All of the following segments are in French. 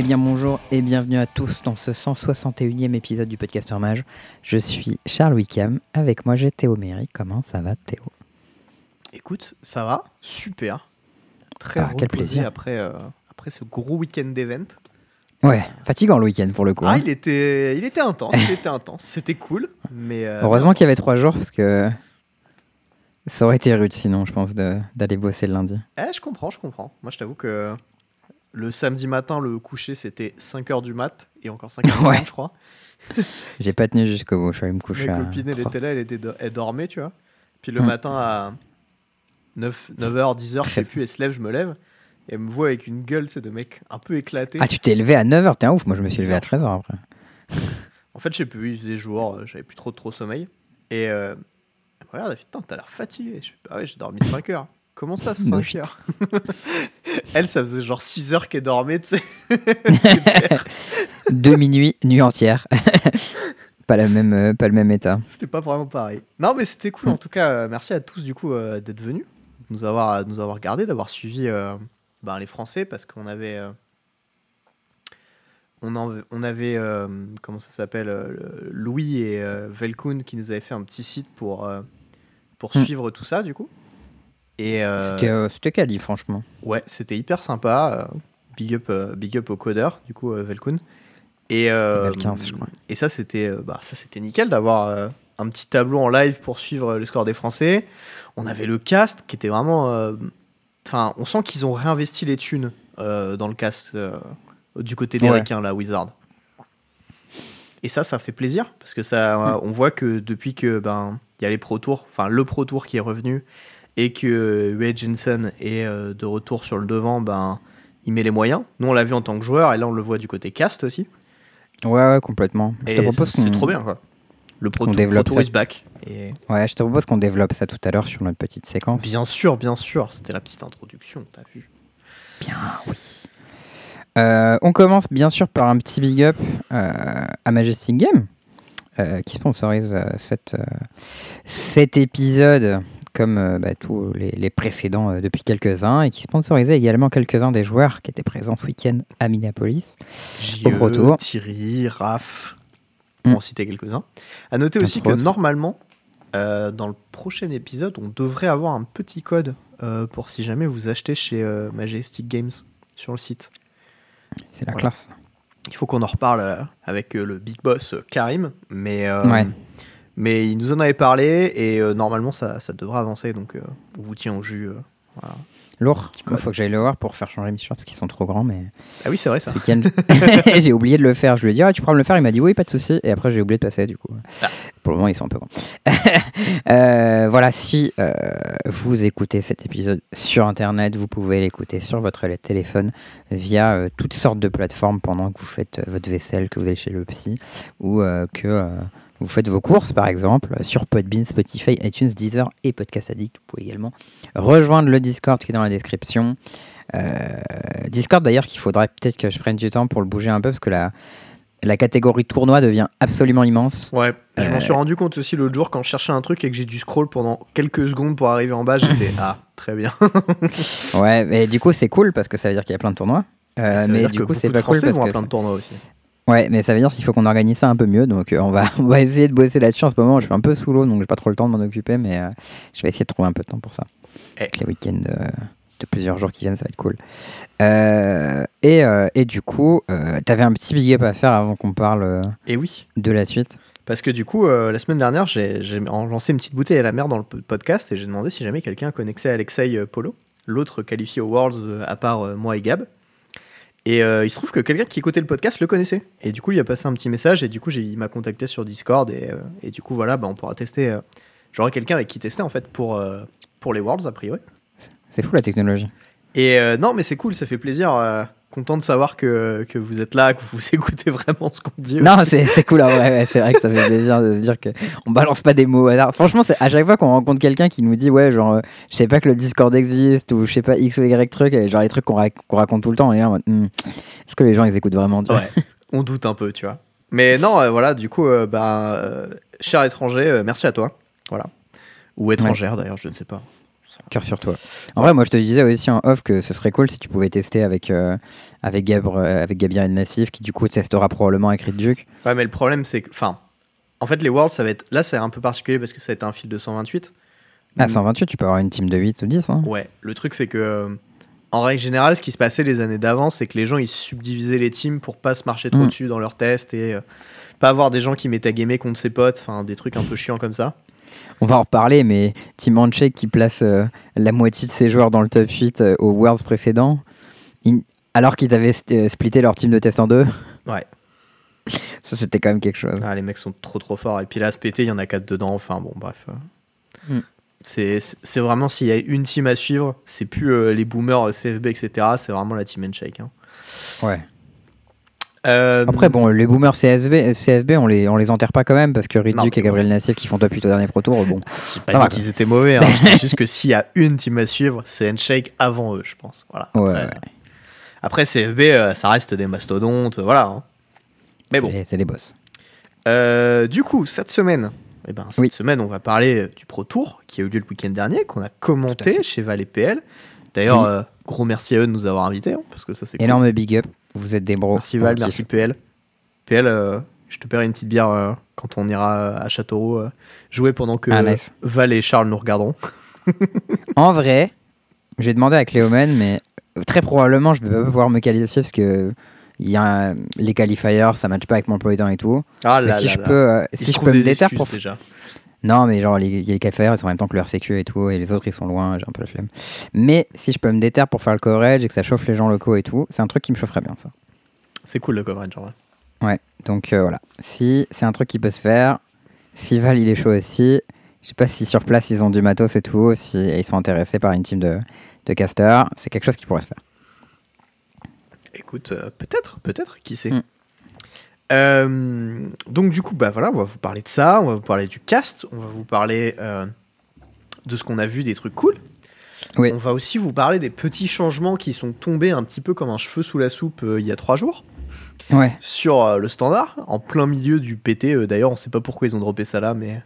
Eh bien bonjour et bienvenue à tous dans ce 161e épisode du Podcaster Mage. Je suis Charles Wickham, avec moi j'ai Théo Méry. Comment ça va Théo? Écoute, ça va, super. Très Ah, quel plaisir. après, euh, après ce gros week-end d'event. Ouais, fatigant le week-end pour le coup. Ah, hein. il était, il était intense, il était intense. C'était cool, mais... euh, Heureusement qu'il y avait trois jours parce que ça aurait été rude sinon je pense d'aller bosser le lundi. Eh, je comprends, je comprends. Moi, je t'avoue que le samedi matin, le coucher, c'était 5h du mat, et encore 5h du Ouais. mat, je crois. J'ai pas tenu jusqu'au bout, je suis allé me coucher Ma copine, elle était là, elle, était do- elle dormait, tu vois. Puis le Mm. matin à 9, 9h, 10h, je sais plus, elle se lève, je me lève, et elle me voit avec une gueule, c'est de mec un peu éclaté. Ah tu t'es levé à 9h, t'es un ouf, moi je me suis levé à 13h après. En fait, je sais plus, il faisait jour, euh, j'avais plus trop trop sommeil. Et euh, elle me regarde, putain, t'as l'air fatigué. Je fais, ah ouais, j'ai dormi 5 heures. Comment ça, 5 No shit. heures Elle, ça faisait genre 6 heures qu'elle dormait, tu sais. Deux minuit, nuit entière. pas, la même, euh, pas le même état. C'était pas vraiment pareil. Non, mais c'était cool. En tout cas, euh, merci à tous, du coup, euh, d'être venus, de nous avoir, de nous avoir regardé, d'avoir suivi euh, ben, les Français, parce qu'on avait. euh, on, en- on avait, euh, comment ça s'appelle, euh, le- Louis et euh, Velkoun qui nous avaient fait un petit site pour, euh, pour Mm. suivre tout ça, du coup. Et euh, C'était euh, quali franchement. Ouais, c'était hyper sympa. euh, Big up, big up au codeur, du coup, Velkoun. Et, euh, Level 15, je crois. et ça, c'était bah, ça, c'était nickel d'avoir euh, un petit tableau en live pour suivre le score des Français. On avait le cast qui était vraiment. Enfin, on sent qu'ils ont réinvesti les thunes dans le cast du côté des Ouais. requins, là, Wizard. Et ça, ça fait plaisir parce que ça, Mm. on voit que depuis que ben il y a les Pro Tours, enfin le Pro Tour qui est revenu et que Wade Jensen est euh, de retour sur le devant, ben il met les moyens. Nous on l'a vu en tant que joueur et là on le voit du côté cast aussi. Ouais, ouais, complètement. Je te Et propose c'est trop bien quoi. Le Pro Pro Tour is back. Et Ouais, je te propose qu'on développe ça tout à l'heure sur notre petite séquence. bien sûr, bien sûr, c'était la petite introduction, t'as vu. Bien, oui. Euh, on commence bien sûr par un petit big up euh, à Majestic Game, euh, qui sponsorise euh, cette, euh, cet épisode, comme euh, bah, tous les, les précédents euh, depuis quelques-uns, et qui sponsorisait également quelques-uns des joueurs qui étaient présents ce week-end à Minneapolis. Au Pro Tour. JE, Thierry, Raph, pour Mm. en citer quelques-uns. À noter aussi que normalement, euh, dans le prochain épisode, on devrait avoir un petit code euh, pour si jamais vous achetez chez euh, Majestic Games sur le site. C'est la Voilà. classe. Il faut qu'on en reparle avec le big boss Karim, mais, Ouais. Mais il nous en avait parlé et euh, normalement ça, ça devrait avancer, donc euh, on vous tient au jus. euh, voilà. Lourd. Il faut que j'aille le voir pour faire changer mes shorts parce qu'ils sont trop grands, mais Ah oui, c'est vrai ça. ce week-end, j'ai oublié de le faire. Je lui ai dit, ah, tu pourras me le faire. Il m'a dit, oui, pas de souci. Et après, j'ai oublié de passer, du coup. Ah. Pour le moment, ils sont un peu grands. Euh, voilà, si euh, vous écoutez cet épisode sur Internet, vous pouvez l'écouter sur votre téléphone via euh, toutes sortes de plateformes pendant que vous faites euh, votre vaisselle, que vous allez chez le psy, ou euh, que euh, vous faites vos courses, par exemple, sur Podbean, Spotify, iTunes, Deezer et Podcast Addict. Vous pouvez également rejoindre le Discord qui est dans la description. Euh, Discord d'ailleurs qu'il faudrait peut-être que je prenne du temps pour le bouger un peu parce que la, la catégorie tournoi devient absolument immense. Ouais, je Euh, m'en suis rendu compte aussi l'autre jour quand je cherchais un truc et que j'ai dû scroll pendant quelques secondes pour arriver en bas. J'étais ah, très bien. Ouais, mais du coup c'est cool parce que ça veut dire qu'il y a plein de tournois. Euh, mais du coup c'est pas cool parce que plein de tournois aussi. Ouais, mais ça veut dire qu'il faut qu'on organise ça un peu mieux. Donc euh, on va on va essayer de bosser là-dessus en ce moment. Je suis un peu sous l'eau donc j'ai pas trop le temps de m'en occuper, mais euh, je vais essayer de trouver un peu de temps pour ça. Eh. Les week-ends euh, de plusieurs jours qui viennent, ça va être cool. Euh, et, et du coup, t'avais un petit big up à faire avant qu'on parle Et oui, de la suite. parce que du coup, la semaine dernière, j'ai lancé une petite bouteille à la mer dans le podcast et j'ai demandé si jamais quelqu'un connaissait Alexei Polo, l'autre qualifié aux Worlds à part moi et Gab. Et euh, il se trouve que quelqu'un qui écoutait le podcast le connaissait. Et du coup, il a passé un petit message et du coup, il m'a contacté sur Discord et, euh, et du coup, voilà, bah, on pourra tester. euh, J'aurai quelqu'un avec qui tester en fait pour, pour les Worlds a priori. C'est fou la technologie. Et non, mais c'est cool, ça fait plaisir. Content de savoir que, que vous êtes là, que vous écoutez vraiment ce qu'on dit. Non, c'est cool, ouais, c'est vrai que ça fait plaisir de se dire qu'on balance pas des mots au hasard. Franchement, à chaque fois qu'on rencontre quelqu'un qui nous dit, ouais, genre, euh, je sais pas que le Discord existe, ou je sais pas X ou Y truc, et genre les trucs qu'on rac- qu'on raconte tout le temps, et là, en mode, Hmm, est-ce que les gens ils écoutent vraiment Ouais, on doute un peu, tu vois. Mais non, euh, voilà, du coup, euh, ben, cher étranger, merci à toi. Voilà. Ou étrangère d'ailleurs, je ne sais pas. Cœur sur toi. En vrai, moi, je te disais aussi en off que ce serait cool si tu pouvais tester avec, euh, avec, Gabre, euh, avec Gabriel Nassif, qui du coup testera probablement avec Duke. Ouais, mais le problème, c'est que. Enfin, en fait, les Worlds, ça va être. Là, c'est un peu particulier parce que ça va être un fil de 128. Ah, 128, tu peux avoir une team de 8 ou 10. Hein. Ouais, le truc, c'est que. euh, En règle générale, ce qui se passait les années d'avant, c'est que les gens ils subdivisaient les teams pour pas se marcher trop Mm. dessus dans leurs tests et euh, pas avoir des gens qui métagamer contre ses potes, enfin des trucs un peu chiants comme ça. On va en reparler, mais Team Handshake qui place euh, la moitié de ses joueurs dans le top 8 euh, aux Worlds précédents, alors qu'ils avaient euh, splitté leur team de test en deux. Ouais. Ça, c'était quand même quelque chose. Ah, les mecs sont trop trop forts. Et puis là, ce PT, il y en a quatre dedans. Enfin bon, bref. Mm. C'est c'est vraiment s'il y a une team à suivre, c'est plus euh, les boomers euh, CFB, etc. C'est vraiment la team Handshake. hein. Ouais. Euh, Après, bon, les boomers CSV, CSB, on les, on les enterre pas quand même parce que mais et Gabriel Nassif qui font top 8 au dernier Pro Tour, bon. J'ai pas Ça dit va, qu'ils étaient mauvais. Hein. Je dis juste que s'il y a une team à suivre, c'est Handshake avant eux, je pense. Voilà. Ouais, Après, ouais. après, CFB, euh, ça reste des mastodontes. Voilà. hein. Mais bon. C'est- les boss. Euh, du coup, cette semaine, eh ben, cette Oui. semaine, on va parler du Pro Tour qui a eu lieu le week-end dernier, qu'on a commenté chez Val et PL. D'ailleurs, Oui. euh, gros merci à eux de nous avoir invités, hein, parce que ça c'est cool. Énorme big up. Vous êtes des bros. Merci Val, merci. PL. PL, euh, je te paierai une petite bière euh, quand on ira à Châteauroux euh, jouer pendant que Ah, nice. Val et Charles nous regarderont. En vrai, j'ai demandé à Cléomen, mais très probablement, je vais pas pouvoir me qualifier parce que il y a les qualifiers, ça matche pas avec mon temps et tout. Ah Mais là si là je là. peux, euh, si je peux me déterre pour déjà. Non, mais genre, les, les cafés, ils sont en même temps que leur sécu et tout, et les autres, ils sont loin, j'ai un peu la flemme. Mais si je peux me déterre pour faire le coverage et que ça chauffe les gens locaux et tout, c'est un truc qui me chaufferait bien, ça. C'est cool le coverage en vrai. Ouais, donc euh, voilà. Si c'est un truc qui peut se faire, si Val, il est chaud aussi, je sais pas si sur place, ils ont du matos et tout, si ils sont intéressés par une team de, de casters, c'est quelque chose qui pourrait se faire. Écoute, euh, peut-être, peut-être, qui sait? Mm. Euh, donc du coup, bah voilà, on va vous parler de ça, on va vous parler du cast, on va vous parler euh, de ce qu'on a vu, des trucs cool. Oui. On va aussi vous parler des petits changements qui sont tombés un petit peu comme un cheveu sous la soupe euh, il y a trois jours Ouais. sur le standard, en plein milieu du PT. D'ailleurs, on sait pas pourquoi ils ont droppé ça là, mais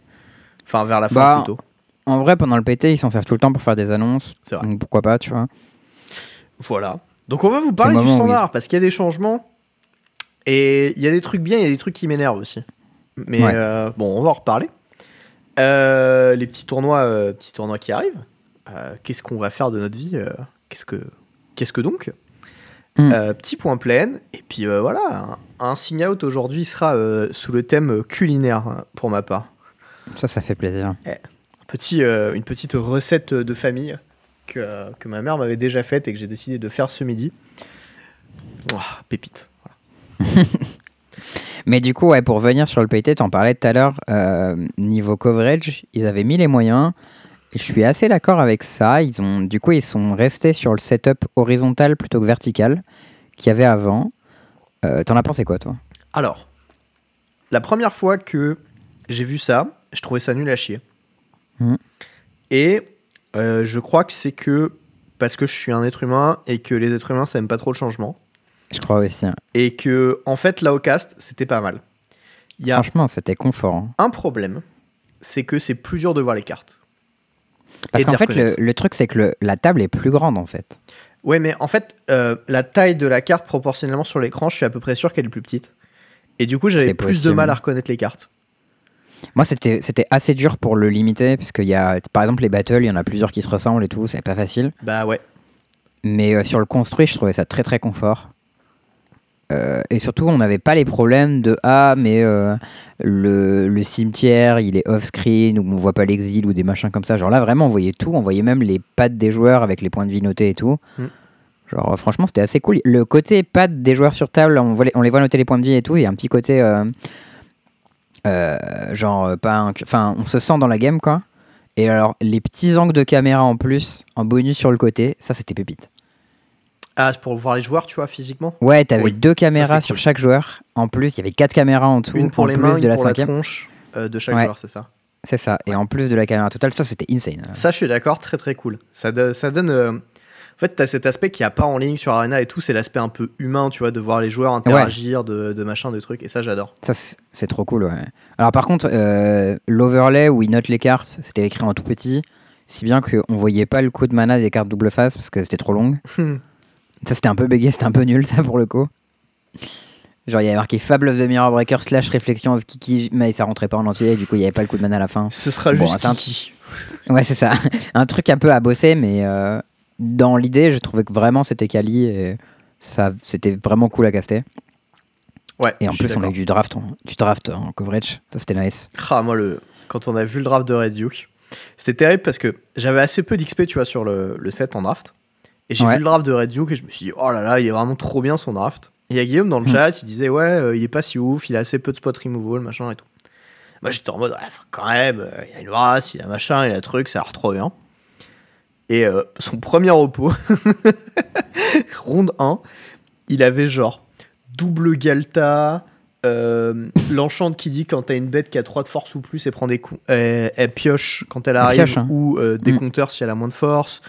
enfin vers la fin Bah, plutôt. En vrai, pendant le PT, ils s'en servent tout le temps pour faire des annonces. C'est vrai. Donc pourquoi pas, tu vois. Voilà. Donc on va vous parler le du standard parce qu'il y a des changements et il y a des trucs bien, il y a des trucs qui m'énervent aussi. Mais Ouais. euh, bon, on va en reparler. Euh, les petits tournois, euh, petits tournois qui arrivent. Qu'est-ce qu'on va faire de notre vie Qu'est-ce que, qu'est-ce que donc? Mm. Petit point plein. Et puis voilà, un, un sign out aujourd'hui sera sous le thème culinaire pour ma part. Ça, ça fait plaisir. Petit, euh, une petite recette de famille que, que ma mère m'avait déjà faite et que j'ai décidé de faire ce midi. Ouah, pépite. Mais du coup, ouais, pour venir sur le PT, t'en parlais tout à l'heure, euh, niveau coverage, ils avaient mis les moyens. Je suis assez d'accord avec ça. Ils ont, du coup, ils sont restés sur le setup horizontal plutôt que vertical qu'il y avait avant. Euh, T'en as pensé quoi, toi? Alors, la première fois que j'ai vu ça, je trouvais ça nul à chier. Mhm. Et euh, je crois que c'est que parce que je suis un être humain et que les êtres humains ça aime pas trop le changement. Je crois aussi. hein. Et que, en fait, là au cast, c'était pas mal. Y a Franchement, c'était confort. hein. un problème, c'est que c'est plus dur de voir les cartes. Parce Et de qu'en les fait, le, reconnaître. le truc, c'est que le- la table est plus grande, en fait. Ouais, mais en fait, euh, la taille de la carte proportionnellement sur l'écran, je suis à peu près sûr qu'elle est plus petite. Et du coup, j'avais C'est plus de possible. mal à reconnaître les cartes. Moi, c'était c'était assez dur pour le limiter, parce qu'il y a, par exemple, les battles, il y en a plusieurs qui se ressemblent et tout, c'est pas facile. Bah ouais. Mais euh, sur le construit, je trouvais ça très très confort. Euh, et surtout, on n'avait pas les problèmes de Ah, mais euh, le, le cimetière, il est off-screen, ou on voit pas l'exil, ou des machins comme ça. Genre là, vraiment, on voyait tout. On voyait même les pattes des joueurs avec les points de vie notés et tout. Mm. Genre, euh, franchement, c'était assez cool. Le côté pattes des joueurs sur table, on, voit les, on les voit noter les points de vie et tout. Il y a un petit côté. euh, genre, pas Enfin, on se sent dans la game, quoi. Et alors, les petits angles de caméra en plus, en bonus sur le côté, ça, c'était pépite. Ah, c'est pour voir les joueurs, tu vois, physiquement Ouais, t'avais Oui, deux caméras sur cool. chaque joueur. En plus, il y avait quatre caméras en tout. Une pour en les plus mains, de une la pour la cinquième. tronche euh, de chaque Ouais. joueur, c'est ça. C'est ça. Et en plus de la caméra totale, ça c'était insane. Ça, je suis d'accord, très très cool. Ça, do- ça donne. euh, En fait, t'as cet aspect qu'il n'y a pas en ligne sur Arena et tout, c'est l'aspect un peu humain, tu vois, de voir les joueurs interagir, de, de machin, de trucs, et ça, j'adore. Ça c'est- c'est trop cool, ouais. Alors par contre, euh, l'overlay où ils notent les cartes, c'était écrit en tout petit. si bien qu'on voyait pas le coup de mana des cartes double face parce que c'était trop long. ça c'était un peu bégayé, c'était un peu nul ça pour le coup. Genre il y avait marqué Fable of the Mirror Breaker slash Réflexion of Kiki, mais ça rentrait pas en entier, du coup il y avait pas le coup de mana à la fin. Ce sera Bon, juste un- Kiki. Ouais c'est ça, un truc un peu à bosser, mais euh, dans l'idée je trouvais que vraiment c'était quali et ça c'était vraiment cool à caster. Ouais, Et en plus on a eu du draft, en, du draft en coverage, ça c'était nice. Ah, moi, le... quand on a vu le draft de Red Duke, c'était terrible parce que j'avais assez peu d'XP, tu vois, sur le, le set en draft. Et j'ai Ouais. vu le draft de Red Duke et je me suis dit, oh là là, il est vraiment trop bien son draft. Et il y a Guillaume dans le Hmm. chat, il disait, ouais, euh, il est pas si ouf, il a assez peu de spot removal, machin et tout. Moi, j'étais en mode, ouais, quand même, euh, il a une race, il a machin, il a truc, ça a l'air trop bien. Et euh, son premier repos, ronde 1, il avait genre double Galta, euh, l'enchante qui dit quand t'as une bête qui a 3 de force ou plus, elle prend des coups, elle, elle pioche quand elle arrive, pioche, hein. ou euh, des Mm. compteurs si elle a moins de force.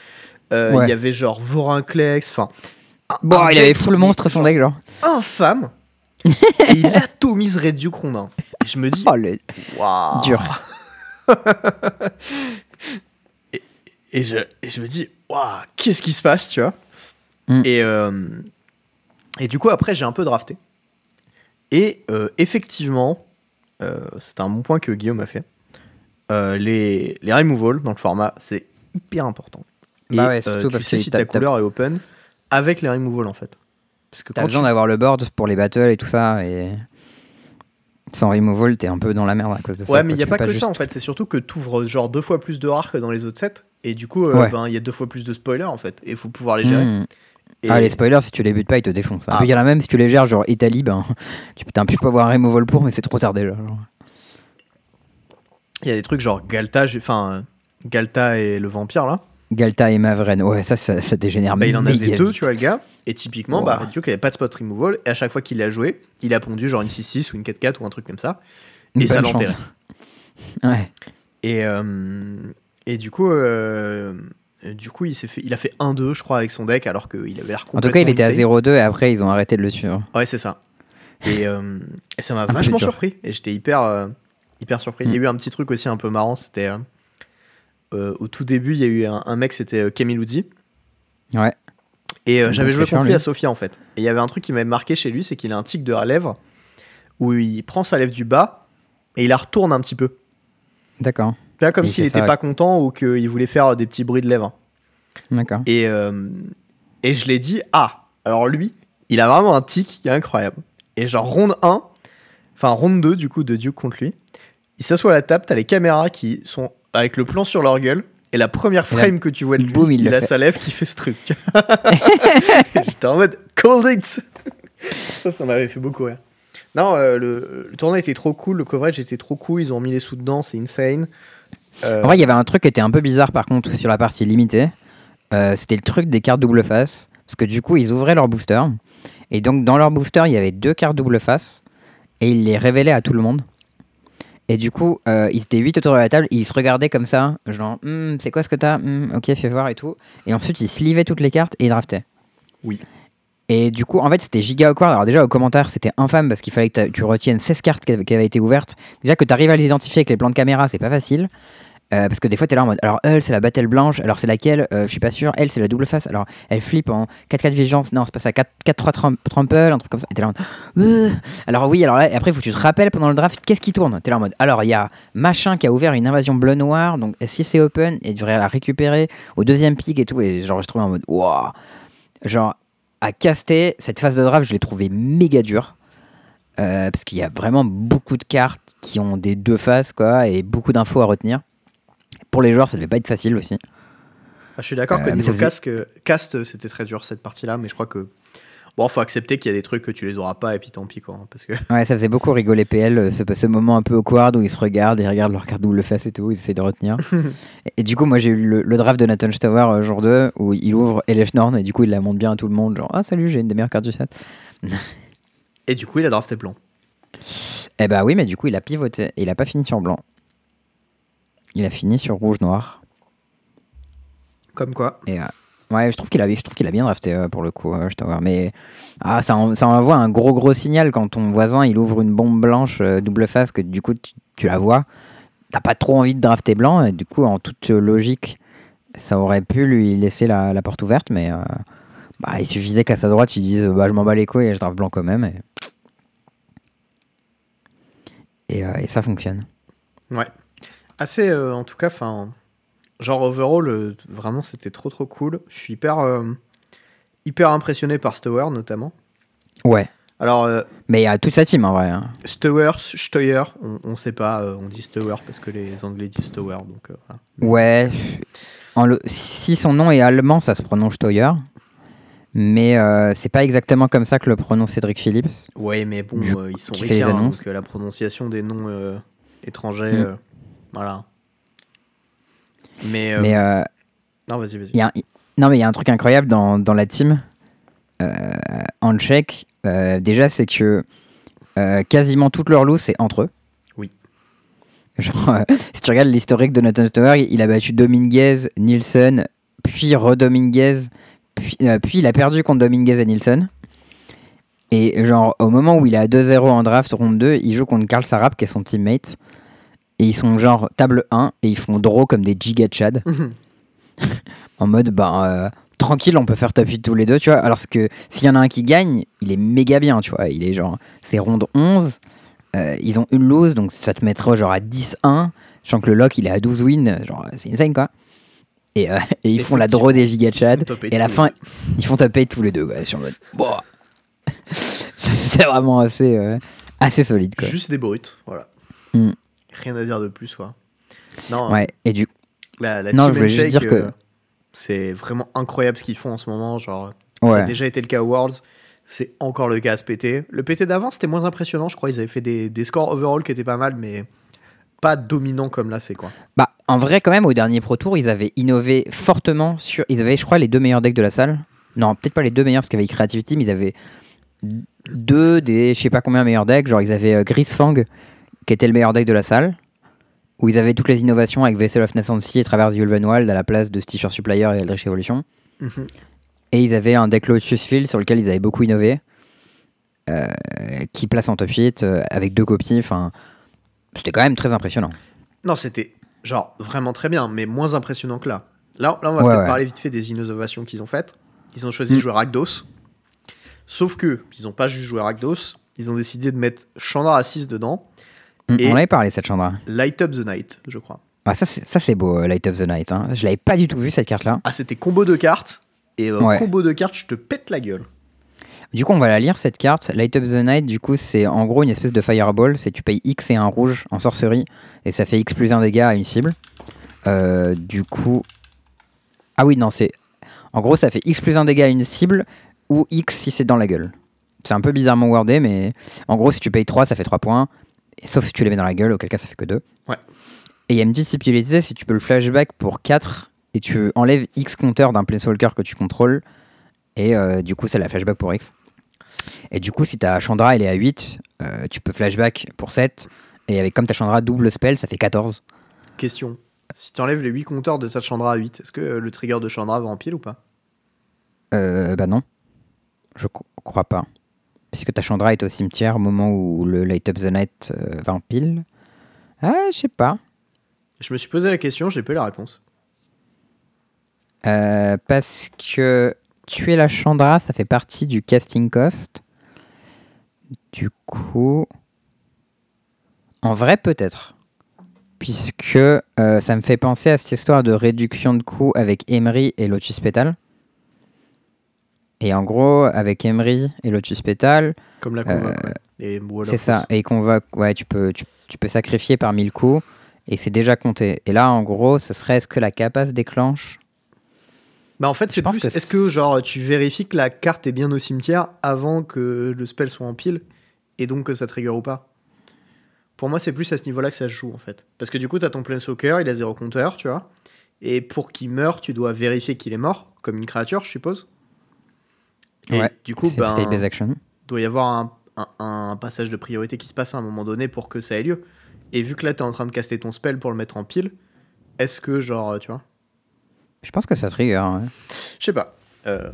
Euh, Il Ouais. y avait genre Vorinclex, enfin. Bon, il avait full qui monstre son deck genre. Infâme. et il atomise Red Duke ronde 1. Et je me dis, Oh le waouh. dur. et, et je, et je me dis, waouh, qu'est-ce qui se passe, tu vois Mm. et, euh, et du coup, après, j'ai un peu drafté. Et euh, effectivement, c'est un bon point que Guillaume a fait. Les, les removals dans le format, c'est hyper important. Et Bah ouais, euh, surtout tu parce sais que si ta couleur est open avec les removals en fait. Parce que T'as besoin tu- d'avoir le board pour les battles et tout ça et sans removal t'es un peu dans la merde à cause de ça. Ouais, mais il n'y a Tu pas que juste- ça en fait, c'est surtout que tu ouvres genre deux fois plus de rares que dans les autres sets, et du coup, euh, Ouais. ben, il y a deux fois plus de spoilers en fait, et il faut pouvoir les gérer. Et- Ah les spoilers si tu les butes pas ils te défoncent. Ah. il y en a même si tu les gères genre Italie ben tu putain pas avoir un removal pour mais c'est trop tard déjà. Il y a des trucs genre Galta, enfin euh, Galta et le vampire là, Galta et Mavren ouais ça ça, ça dégénère bah, il en avait deux, vite. tu vois le gars, et typiquement, bah, Wow. Red Duke avait pas de spot removal, et à chaque fois qu'il l'a joué, il a pondu genre une 6-6 ou une 4-4 ou un truc comme ça, et Bonne ça l'enterrait. Ouais. Et, euh, et du coup, euh, du coup il, s'est fait, il a fait 1-2 je crois avec son deck alors qu'il avait l'air En tout cas il complètement était à insane. 0-2 et après ils ont arrêté de le suivre. Ouais, c'est ça. Et, euh, et ça m'a vachement surpris. Et j'étais hyper, euh, hyper surpris. Il y a Mm. eu un petit truc aussi un peu marrant. C'était au tout début, il y a eu un, un mec, c'était euh, Camille Ouais. Et euh, j'avais joué contre lui à Sofia en fait. Et il y avait un truc qui m'avait marqué chez lui, c'est qu'il a un tic de la lèvre où il prend sa lèvre du bas et il la retourne un petit peu. D'accord. Là, comme Il s'il fait était ça, pas content ou qu'il voulait faire des petits bruits de lèvres. D'accord. Et, euh, et je l'ai dit, ah, alors lui, il a vraiment un tic qui est incroyable. Et genre, ronde 1, enfin ronde 2 du coup de Duke contre lui, il s'assoit à la table, t'as les caméras qui sont avec le plan sur leur gueule, et la première frame que tu vois de lui, boum, il il, a fait. sa lèvre qui fait ce truc. J'étais en mode, called it Ça, ça m'avait fait beaucoup rire. Non, euh, le, le tournoi était trop cool, le coverage était trop cool, ils ont mis les sous dedans, c'est insane. Euh, En vrai, il y avait un truc qui était un peu bizarre par contre sur la partie limitée. Euh, C'était le truc des cartes double face. Parce que du coup, ils ouvraient leur booster. Et donc, dans leur booster, il y avait deux cartes double face. Et ils les révélaient à tout le monde. Et du coup, euh, ils étaient 8 autour de la table. Ils se regardaient comme ça. Genre, Hmm, c'est quoi ce que t'as? Hmm, Ok, fais voir et tout. Et ensuite, ils slivaient toutes les cartes et ils draftaient. Oui. Et du coup, en fait, c'était giga awkward. Alors, déjà, au commentaire, c'était infâme parce qu'il fallait que tu retiennes 16 cartes qui avaient, qui avaient été ouvertes. Déjà, que tu arrives à les identifier avec les plans de caméra, c'est pas facile. Euh, parce que des fois, tu es là en mode alors, elle, c'est la battle blanche. Alors, c'est laquelle? Euh, Je suis pas sûr. Elle, c'est la double face. Alors, elle flippe en 4-4 vigilance. Non, c'est pas ça. 4-3 tram- trample, un truc comme ça. Et t'es là en mode. Alors, oui, alors là, et après, faut que tu te rappelles pendant le draft qu'est-ce qui tourne? Tu es là en mode alors, il y a machin qui a ouvert une invasion bleu-noir. Donc, si c'est open, et tu devrais la récupérer au deuxième pick et tout. Et genre, je trouvais en mode waouh. Genre, à caster, cette phase de draft, je l'ai trouvé méga dure. Euh, parce qu'il y a vraiment beaucoup de cartes qui ont des deux faces, quoi, et beaucoup d'infos à retenir. Pour les joueurs, ça devait pas être facile aussi. Ah, je suis d'accord Euh, que niveau casque, cast, c'était très dur cette partie-là, mais je crois que. Bon, faut accepter qu'il y a des trucs que tu les auras pas, et puis tant pis, quoi. hein, parce que. Ouais, ça faisait beaucoup rigoler PL, euh, ce, ce moment un peu awkward où ils se regardent, ils regardent leur carte double face et tout, ils essayent de retenir. et, et du coup, moi j'ai eu le, le draft de Nathan Tower euh, jour 2 où il ouvre Elefnorn et du coup il la montre bien à tout le monde, genre ah salut, j'ai une des meilleures cartes du set. Et du coup, il a drafté blanc. Eh bah oui, mais du coup il a pivoté et il a pas fini sur blanc. Il a fini sur rouge-noir. Comme quoi. Et euh, ouais, je trouve qu'il a, je trouve qu'il a bien drafté euh, pour le coup, euh, Tower. Mais ah, ça, en- ça envoie un gros gros signal quand ton voisin il ouvre une bombe blanche double face que du coup tu, tu la vois. T'as pas trop envie de drafter blanc. Et du coup, en toute logique, ça aurait pu lui laisser la, la porte ouverte, mais bah, il suffisait qu'à sa droite, il dise bah, je m'en bats les couilles et je draft blanc quand même. Et, et, et ça fonctionne. Ouais. Assez, euh, en tout cas, enfin, genre overall, euh, vraiment, c'était trop trop cool. Je suis hyper, euh, hyper impressionné par Stower notamment. Ouais. Alors, Mais il y a toute sa team en vrai. hein. Stower, Steuer, on, on sait pas, euh, on dit Stower parce que les Anglais disent Stower, donc euh, voilà. Ouais. En le- si son nom est allemand, ça se prononce Steuer. Mais euh, c'est pas exactement comme ça que le prononce Cédric Phillips. Ouais, mais bon, Du- euh, ils sont qui fait les ricains, annonces. donc euh, la prononciation des noms euh, étrangers, Mm. euh, voilà. Mais, euh, Mais euh, non, vas-y, vas-y. un- non, mais il y a un truc incroyable dans, dans la team. En tchèque, euh, déjà, c'est que quasiment toutes leurs lots, c'est entre eux. Oui. Genre, euh, si tu regardes l'historique de Nathan Tower, il a battu Dominguez, Nielsen, puis Redominguez, puis, euh, puis il a perdu contre Dominguez et Nielsen. Et genre, au moment où il est à 2-0 en draft, ronde 2, il joue contre Karl Sarap, qui est son teammate. Et ils sont genre table 1 et ils font draw comme des giga chad. en mode, bah, euh, tranquille, on peut faire top 8 tous les deux, tu vois. Alors que s'il y en a un qui gagne, il est méga bien, tu vois. Il est genre, c'est ronde 11. euh, ils ont une lose, donc ça te mettra genre à 10-1. Sachant que le lock, il est à 12 wins. Genre, c'est insane, quoi. Et, euh, et ils font la draw des giga chad. Top Et à la fin, ils font taper tous les deux, quoi, sur le mode. Bon. c'est vraiment assez, euh, assez solide, quoi. Juste des brutes, voilà. Mm. Rien à dire de plus, quoi. Non, Ouais, et du la, la Non, team je voulais juste dire que- euh, c'est vraiment incroyable ce qu'ils font en ce moment. Genre, ça a Ouais. déjà été le cas aux Worlds, c'est encore le cas à ce PT. Le PT d'avant, c'était moins impressionnant, je crois. Ils avaient fait des, des scores overall qui étaient pas mal, mais pas dominants comme là, c'est quoi. Bah, en vrai, quand même, au dernier Pro Tour, ils avaient innové fortement sur. Ils avaient, je crois, les deux meilleurs decks de la salle. Non, peut-être pas les deux meilleurs, parce avait Creativity, mais ils avaient deux des je sais pas combien meilleurs decks. Genre, ils avaient euh, Grisfang, qui était le meilleur deck de la salle, où ils avaient toutes les innovations avec Vessel of Nascency et Traverse Ulvenwald à la place de Stitcher Supplier et Eldritch Evolution. Mhm. Et ils avaient un deck Lotus Field sur lequel ils avaient beaucoup innové, euh, qui place en top 8 euh, avec deux copies. Enfin, c'était quand même très impressionnant. Non, c'était genre vraiment très bien, mais moins impressionnant que là. Là, là on va Ouais, peut-être ouais. parler vite fait des innovations qu'ils ont faites. Ils ont choisi Mm. de jouer Rakdos. Sauf que, ils n'ont pas juste joué Rakdos, ils ont décidé de mettre Chandra à 6 dedans, On- Et- On avait parlé cette Chandra. Light Up the Night, je crois. Ah, ça, c'est, beau, euh, Light of the Night. Hein. Je l'avais pas du tout vu cette carte-là. Ah, c'était combo de cartes, et euh, Ouais. combo de cartes, je te pète la gueule. Du coup, on va la lire cette carte. Light of the Night, du coup, c'est en gros une espèce de fireball. C'est tu payes X et un rouge en sorcerie et ça fait X plus un dégât à une cible. Euh, du coup. Ah oui, non, c'est. En gros, ça fait X plus un dégât à une cible ou X si c'est dans la gueule. C'est un peu bizarrement wordé, mais en gros, si tu payes 3, ça fait 3 points. Sauf si tu les mets dans la gueule, auquel cas ça fait que 2. Ouais. Et il y a une petite subtilité, si tu peux le flashback pour 4 et tu enlèves X compteur d'un Planeswalker que tu contrôles, et euh, du coup, c'est la flashback pour X. Et du coup, si ta Chandra elle est à 8, euh, tu peux flashback pour 7. Et avec comme ta Chandra double spell, ça fait 14. Question. Si tu enlèves les 8 compteurs de ta Chandra à 8, est-ce que euh, le trigger de Chandra va en pile ou pas? Euh, bah non. Je cro- crois pas. Puisque ta Chandra est au cimetière au moment où le Light Up the Night euh, va en pile. Ah, je sais pas. Je me suis posé la question, j'ai pas eu la réponse. Euh, parce que tuer la Chandra, ça fait partie du casting cost. Du coup. En vrai, peut-être. Puisque euh, ça me fait penser à cette histoire de réduction de coût avec Emery et Lotus Petal. Et en gros, avec Emery et Lotus Petal, Comme la convoque, ouais. Euh, c'est of ça. Et convoque, ouais, tu peux, tu, tu peux sacrifier par 1000 coups et c'est déjà compté. Et là, en gros, ce serait est-ce que la capace déclenche? Bah en fait, c'est plus. que Est-ce que genre tu vérifies que la carte est bien au cimetière avant que le spell soit en pile et donc que ça trigger ou pas? Pour moi, c'est plus à ce niveau-là que ça se joue en fait. Parce que du coup, t'as ton Planeswalker, il a zéro compteur, tu vois. Et pour qu'il meure, tu dois vérifier qu'il est mort, comme une créature, je suppose. Et Ouais, du coup, ben, action. doit y avoir un, un- un passage de priorité qui se passe à un moment donné pour que ça ait lieu. Et vu que là, t'es en train de caster ton spell pour le mettre en pile, est-ce que genre, tu vois? Je pense que ça trigger. hein, ouais. Je sais pas. Euh,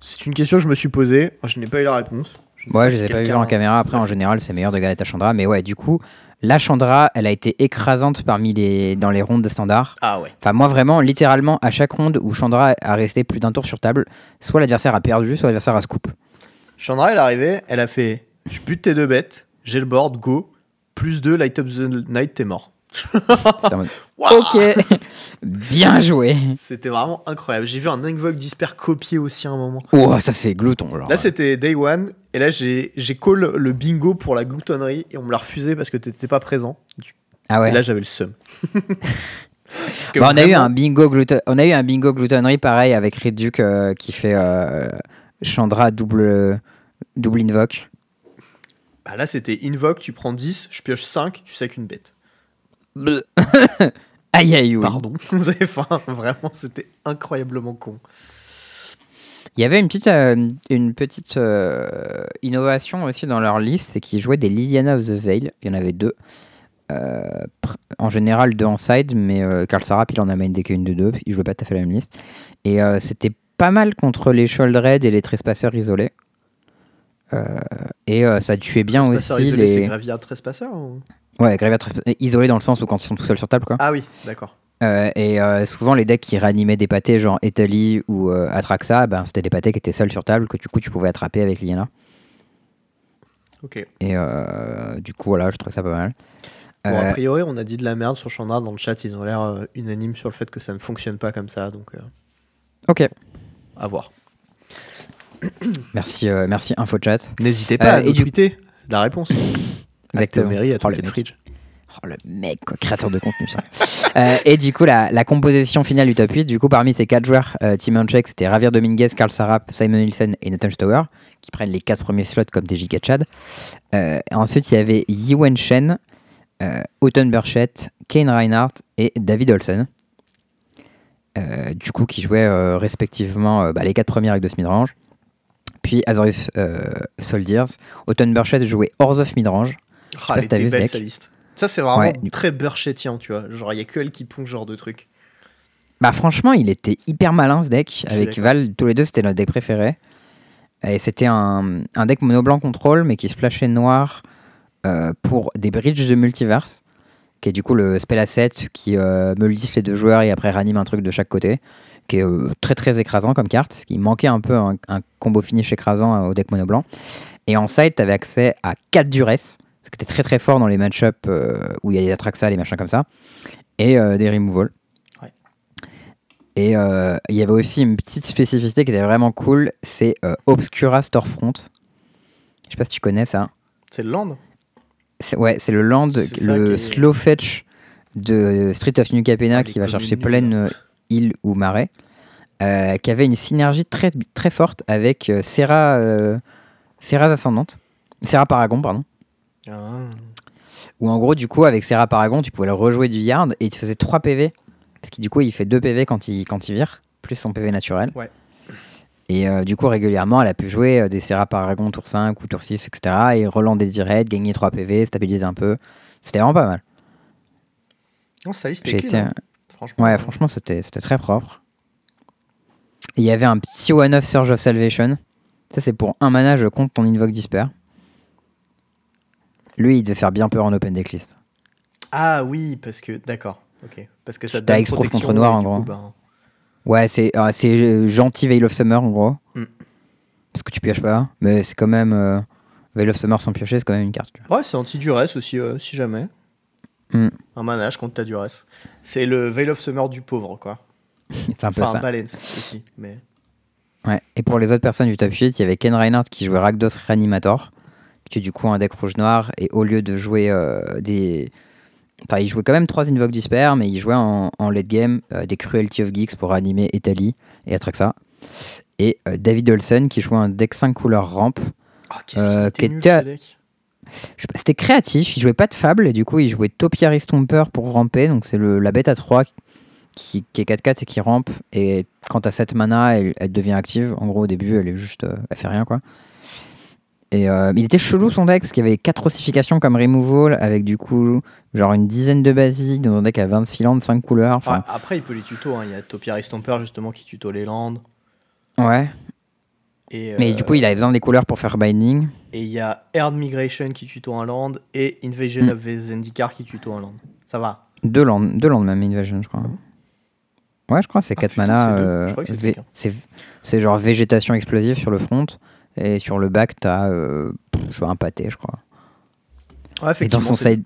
c'est une question que je me suis posée. Je n'ai pas eu la réponse. Je ne sais Ouais, pas je les ai pas vus en caméra. Après, en général, c'est meilleur de garder ta Chandra. Mais ouais, du coup, La Chandra, elle a été écrasante parmi les, dans les rondes de standard. Ah ouais. Enfin, moi, vraiment, littéralement, à chaque ronde où Chandra a resté plus d'un tour sur table, soit l'adversaire a perdu, soit l'adversaire a scoop. Chandra, elle est arrivée, elle a fait Je bute tes deux bêtes, j'ai le board, go. Plus 2, light up the night, t'es mort. Ok, bien joué. C'était vraiment incroyable. J'ai vu un Invoke Disper copié aussi à un moment. Oh, ça c'est glouton. Genre. Là, c'était Day One. Et là, j'ai j'ai call le bingo pour la gloutonnerie. Et on me l'a refusé parce que t'étais pas présent. ah ouais. Et là, j'avais le seum. Parce que Bah, on, a eu un bingo glouton... on a eu un bingo gloutonnerie pareil avec Ridduc euh, qui fait euh, Chandra double, double invoque. Bah, là, c'était Invoke, tu prends 10, je pioche 5, tu sais qu'une bête. Aïe aïe oui. Pardon. Vous avez faim. Vraiment, c'était incroyablement con. Il y avait une petite, euh, une petite euh, innovation aussi dans leur liste, c'est qu'ils jouaient des Liliana of the Veil. Il y en avait deux. Euh, en général, deux en side, mais Karl Sarap, il en a main deck une de deux. Il jouait pas tout à fait la même liste. Et c'était pas mal contre les Sholdred et les Trespasseurs isolés. Et ça tuait bien aussi isolé, C'est les. Graveyard Trespasseur ou... Ouais, Graveyard Trespasseurs isolés dans le sens où quand ils sont tout seuls sur table, quoi. Ah oui, d'accord. Euh, et euh, souvent, les decks qui réanimaient des pâtés, genre Italy ou euh, Atraxa, ben, c'était des pâtés qui étaient seuls sur table, que du coup, tu pouvais attraper avec Liliana. Ok. Et euh, du coup, voilà, je trouve ça pas mal. Bon, Euh, a priori, on a dit de la merde sur Chandra dans le chat. Ils ont l'air euh, unanimes sur le fait que ça ne fonctionne pas comme ça. Donc, euh, ok, à voir. merci, euh, merci InfoChat. N'hésitez pas Euh, à et du- la réponse. Exactement. Mairie à Oh, le. Fridge. Oh, le mec, quoi, créateur de contenu, ça. Euh, et du coup, la, la composition finale du top 8, du coup, parmi ces 4 joueurs, euh, Team Uncheck, c'était Javier Dominguez, Carl Sarap, Simon Nielsen et Nathan Stower, qui prennent les 4 premiers slots comme des giga Chad. Euh, ensuite, il y avait Yi Wen Shen, euh, Autumn Burchett, Kane Reinhardt et David Olsen. Euh, du coup, qui jouaient respectivement bah, les 4 premières avec de midrange. Puis Azorius Soldiers. Autumn Burchett jouait Horse of Midrange. Ah, elle était belle, sa liste. Ça, c'est vraiment Ouais, très burchettien, tu vois. Genre, il y a que elle qui pond ce genre de truc. Bah franchement, il était hyper malin ce deck. Avec. Val, tous les deux, c'était notre deck préféré. Et c'était un, un deck mono blanc contrôle, mais qui splashait noir euh, pour des bridges de multiverse, qui est du coup le spell asset qui euh, les deux joueurs et après ranime un truc de chaque côté, qui est euh, très très écrasant comme carte, qui manquait un peu un, un combo finish écrasant euh, au deck mono blanc. Et en side, tu avais accès à 4 duress, ce qui était très très fort dans les match-up euh, où il y a des Atraxa, les machins comme ça, et euh, des removal. Ouais. Et euh, il y avait aussi une petite spécificité qui était vraiment cool, c'est Obscura Storefront. Je sais pas si tu connais ça. C'est le land? Ouais, c'est le land, le est- slow fetch de Street of New Capena Ah, qui va chercher pleine île ou marais, euh, qui avait une synergie très, très forte avec euh, Serra, euh, Serra's Ascendante, Serra Paragon, pardon. Ah. Où en gros, du coup, avec Serra Paragon, tu pouvais le rejouer du yard et il te faisait 3 PV. Parce que du coup, il fait 2 PV quand il, quand il vire, plus son PV naturel. Ouais. Et euh, du coup, régulièrement, elle a pu jouer euh, des Serra Paragon tour 5 ou tour 6, etc. Et relander direct, gagner 3 PV, stabiliser un peu. C'était vraiment pas mal. Non, est clean, été- hein. Franchement. Ouais, franchement, c'était c'était très propre. Il y avait un petit one-off Surge of Salvation. Ça, c'est pour un mana, je compte ton Invoke Disper. Lui, il devait faire bien peur en open decklist. Ah oui, parce que. D'accord. Ok. Parce que ça T'as Exproof contre noir, en gros. coup, ben, Ouais, c'est euh, c'est euh, gentil Veil of Summer en gros. Mm. Parce que tu pioches pas. Mais c'est quand même. euh, Veil of Summer sans piocher, c'est quand même une carte. tu vois. Ouais, c'est anti-duress aussi, euh, si jamais. Mm. Un manage contre ta duress. C'est le Veil of Summer du pauvre, quoi. c'est un peu Enfin, ça. un balance aussi. Mais... Ouais. Et pour les autres personnes du top 8, il y avait Ken Reinhardt qui jouait Rakdos Reanimator, qui est du coup un deck rouge-noir. Et au lieu de jouer euh, des. Enfin, il jouait quand même 3 Invoke Disper, mais il jouait en, en late game euh, des Cruelty of Geeks pour animer Italy et Atraxa. Et euh, David Olsen qui jouait un deck 5 couleurs ramp. Ah, qu'est-ce qu'il était nul, ce deck. C'était créatif, il jouait pas de fable et du coup il jouait Topiary Stomper pour ramper, donc c'est la bête à 3 qui, qui est 4-4 et qui rampe et quand t'as 7 mana elle, elle devient active, en gros au début elle est juste, euh, elle fait rien quoi. Et euh, il était chelou son deck parce qu'il y avait 4 ossifications comme removal avec du coup genre une dizaine de basiques dans un deck à 26 landes, 5 couleurs, enfin Ah, après, il peut les tuto. hein. Il y a Topiary Stomper, justement, qui tuto les landes. ouais. Et, Mais euh, du coup, il avait besoin des couleurs pour faire binding. Et il y a Herd Migration qui tuto un land et Invasion Mm. of the Zendikar qui tuto un land. Ça va. Deux lands, deux lands même, Invasion, je crois. Ouais, je crois, c'est Ah, 4 putain, mana. c'est euh, c'est c'est genre végétation explosive sur le front. Et sur le back, t'as euh, pff, je vois un pâté, je crois. Ouais, Et dans son, c'est- side,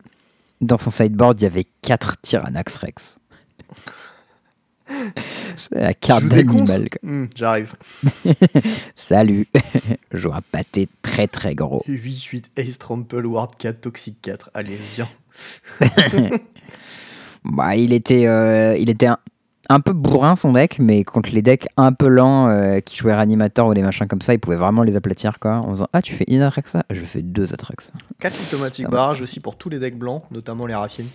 dans son sideboard, il y avait 4 Tyrannax Rex. c'est la Tu carte d'animal. Hmm, J'arrive. Salut Je joue un pâté très très gros. 8-8 Ace Trample Ward 4 Toxic 4. Allez, viens. Bah, il était, euh, il était un, un peu bourrin son deck, mais contre les decks un peu lents euh, qui jouaient Ranimator ou des machins comme ça, il pouvait vraiment les aplatir quoi, en faisant Ah, tu fais une Atraxa? Je fais deux Atraxa. 4 automatiques barrage aussi pour tous les decks blancs, notamment les raffines.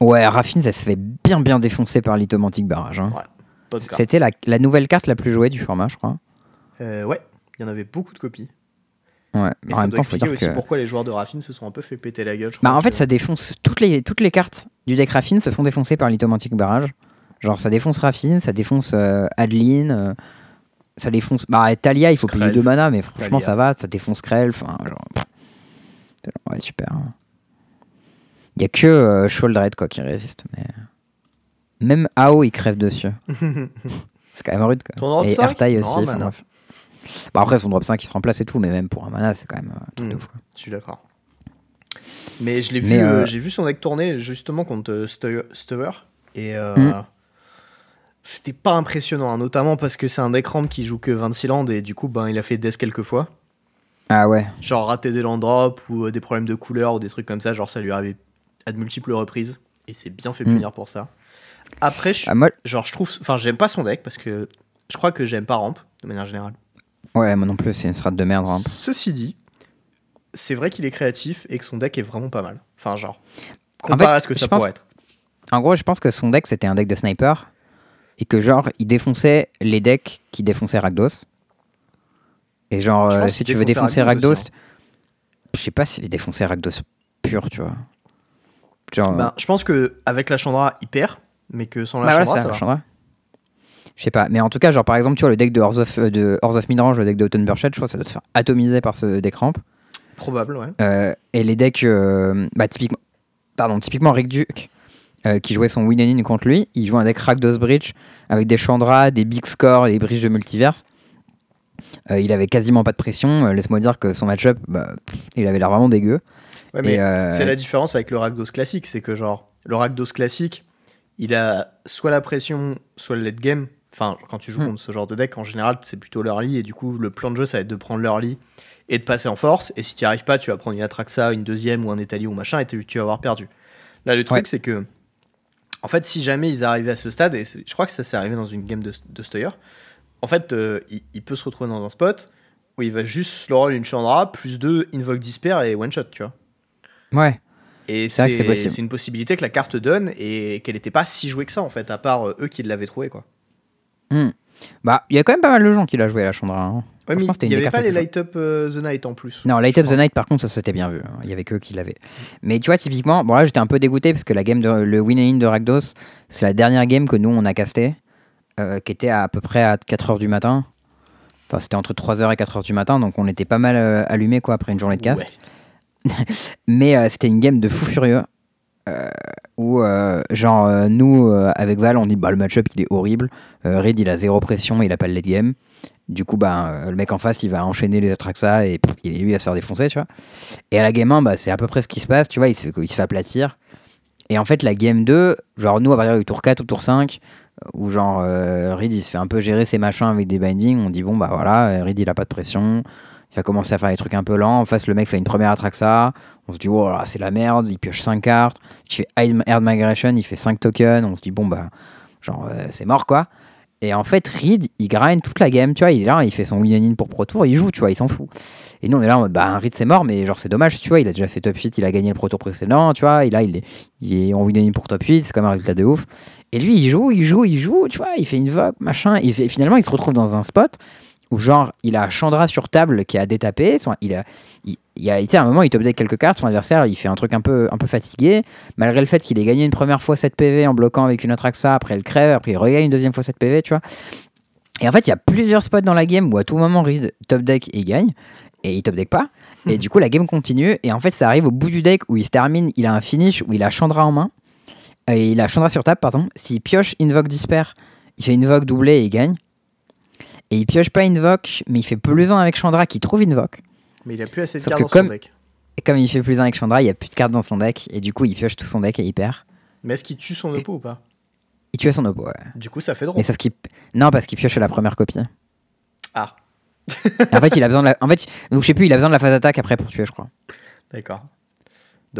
Ouais, Raffine, ça se fait bien bien défoncer par l'itomantique barrage. hein. Ouais. C'était la, la nouvelle carte la plus jouée du format, je crois. Euh, ouais, il y en avait beaucoup de copies. Ouais, Et en ça même doit temps, faut expliquer dire aussi que. pourquoi les joueurs de raffine se sont un peu fait péter la gueule. je Bah, crois en fait, que- ça défonce toutes les, toutes les cartes du deck Raffine se font défoncer par l'itomantique barrage. Genre, ça défonce Raffine, ça défonce euh, Adeline, euh, ça défonce. Bah, Talia, il faut payer Skrelf. deux mana, mais franchement, Talia. ça va, ça défonce Krell. Enfin, genre. Ouais, super. Il y a que euh, Sholdred, quoi, qui résiste. Mais... Même AO, il crève dessus. C'est quand même rude, quoi. Ton drop Et 5? Ertai Non, aussi. mana. bref. Bah, après, son drop 5 il se remplace et tout, mais même pour un mana, c'est quand même euh, un truc Hmm. de ouf. quoi. Je suis d'accord. Mais je l'ai vu, euh, j'ai vu son deck tourner justement contre Stower. Stower, et euh, Mm. C'était pas impressionnant, hein, notamment parce que c'est un deck ramp qui joue que 26 landes et du coup ben, il a fait Death quelques fois. Ah ouais. Genre rater des land drops ou euh, des problèmes de couleur ou des trucs comme ça, genre ça lui arrivé à de multiples reprises et c'est bien fait Mm. punir pour ça. Après, je, Ah, moi, genre je trouve, enfin j'aime pas son deck parce que je crois que j'aime pas ramp de manière générale. ouais, moi non plus, c'est une strat de merde. hein. Ceci dit, c'est vrai qu'il est créatif et que son deck est vraiment pas mal. Enfin, genre, comparé fait, à ce que ça pourrait être. En gros, je pense que son deck c'était un deck de sniper et que genre il défonçait les decks qui défonçaient Rakdos. Et genre, euh, si tu veux défonçait défoncer Rakdos Rakdos, aussi, je sais pas si défoncer Rakdos pur, tu vois. Genre, Ben, je pense que avec la Chandra, il perd, mais que sans la bah Chandra, ça, ça, la va. Chandra. Je sais pas, mais en tout cas, genre par exemple, tu vois, le deck de Horse of, euh, de Horse of Midrange, le deck de Autumn Burchett, je crois que ça doit te faire atomiser par ce deck ramp. Probable, ouais. Euh, et les decks, bah, typiquement, pardon, typiquement Rick Duke, euh, qui jouait son win and in contre lui, il jouait un deck Rakdos Bridge avec des Chandra, des Big Score et des bridges de multiverse. Euh, il avait quasiment pas de pression. Euh, Laisse-moi dire que son match-up, bah, il avait l'air vraiment dégueu. Ouais, mais Et, c'est la différence avec le Rakdos classique, c'est que genre, le Rakdos classique, il a soit la pression, soit le late game. Enfin, quand tu joues Hmm. contre ce genre de deck, en général, c'est plutôt l'early, et du coup, le plan de jeu, ça va être de prendre l'early et de passer en force, et si tu n'y arrives pas, tu vas prendre une Atraxa, une deuxième ou un Etali ou machin, et tu tu vas avoir perdu. Là, le truc, Ouais. c'est que, en fait, si jamais ils arrivaient à ce stade, et je crois que ça s'est arrivé dans une game de, de Stoyer, en fait, euh, il, il peut se retrouver dans un spot où il va juste slow une Chandra, plus deux Invoke Despair et one shot, tu vois. Ouais, Et C'est une possibilité que la carte donne et qu'elle n'était pas si jouée que ça en fait, à part euh, eux qui l'avaient trouvé quoi. Bah, il y a quand même pas mal de gens qui l'a joué à la Chandra. hein. Ouais, mais il n'y avait pas les Light Up euh, the Night en plus. Non, Light Up the. Night, par contre, ça c'était bien vu. hein. Il y avait que eux qui l'avaient. Mais tu vois, typiquement, bon là j'étais un peu dégoûté parce que la game de le win and in de Rakdos, c'est la dernière game que nous on a casté, euh, qui était à, à peu près à 4h du matin. Enfin, c'était entre 3h et 4h du matin, donc on était pas mal euh, allumé quoi après une journée de cast. Ouais. Mais euh, c'était une game de fou furieux. Euh, où, euh, genre, euh, nous, avec Val, on dit bah, le match-up il est horrible. Reed il a zéro pression, il a pas le late game. Du coup, bah, le mec en face il va enchaîner les Atraxa et pff, il- lui il va se faire défoncer, tu vois. Et à la game 1, bah, c'est à peu près ce qui se passe, tu vois, il se, il se fait aplatir. Et en fait, la game 2, genre nous, à partir du tour 4 ou tour 5, euh, où genre euh, Reed il se fait un peu gérer ses machins avec des bindings, on dit bon, bah voilà, Reed il a pas de pression. Il va commencer à faire des trucs un peu lents. En face, le mec fait une première Atraxa. On se dit, oh là, c'est la merde. Il pioche 5 cartes. Fait Hide- Hard Migration. Il fait 5 tokens. On se dit, bon, bah, genre, euh, c'est mort, quoi. Et en fait, Reed, il grind toute la game. Tu vois, il est là, il fait son win pour Pro Tour. Il joue, tu vois, il s'en fout. Et nous, on est là bah, Reed, c'est mort. Mais genre, c'est dommage, tu vois. Il a déjà fait top 8. Il a gagné le Pro Tour précédent, tu vois. Et là, il est, il est en win pour top 8. C'est même un résultat de ouf. Et lui, il joue, il joue, il joue. Tu vois, il fait une vogue, machin. Et finalement, il se retrouve dans un spot où genre il a Chandra sur table qui a détapé, son- il a, il, il y a, à un moment il top deck quelques cartes, son adversaire il fait un truc un peu, un peu fatigué, malgré le fait qu'il ait gagné une première fois 7 PV en bloquant avec une autre AXA, après il crève, après il regagne une deuxième fois 7 PV, tu vois. Et en fait, il y a plusieurs spots dans la game où à tout moment Reed top deck et il gagne, et il top deck pas. Et du coup, la game continue, et en fait, ça arrive au bout du deck où il se termine, il a un finish où il a Chandra en main, et il a Chandra sur table, pardon. S'il pioche Invoke Disper, il fait Invoke doublé et il gagne. Et il pioche pas Invoke, mais il fait plus 1 avec Chandra qui trouve Invoke. Mais il a plus assez de cartes dans comme- son deck. Et comme il fait plus 1 avec Chandra, il y a plus de cartes dans son deck, et du coup, il pioche tout son deck et il perd. Mais est-ce qu'il tue son oppo ou pas? Il tue son oppo, ouais. Du coup, ça fait drôle. Mais sauf qu'il. Non, parce qu'il pioche la première copie. Ah, en fait, il a besoin de la. En fait, donc je sais plus, il a besoin de la phase d'attaque après pour tuer, je crois. d'accord.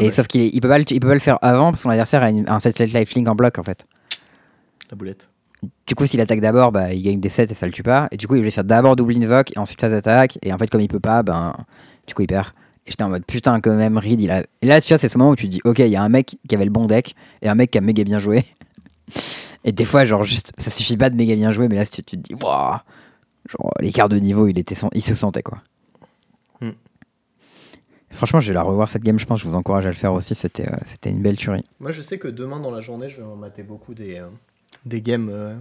Et sauf qu'il est- il peut, pas le, il peut pas le faire avant parce que son adversaire a une- un set lifelink en bloc en fait. la boulette. Du coup, s'il attaque d'abord, bah, il gagne des sets et ça le tue pas. Et du coup, il voulait faire d'abord double invoque et ensuite phase d'attaque. Et en fait, comme il peut pas, ben, du coup, il perd. Et j'étais en mode putain, quand même, Reed, il a. Et là, tu vois, c'est ce moment où tu te dis, ok, il y a un mec qui avait le bon deck et un mec qui a méga bien joué. Et des fois, genre, juste, ça suffit pas de méga bien jouer, mais là, tu, tu te dis, waouh, genre, l'écart de niveau, il, était, il se sentait quoi. Hmm. Franchement, je vais la revoir cette game, je pense, je vous encourage à le faire aussi, c'était euh, c'était une belle tuerie. Moi, je sais que demain dans la journée, je vais mater beaucoup des, euh, des games euh,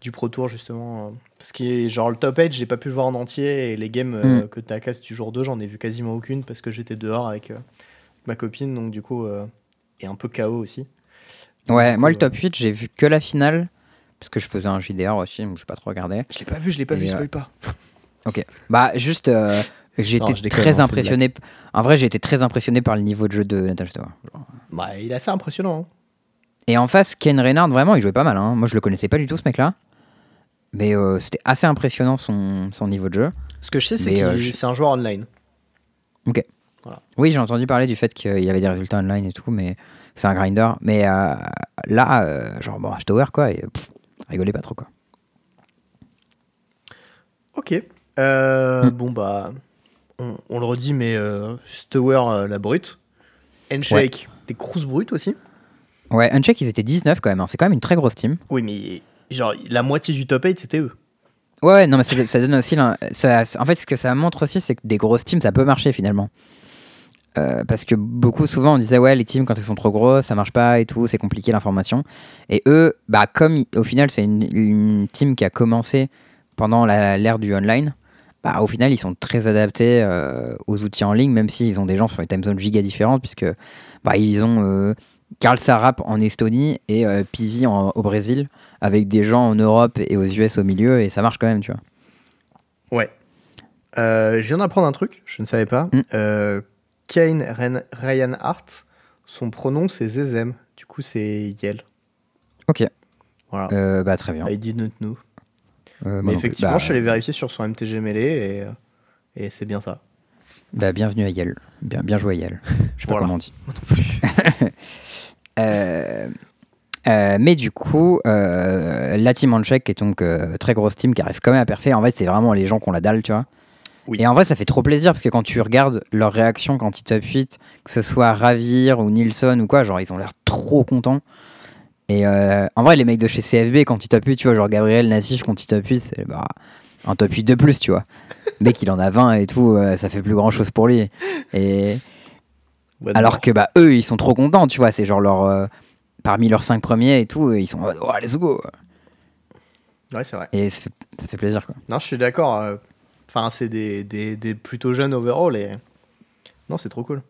du Pro Tour, justement. euh, parce que, genre, le top 8, j'ai pas pu le voir en entier. Et les games euh, Mm. que t'as casse du jour 2, j'en ai vu quasiment aucune parce que j'étais dehors avec euh, ma copine. Donc, du coup, euh, et un peu KO aussi. Donc, Ouais, moi le top 8, j'ai vu que la finale, parce que je faisais un JDR aussi, donc je pas trop regardé. Je l'ai pas vu, je l'ai pas Et, vu, euh, spoil pas. Bah, juste, euh, j'ai été déconne, très impressionné. En vrai, j'ai été très impressionné par le niveau de jeu de Natasha Tower. Genre. Bah, il est assez impressionnant. hein. Et en face, Ken Reynard, vraiment, il jouait pas mal. hein. Moi, je le connaissais pas du tout, ce mec-là. Mais euh, c'était assez impressionnant son, son niveau de jeu. Ce que je sais, c'est euh, je- c'est un joueur online. Oui, j'ai entendu parler du fait qu'il avait des résultats online et tout, mais c'est un grinder. Mais euh, là, euh, genre, bon, Tower, quoi, et pff, rigolez pas trop, quoi. Ok. Euh, Mm. Bon, bah, on, on le redit, mais Stower, la brute. Handshake, des crousses brutes aussi. Ouais, Uncheck, ils étaient 19 quand même. hein. C'est quand même une très grosse team. Oui, mais genre, la moitié du top 8, c'était eux. Ouais, ouais, non, mais ça, ça donne aussi. Ça, en fait, ce que ça montre aussi, c'est que des grosses teams, ça peut marcher finalement. Euh, parce que beaucoup, souvent, on disait, ouais, les teams, quand elles sont trop grosses, ça marche pas et tout, c'est compliqué l'information. Et eux, bah, comme i- au final, c'est une, une team qui a commencé pendant la- l'ère du online, bah, au final, ils sont très adaptés euh, aux outils en ligne, même s'ils ont des gens sur les time zones giga différentes, puisque bah, ils ont euh, Karl Sarap en Estonie et euh, Pivi en- au Brésil, avec des gens en Europe et aux US au milieu, et ça marche quand même, tu vois. Ouais. Euh, je viens d'apprendre un truc, je ne savais pas. Mm. Euh, Kane Ren- Ryan Hart, son pronom c'est Zezem. Du coup, c'est Yel. Ok. Voilà. Euh, bah, très bien. I didn't know. Euh, moi Mais non plus. effectivement, Bah, je suis allé vérifier sur son MTG mêlé et, euh, et c'est bien ça. bah, bienvenue à Yale. Bien, bien joué à Yale. Je sais pas Voilà. comment on dit. Euh, euh, mais du coup, euh, la team en check, qui est donc euh, très grosse team, qui arrive quand même à parfait. En fait, c'est vraiment les gens qui ont la dalle, tu vois. Oui. Et en vrai, ça fait trop plaisir parce que quand tu regardes leurs réactions quand ils top 8, que ce soit Ravir ou Nilsson ou quoi, genre ils ont l'air trop contents. Et en vrai, les mecs de chez CFB, quand ils top 8, tu vois, genre Gabriel Nassif, quand ils top 8, c'est bah, un top 8 de plus, tu vois. Le mec, il en a 20 et tout, ça fait plus grand chose pour lui. Et What alors que bah, eux, ils sont trop contents, tu vois, c'est genre leur. euh, parmi leurs 5 premiers et tout, ils sont en mode, oh, let's go. Ouais, c'est vrai. Et ça fait, ça fait plaisir, quoi. Non, je suis d'accord. euh, Enfin, c'est des, des, des plutôt jeunes overall et. Non, c'est trop cool.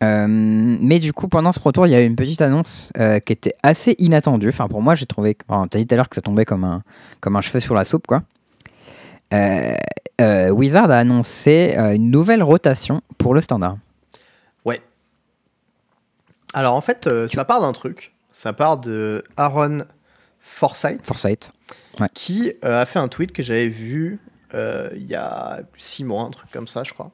Euh, mais du coup, pendant ce Pro Tour, il y a eu une petite annonce euh, qui était assez inattendue. Enfin, pour moi, j'ai trouvé. Enfin, t'as dit tout à l'heure que ça tombait comme un, comme un cheveu sur la soupe, quoi. Euh, euh, Wizard a annoncé euh, une nouvelle rotation pour le standard. Ouais. Alors en fait, ça part d'un truc. Ça part de Aaron Forsyth Foresight. qui a fait un tweet que j'avais vu il y a six mois, un truc comme ça, je crois.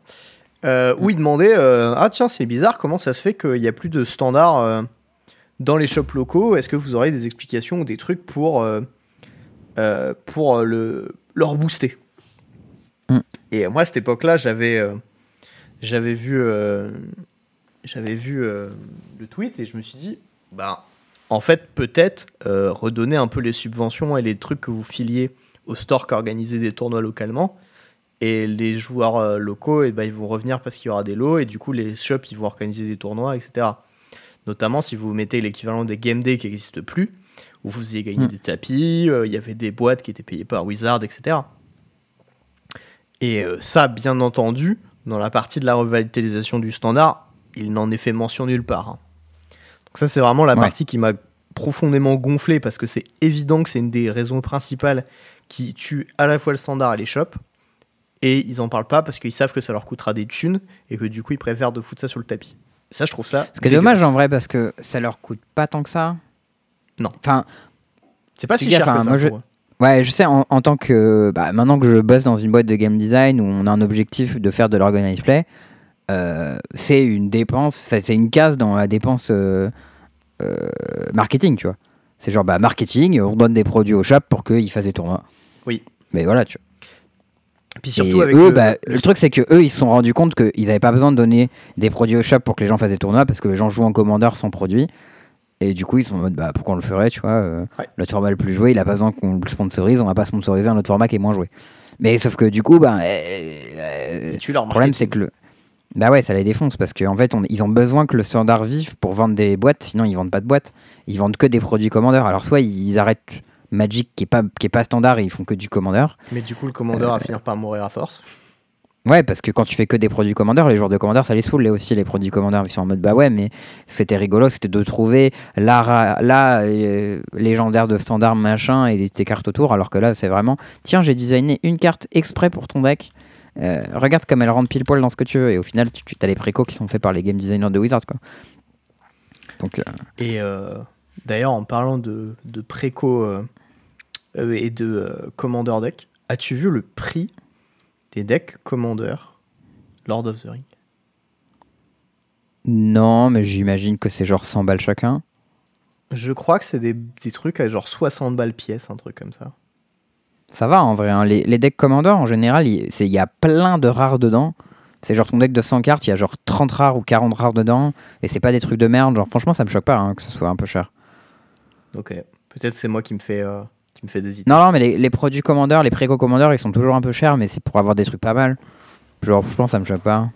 euh, où il demandait euh, Ah, tiens, c'est bizarre, comment ça se fait qu'il n'y a plus de standards euh, dans les shops locaux? Est-ce que vous aurez des explications ou des trucs pour, euh, euh, pour euh, le, le rebooster Mm. Et moi, à cette époque-là, j'avais euh, j'avais vu, euh, j'avais vu euh, le tweet et je me suis dit Bah, en fait, peut-être euh, redonner un peu les subventions et les trucs que vous filiez au store qui organisait des tournois localement. Et les joueurs euh, locaux, et ben, ils vont revenir parce qu'il y aura des lots. Et du coup, les shops, ils vont organiser des tournois, etc. Notamment si vous mettez l'équivalent des Game Day qui n'existe plus, où vous faisiez gagner Mm. des tapis, euh, il y avait des boîtes qui étaient payées par Wizard, etc. Et euh, ça, bien entendu, dans la partie de la revitalisation du standard, il n'en est fait mention nulle part. hein. Donc ça, c'est vraiment la Ouais. partie qui m'a profondément gonflé parce que c'est évident que c'est une des raisons principales qui tue à la fois le standard et les shops. Et ils en parlent pas parce qu'ils savent que ça leur coûtera des thunes et que du coup ils préfèrent de foutre ça sur le tapis. Ça, je trouve ça. Ce qui est dommage en vrai parce que ça leur coûte pas tant que ça. Non. Enfin, C'est pas si cher enfin, que ça. moi, je- pour eux. Ouais, je sais, en, en tant que. Bah, maintenant que je bosse dans une boîte de game design où on a un objectif de faire de l'organized play, euh, c'est une dépense, c'est une case dans la dépense euh, euh, marketing, tu vois. C'est genre, bah, marketing, on donne des produits au shop pour qu'ils fassent des tournois. Oui. Mais voilà, tu vois. Puis Et surtout avec eux, le, bah, le- le truc, c'est que eux, ils se sont rendus compte qu'ils n'avaient pas besoin de donner des produits au shop pour que les gens fassent des tournois parce que les gens jouent en commandeur sans produit. Et du coup, ils sont en mode, bah, pourquoi on le ferait, tu vois euh, Ouais. Notre format le plus joué, il a pas besoin qu'on le sponsorise, on va pas sponsoriser un autre format qui est moins joué. Mais sauf que du coup, bah, euh, euh, tuent leur le problème, c'est que le. Bah ouais, ça les défonce parce qu'en fait, on- ils ont besoin que le standard vive pour vendre des boîtes, sinon ils vendent pas de boîtes. Ils vendent que des produits commandeurs. Alors, soit ils arrêtent Magic qui est pas, qui est pas standard et ils font que du commandeur. Mais du coup, le commandeur va finir par mourir à force. Ouais, parce que quand tu fais que des produits commandeurs, les joueurs de commandeurs, ça les saoule les aussi, les produits commandeurs. Ils sont en mode, bah ouais, mais c'était rigolo, c'était de trouver l'art là, euh, légendaire de standard machin et tes cartes autour, alors que là, c'est vraiment, tiens, j'ai designé une carte exprès pour ton deck. Euh, regarde comme elle rentre pile poil dans ce que tu veux. Et au final, tu, as les précos qui sont faits par les game designers de Wizard, quoi. Donc, euh, Et d'ailleurs, en parlant de, de préco et de commander deck, as-tu vu le prix des decks commander Lord of the Ring non, mais j'imagine que c'est genre 100 balles chacun. Je crois que c'est des, des trucs à genre 60 balles pièce, un truc comme ça. Ça va en vrai. hein. Les, les decks Commander en général, il y a plein de rares dedans. C'est genre ton deck de 100 cartes, il y a genre 30 rares ou 40 rares dedans. Et c'est pas des trucs de merde. Genre franchement, ça me choque pas hein, que ce soit un peu cher. Ok, peut-être c'est moi qui me fait, euh, qui me fait des idées. Non, non, mais les, les produits Commander, les préco Commander, ils sont toujours un peu chers, mais c'est pour avoir des trucs pas mal. Genre franchement, ça me choque pas.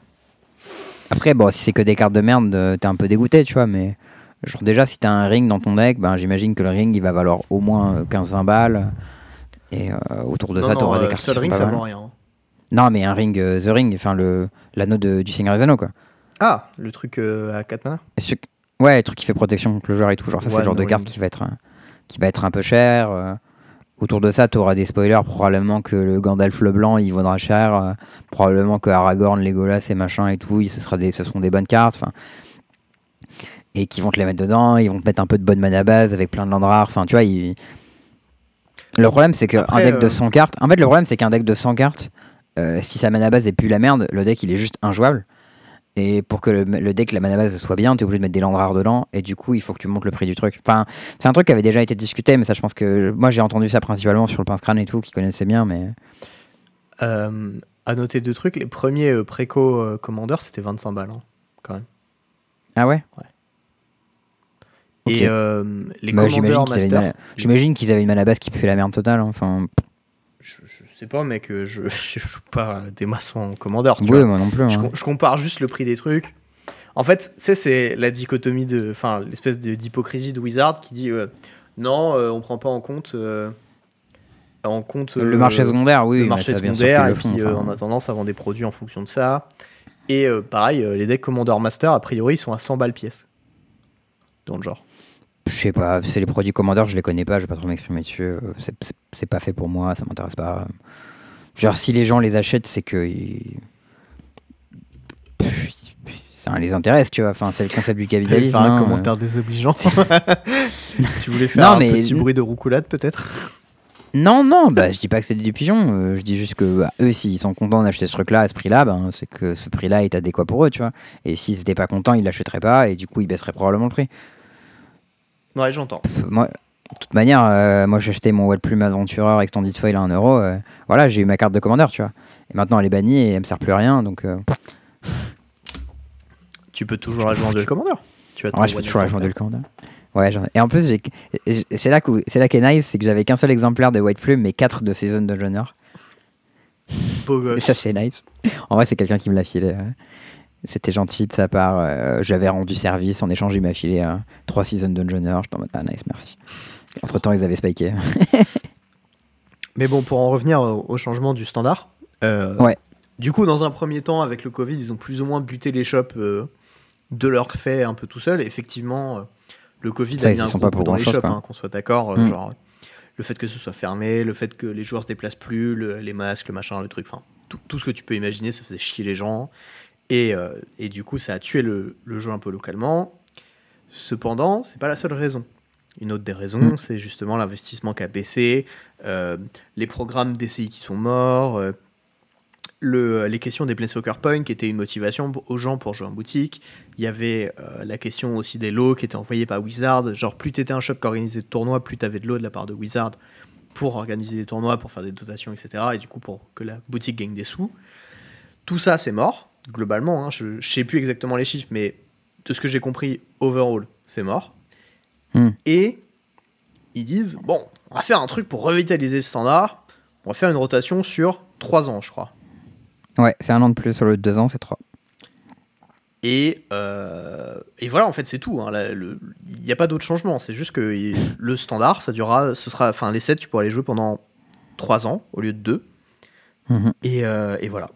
Après, bon, si c'est que des cartes de merde, euh, t'es un peu dégoûté, tu vois. Mais genre déjà, si t'as un ring dans ton deck, ben, j'imagine que le ring, il va valoir au moins euh, 15-20 balles. Et euh, autour de non, ça, t'auras des euh, cartes qui Sol sont Ring, pas ça mal. vaut rien. Non, mais un ring, euh, The Ring, enfin le l'anneau de- du Seigneur des Anneaux, quoi. Ah, le truc euh, à 4 mains Et ce- Ouais, le truc qui fait protection contre le joueur et tout. Genre, ça, c'est le genre de carte ring. qui va être, un- qui va être un peu cher. euh. Autour de ça, tu auras des spoilers. Probablement que le Gandalf le blanc, il vaudra cher. euh. Probablement que Aragorn, Legolas et machin et tout, ce, sera des, ce seront des bonnes cartes. Et qui vont te les mettre dedans. Ils vont te mettre un peu de bonne mana base avec plein de land rares. Enfin, tu vois, ils- le problème, c'est qu'un deck de euh, 100 cartes. En fait, le problème, c'est qu'un deck de 100 cartes, euh, si sa mana base est plus la merde, le deck il est juste injouable. Et pour que le, le deck, la mana base soit bien, tu es obligé de mettre des landes rares dedans. Et du coup, il faut que tu montes le prix du truc. Enfin, c'est un truc qui avait déjà été discuté, mais ça, je pense que. Moi, j'ai entendu ça principalement sur le pince crâne et tout, qui connaissait bien, mais. euh, À noter deux trucs, les premiers euh, préco euh, commander c'était 25 balles, hein, quand même. Ah ouais? Et les Bah, commandeurs J'imagine qu'ils avaient, une master, j'imagine qu'ils avaient une mana base qui fait la merde totale. hein. Enfin, je, je sais pas, mec, euh, je, je joue pas des maçons en commandeur. tu ouais, vois. moi non plus. Je, hein. je compare juste le prix des trucs. En fait, tu sais, c'est la dichotomie de. Enfin, l'espèce d'hypocrisie de Wizard qui dit euh, non, euh, on prend pas en compte. euh, en compte Le euh, marché secondaire, oui. le marché ça, secondaire, et puis euh, enfin. on a tendance à vendre des produits en fonction de ça. Et euh, pareil, euh, les decks Commander Master, a priori, ils sont à 100 balles pièce. Dans le genre. Je sais pas, c'est les produits Commander, je les connais pas, je vais pas trop m'exprimer dessus. euh, c'est- pas fait pour moi, ça m'intéresse pas. Genre, si les gens les achètent, c'est que. ils- Ça les intéresse, tu vois. Enfin, c'est le concept du capitalisme. faire un hein, commentaire désobligeant. tu voulais faire Non, un mais- petit bruit de roucoulade, peut-être? Non, non, bah, je dis pas que c'est des pigeons. euh, je dis juste que bah, eux, s'ils sont contents d'acheter ce truc-là à ce prix-là, ben, c'est que ce prix-là est adéquat pour eux, tu vois. Et s'ils étaient pas contents, ils l'achèteraient pas et du coup, ils baisseraient probablement le prix. Ouais, j'entends. Moi, de toute manière, euh, moi j'ai acheté mon Wet Plume Aventurer Extended Foil à 1€. euh, voilà, j'ai eu ma carte de commandeur, tu vois. Et maintenant, elle est bannie et elle me sert plus à rien, donc. euh, Tu peux toujours la jouer en duel Commander. Tu as ton Ouais, je peux one toujours la jouer en duel commander. Ouais, j'en ai- et en plus, j'ai- j'ai- c'est là, que- c'est là qui est nice, c'est que j'avais qu'un seul exemplaire de White Plume, mais 4 de Season Dungeoner. Beau Et gosse. ça, c'est nice. En vrai, c'est quelqu'un qui me l'a filé. ouais. C'était gentil de sa part. euh, J'avais rendu service. En échange, il m'a filé 3 Season Dungeoner. J'étais en mode, ah nice, merci. Entre temps, ils avaient spiké. Mais bon, pour en revenir au, au changement du standard. euh, Ouais. Du coup, dans un premier temps, avec le Covid, ils ont plus ou moins buté les shops euh, de leur fait un peu tout seul. Effectivement, euh, le Covid Ça, a mis un sont gros pas coup pour dans les shops, hein, qu'on soit d'accord. euh, Mm. Genre, le fait que ce soit fermé, le fait que les joueurs se déplacent plus, le- les masques, le machin, le truc, enfin, tout, tout ce que tu peux imaginer, ça faisait chier les gens. Et, euh, et du coup, ça a tué le, le jeu un peu localement. Cependant, c'est pas la seule raison. Une autre des raisons, Mm. c'est justement l'investissement qui a baissé, euh, les programmes DCI qui sont morts, euh, le, les questions des Planeswalker Points qui étaient une motivation aux gens pour jouer en boutique. Il y avait la question aussi des lots qui étaient envoyés par Wizard. Genre, plus tu étais un shop qui organisait des tournois, plus tu avais de lots de la part de Wizard pour organiser des tournois, pour faire des dotations, etc. Et du coup, pour que la boutique gagne des sous. Tout ça, c'est mort, globalement. hein. je ne sais plus exactement les chiffres, mais de ce que j'ai compris, overall, c'est mort. Hmm. Et ils disent bon, on va faire un truc pour revitaliser le standard. On va faire une rotation sur 3 ans, je crois. Ouais, c'est un an de plus sur le 2 ans, c'est 3. Et, euh, et voilà, en fait, c'est tout. hein. Il n'y a pas d'autre changement. C'est juste que il- le standard, ça durera. Ce sera, enfin, les 7, tu pourras les jouer pendant 3 ans au lieu de 2. Mhm. Et, euh, et voilà.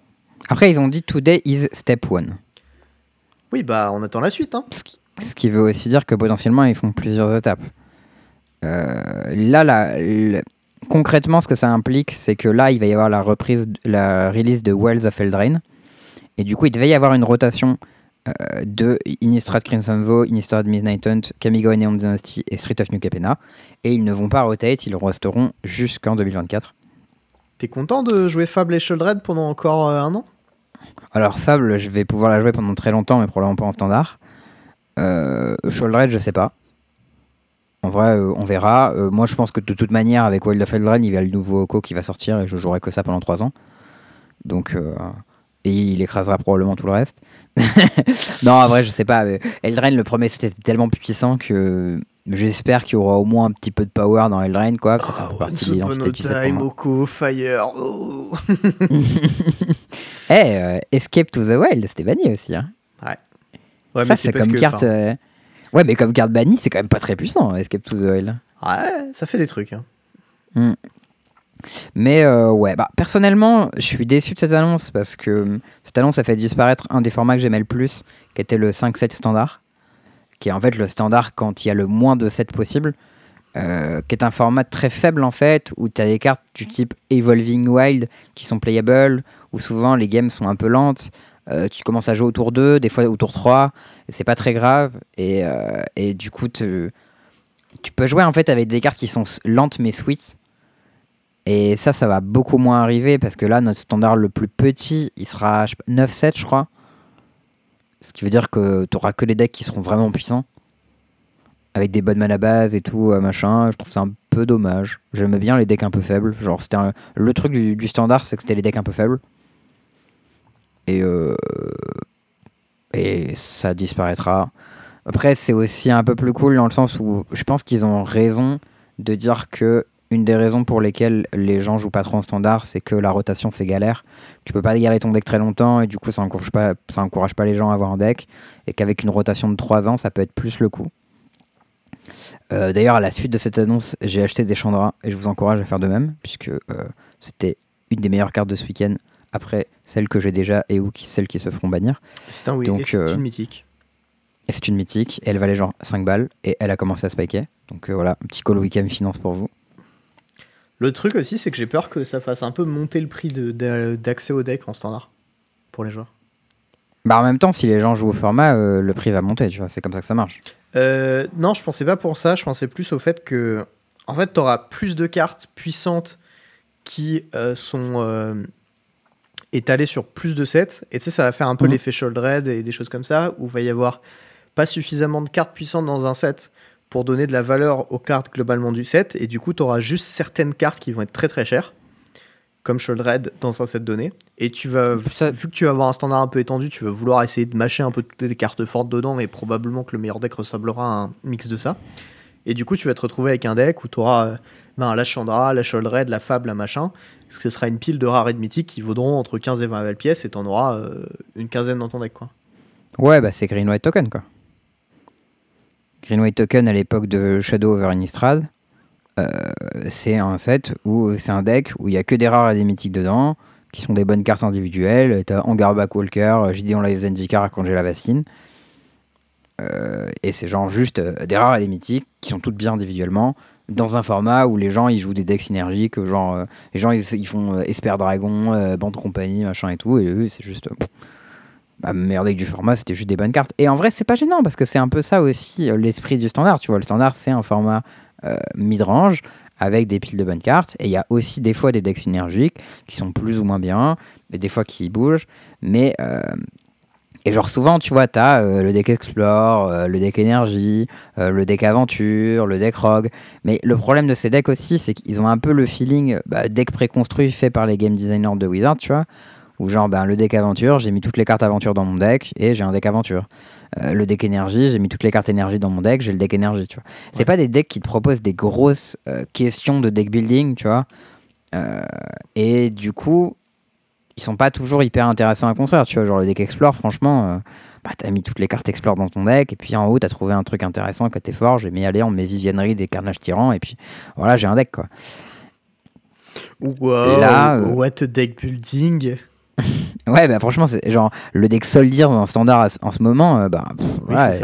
Après, ils ont dit Today is step 1. Oui, bah, on attend la suite. Hein. Ce qui, ce qui veut aussi dire que potentiellement, ils font plusieurs étapes. Euh, là, la- la- concrètement, ce que ça implique, c'est que là, il va y avoir la reprise, la release de Wells of Eldraine. Et du coup, il devait y avoir une rotation euh, de Innistrad Crimson Vow, Innistrad Midnight Hunt, Kamigo Neon Dynasty et Street of New Capenna. Et ils ne vont pas rotate, ils resteront jusqu'en 2024. T'es content de jouer Fable et Shieldred pendant encore euh, un an? Alors Fable, je vais pouvoir la jouer pendant très longtemps, mais probablement pas en standard. Euh, je sais pas. En vrai, euh, on verra. Euh, moi, je pense que de toute manière, avec Wild of Eldraine, il y a le nouveau Oko qui va sortir et je jouerai que ça pendant 3 ans. Donc, et il écrasera probablement tout le reste. non, en vrai, je sais pas. Eldraine, le premier set était tellement puissant que j'espère qu'il y aura au moins un petit peu de power dans Eldraine, quoi. ça fait partie de l'identité. Oko, Fire. oh. Eh, euh, Escape to the Wild, c'était banni aussi. Hein. Ouais, ça, mais c'est comme que, carte. euh, Ouais, mais comme carte bannie, c'est quand même pas très puissant, Escape to the Wild. Ouais, ça fait des trucs. hein. Mais euh, ouais, bah, personnellement, je suis déçu de cette annonce parce que cette annonce a fait disparaître un des formats que j'aimais le plus, qui était le 5-7 standard, qui est en fait le standard quand il y a le moins de 7 possible, euh, qui est un format très faible en fait, où tu as des cartes du type Evolving Wild qui sont playables, où souvent les games sont un peu lentes. euh, tu commences à jouer au tour 2, des fois au tour 3, et c'est pas très grave. Et, euh, et du coup, tu peux jouer en fait avec des cartes qui sont lentes mais sweet. Et ça, ça va beaucoup moins arriver parce que là, notre standard le plus petit, il sera je sais pas, 9-7, je crois. Ce qui veut dire que tu auras que les decks qui seront vraiment puissants. Avec des bonnes mana base et tout, euh, machin. Je trouve ça un peu dommage. J'aimais bien les decks un peu faibles. Genre, c'était le truc du, du standard, c'est que c'était les decks un peu faibles. Et, euh, et ça disparaîtra. Après, c'est aussi un peu plus cool dans le sens où je pense qu'ils ont raison de dire que une des raisons pour lesquelles les gens jouent pas trop en standard, c'est que la rotation c'est galère. Tu peux pas garder ton deck très longtemps et du coup ça encourage pas, ça encourage pas les gens à avoir un deck. Et qu'avec une rotation de 3 ans, ça peut être plus le coup. Euh, D'ailleurs, à la suite de cette annonce, j'ai acheté des Chandra et je vous encourage à faire de même, puisque euh, c'était une des meilleures cartes de ce week-end après celle que j'ai déjà et ou qui, celles qui se feront bannir. C'est un oui, et c'est euh, une mythique. Et c'est une mythique, elle valait genre 5 balles et elle a commencé à spiker. Donc euh, voilà, un petit call week-end finance pour vous. Le truc aussi, c'est que j'ai peur que ça fasse un peu monter le prix de- de- d'accès au deck en standard pour les joueurs. Bah en même temps, si les gens jouent au format, euh, le prix va monter, tu vois, c'est comme ça que ça marche. Euh, non, je pensais pas pour ça. Je pensais plus au fait que, en fait, t'auras plus de cartes puissantes qui euh, sont étalées sur plus de sets. Et tu sais, ça va faire un peu Mhm. l'effet Sholdred et des choses comme ça, où il va y avoir pas suffisamment de cartes puissantes dans un set pour donner de la valeur aux cartes globalement du set. Et du coup, t'auras juste certaines cartes qui vont être très très chères, comme Sholdred dans un set donné. Et tu vas, Ça- vu que tu vas avoir un standard un peu étendu, tu vas vouloir essayer de mâcher un peu toutes les cartes fortes dedans et probablement que le meilleur deck ressemblera à un mix de ça. Et du coup, tu vas te retrouver avec un deck où tu auras ben, la Chandra, la Sholdred, la Fable, la machin. Parce que ce sera une pile de rares et de mythiques qui vaudront entre 15 et 20 balles pièce et t'en auras euh, une quinzaine dans ton deck. Quoi. Ouais, bah c'est Green White Token quoi. Green White Token à l'époque de Shadow over Innistrad, euh, c'est un set où c'est un deck où il y a que des rares et des mythiques dedans, qui sont des bonnes cartes individuelles. T'as Angar Backwalker, Gideon Live Zendikar quand j'ai la Vacine. Euh, et c'est genre juste euh, des rares et des mythiques qui sont toutes bien individuellement dans un format où les gens ils jouent des decks synergiques genre euh, les gens ils, font Esper Dragon bande compagnie machin et tout et eux c'est juste bah, meilleur deck du format c'était juste des bonnes cartes et en vrai c'est pas gênant parce que c'est un peu ça aussi l'esprit du standard tu vois le standard c'est un format mid-range avec des piles de bonnes cartes et il y a aussi des fois des decks synergiques qui sont plus ou moins bien mais des fois qui bougent mais et genre souvent, tu vois, t'as as euh, le deck Explore, euh, le deck Énergie, euh, le deck Aventure, le deck Rogue. Mais le problème de ces decks aussi, c'est qu'ils ont un peu le feeling bah, deck préconstruit fait par les game designers de Wizard, tu vois. Où genre, ben, le deck Aventure, j'ai mis toutes les cartes Aventure dans mon deck et j'ai un deck Aventure. le deck Énergie, j'ai mis toutes les cartes Énergie dans mon deck, j'ai le deck Énergie, tu vois. C'est pas des decks qui te proposent des grosses questions de deck building, tu vois. et du coup, ils sont pas toujours hyper intéressants à construire. Tu vois, genre le deck Explore, franchement, euh, bah, t'as mis toutes les cartes Explore dans ton deck, et puis en haut, t'as trouvé un truc intéressant côté fort. J'ai mis, allez, on met Viviennerie, des carnages tyrans, et puis voilà, j'ai un deck, quoi. Wow, là, euh, what a deck building ouais, bah franchement, c'est genre le deck Soldir en standard en ce moment, euh, bah,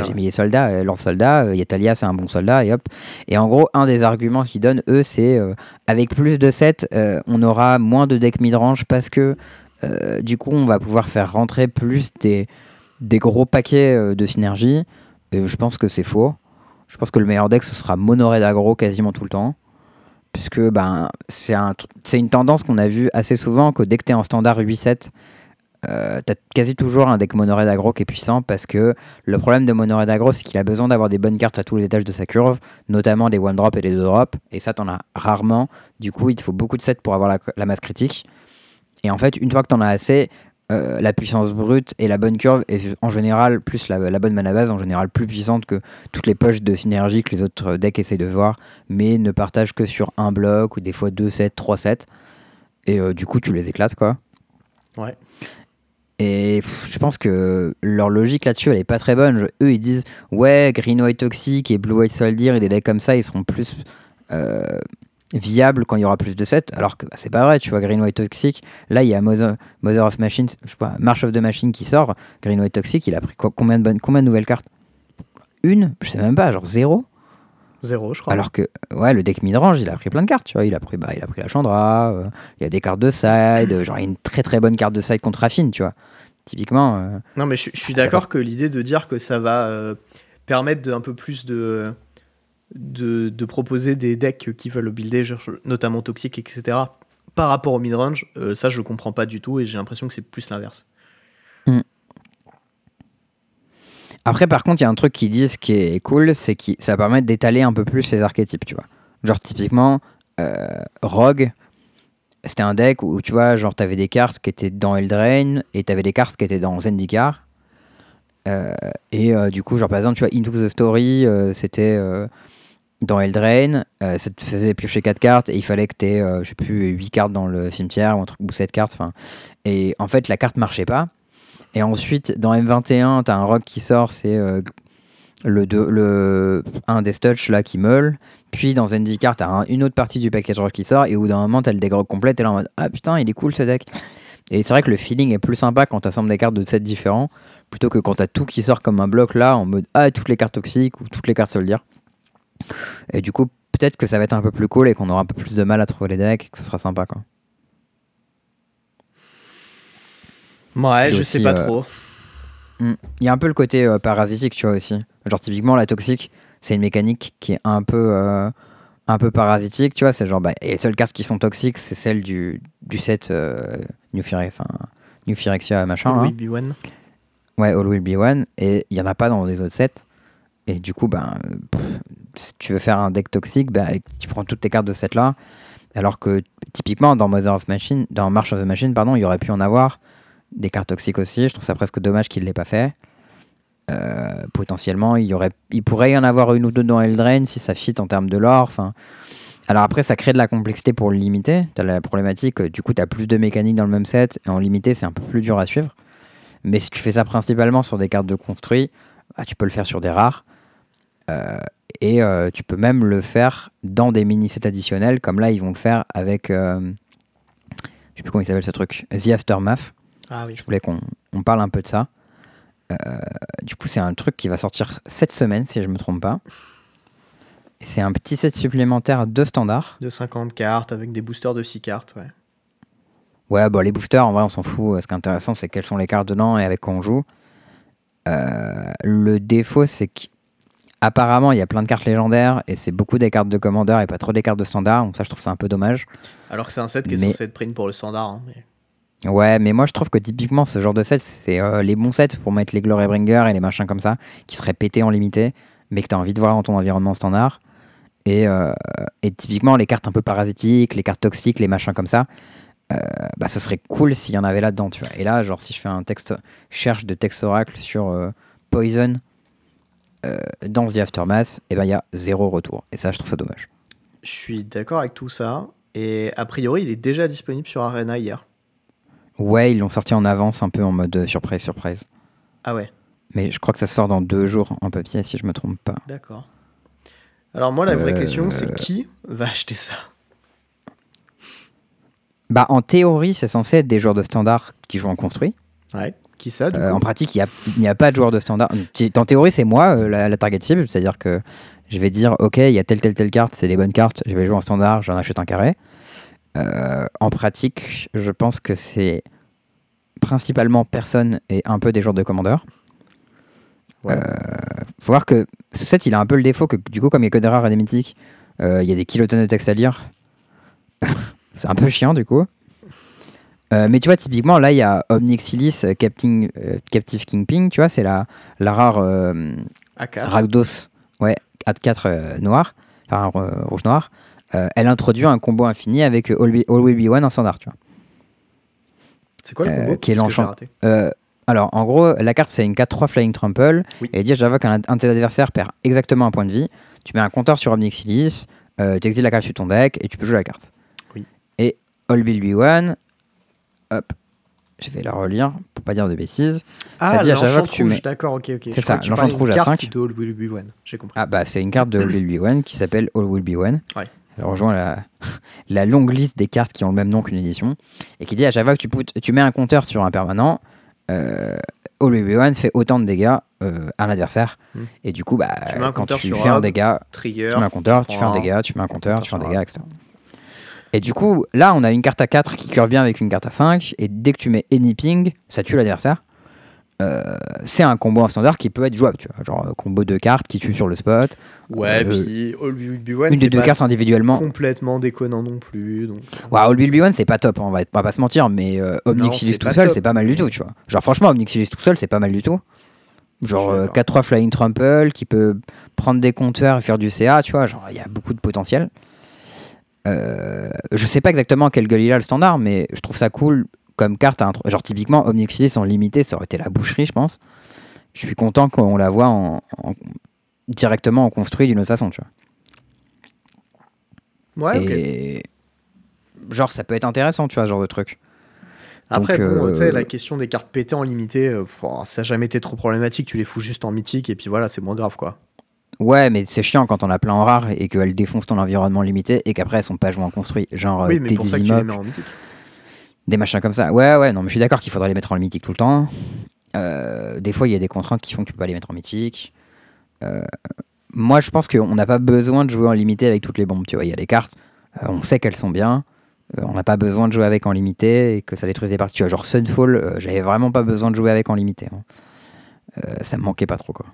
j'ai mis les soldats, euh, leurs soldats, euh, Yatalia c'est un bon soldat, et hop. Et en gros, un des arguments qu'ils donnent, eux, c'est avec plus de 7, on aura moins de decks midrange parce que du coup, on va pouvoir faire rentrer plus des, des gros paquets de synergie. Et je pense que c'est faux. Je pense que le meilleur deck, ce sera Monoré d'agro quasiment tout le temps puisque ben, c'est un, une tendance qu'on a vue assez souvent, que dès que tu en standard 8-7, euh, tu as quasi toujours un deck mono red aggro qui est puissant parce que le problème de mono red aggro c'est qu'il a besoin d'avoir des bonnes cartes à tous les étages de sa curve, notamment des one drop et des deux drop, et ça t'en as rarement. Du coup, il te faut beaucoup de sets pour avoir la, la masse critique. Et en fait, une fois que t'en as assez, euh, la puissance brute et la bonne curve est en général plus la, bonne mana base en général plus puissante que toutes les poches de synergie que les autres decks essayent de voir mais ne partagent que sur un bloc ou des fois 2 sets 3 sets. Et euh, du coup tu les éclates quoi. Ouais. Et je pense que leur logique là-dessus elle est pas très bonne. Eux ils disent ouais green white toxic et blue white soldier et des decks comme ça ils seront plus euh, viable quand il y aura plus de sets, alors que bah, c'est pas vrai, tu vois, Green White Toxic, là il y a Mother, of Machine, je sais pas, March of the Machine qui sort, Green White Toxic, il a pris combien de, bonnes, combien de nouvelles cartes? Une? Je sais même pas, genre zéro? Zéro, je crois. Alors que, ouais, le deck midrange, il a pris plein de cartes, tu vois. Il a pris, bah, il a pris la Chandra, euh, il y a des cartes de side, genre, il y a une très très bonne carte de side contre Affine, tu vois. Typiquement. Euh, non, mais je, suis d'accord que l'idée de dire que ça va euh, permettre de, un peu plus de de, proposer des decks qui veulent builder, notamment toxiques, etc., par rapport au midrange, euh, ça je comprends pas du tout et j'ai l'impression que c'est plus l'inverse. Hmm. Après, par contre, il y a un truc qui disent qui est cool, c'est que ça permet d'étaler un peu plus les archétypes, tu vois. Genre, typiquement, euh, Rogue, c'était un deck où, tu vois, genre, t'avais des cartes qui étaient dans Eldraine et t'avais des cartes qui étaient dans Zendikar. Euh, et du coup, genre, par exemple, tu vois, Into the Story, c'était dans Eldraine, euh, ça te faisait piocher 4 cartes et il fallait que tu aies, euh, je sais plus, 8 cartes dans le cimetière ou un ou 7 cartes. Et en fait, la carte marchait pas. Et ensuite, dans M21, tu as un rock qui sort, c'est euh, le, le, un des touch là qui meule. Puis dans Zendikar, tu as une autre partie du package rock qui sort. Et au d'un moment, tu as le deck complet. Et là en mode Ah putain, il est cool ce deck. Et c'est vrai que le feeling est plus sympa quand tu assembles des cartes de sets différents plutôt que quand tu as tout qui sort comme un bloc là en mode Ah, toutes les cartes toxiques ou toutes les cartes soldières. Et du coup, peut-être que ça va être un peu plus cool et qu'on aura un peu plus de mal à trouver les decks et que ce sera sympa quoi. Ouais, je sais pas euh, trop. Hmm, il y a un peu le côté euh, parasitique, tu vois aussi. Genre typiquement la toxique, c'est une mécanique qui est un peu euh, un peu parasitique, tu vois, c'est genre bah, et les seules cartes qui sont toxiques, c'est celles du, du set New, enfin, New Phyrexia machin. All Will Be One. Ouais, All Will Be One et il y en a pas dans les autres sets. Et du coup, ben, si tu veux faire un deck toxique, bah, tu prends toutes tes cartes de cette là. Alors que typiquement dans Mother of Machine, dans March of the Machine, pardon, il y aurait pu en avoir des cartes toxiques aussi. Je trouve ça presque dommage qu'il ne l'ait pas fait. Euh, potentiellement, il, y aurait, il pourrait y en avoir une ou deux dans Eldraine si ça fit en termes de lore. Alors après, ça crée de la complexité pour le limiter. Tu as la problématique, du coup, tu as plus de mécaniques dans le même set. Et en limité, c'est un peu plus dur à suivre. Mais si tu fais ça principalement sur des cartes de construit, bah, tu peux le faire sur des rares. Euh, Et euh, tu peux même le faire dans des mini-sets additionnels, comme là, ils vont le faire avec. euh, je sais plus comment il s'appelle ce truc. The Aftermath. Ah oui. Je voulais qu'on on parle un peu de ça. Euh, du coup, c'est un truc qui va sortir cette semaine, si je me trompe pas. C'est un petit set supplémentaire de standard. De 50 cartes avec des boosters de 6 cartes, ouais. Ouais, bon, les boosters, en vrai, on s'en fout. Ce qui est intéressant, c'est quelles sont les cartes dedans et avec quoi on joue. Euh, le défaut, c'est qu'apparemment, il y a plein de cartes légendaires et c'est beaucoup des cartes de commandeur et pas trop des cartes de standard. Donc, ça, je trouve ça un peu dommage. Alors que c'est un set qui est Mais- censé être print pour le standard. hein, mais- Ouais, mais moi, je trouve que typiquement, ce genre de set, c'est euh, les bons sets pour mettre les Glorybringer et les machins comme ça, qui seraient pétés en limité, mais que tu as envie de voir dans ton environnement standard. Et, euh, et typiquement, les cartes un peu parasitiques, les cartes toxiques, les machins comme ça, euh, bah, ce serait cool s'il y en avait là-dedans, tu vois. Et là, genre, si je fais un texte, cherche de texte oracle sur euh, Poison dans The Aftermath, et ben il y a zéro retour. Et ça, je trouve ça dommage. Je suis d'accord avec tout ça. Et a priori, il est déjà disponible sur Arena hier. Ouais, ils l'ont sorti en avance, un peu en mode euh, surprise, surprise. Ah ouais, Mais je crois que ça sort dans deux jours en papier, si je me trompe pas. d'accord. Alors moi, la vraie Euh, question, c'est qui va acheter ça? Bah, en théorie, c'est censé être des joueurs de standard qui jouent en construit. Ouais. Qui ça, du Euh, coup en pratique, il n'y a, pas de joueurs de standard. En théorie, c'est moi euh, la, la target cible, c'est-à-dire que je vais dire, ok, il y a telle, telle, telle carte, c'est des bonnes cartes, je vais jouer en standard, j'en achète un carré. Euh, en pratique, je pense que c'est principalement personne et un peu des joueurs de commandeur. Ouais. Euh, faut voir que ce set, il a un peu le défaut que du coup, comme il n'y a que des rares et des mythiques, euh, il y a des kilotonnes de texte à lire. c'est un peu chiant du coup. Euh, mais tu vois, typiquement, là, il y a Omnixilis euh, Capting, euh, Captive Kingpin, tu vois, c'est la, la rare A4. Rakdos, ouais, A4 noir, enfin rouge-noir. Euh, elle introduit un combo infini avec All, Be- All Will Be One en standard, tu vois. C'est quoi le combo qui est l'enchant- alors, en gros, la carte, c'est une 4-3 Flying Trample. Oui. Et dit j'avoue qu'un un de tes adversaires perd exactement un point de vie. Tu mets un compteur sur Omnixilis, tu exiles la carte sur ton deck et tu peux jouer la carte. Oui. Et All Will Be One, hop, je vais la relire pour pas dire de bêtises. Ah, dit à chaque fois que tu mets- d'accord, ok, ok. C'est ça, l'enchant rouge à carte 5. de All Will Be One, j'ai compris. Ah bah c'est une carte de All Will Be One qui s'appelle All Will Be One. Ouais. Elle rejoint la, la longue liste des cartes qui ont le même nom qu'une édition et qui dit à chaque fois que tu, put- tu mets un compteur sur un permanent, euh, All Will Be One fait autant de dégâts euh, à l'adversaire. Hmm. Et du coup, bah, Tu quand tu fais un dégât, Trigger. tu mets un compteur, tu fais un dégât, tu mets un compteur, tu fais un dégât, etc. Et du coup, là, on a une carte à 4 qui cure bien avec une carte à 5. Et dès que tu mets any ping, ça tue l'adversaire. Euh, c'est un combo en standard qui peut être jouable, tu vois. Genre euh, combo de cartes qui tue sur le spot. Ouais, Euh, puis All Will Be One, une des deux cartes individuellement. complètement déconnant non plus. Donc... Ouais, All Will Be One, c'est pas top, hein, on va, on va pas se mentir, mais euh, Omnixilis tout seul, c'est pas mal du tout, tu vois. Genre, franchement, Omnixilis tout seul, c'est pas mal du tout. Genre Je euh, suis d'accord. 4-3 Flying Trample qui peut prendre des compteurs et faire du CA, tu vois. Genre, il y a beaucoup de potentiel. Euh, je sais pas exactement quel gueule il a le standard, mais je trouve ça cool comme carte. à Genre, typiquement, Omnixilis en limité, ça aurait été la boucherie, je pense. Je suis content qu'on la voit en, en- directement en construit d'une autre façon, tu vois. Ouais, ok. genre, ça peut être intéressant, tu vois, ce genre de truc. Après, Donc, bon, euh, tu sais, la question des cartes pétées en limité, euh, pff, ça n'a jamais été trop problématique. Tu les fous juste en mythique et puis voilà, c'est moins grave quoi. Ouais, mais c'est chiant quand on a plein en rare et qu'elles défoncent ton environnement limité et qu'après elles sont pas jouées en construit. Genre oui, euh, des pour ça que tu les mets Dizimoc, en mythique. des machins comme ça. Ouais, ouais, non, mais je suis d'accord qu'il faudrait les mettre en mythique tout le temps. Euh, des fois, il y a des contraintes qui font que tu peux pas les mettre en mythique. Euh, moi, je pense qu'on n'a pas besoin de jouer en limité avec toutes les bombes. Tu vois, il y a des cartes, euh, on sait qu'elles sont bien. euh, on n'a pas besoin de jouer avec en limité et que ça détruise des parties. Tu vois, genre Sunfall, euh, j'avais vraiment pas besoin de jouer avec en limité. hein. Euh, ça me manquait pas trop, quoi.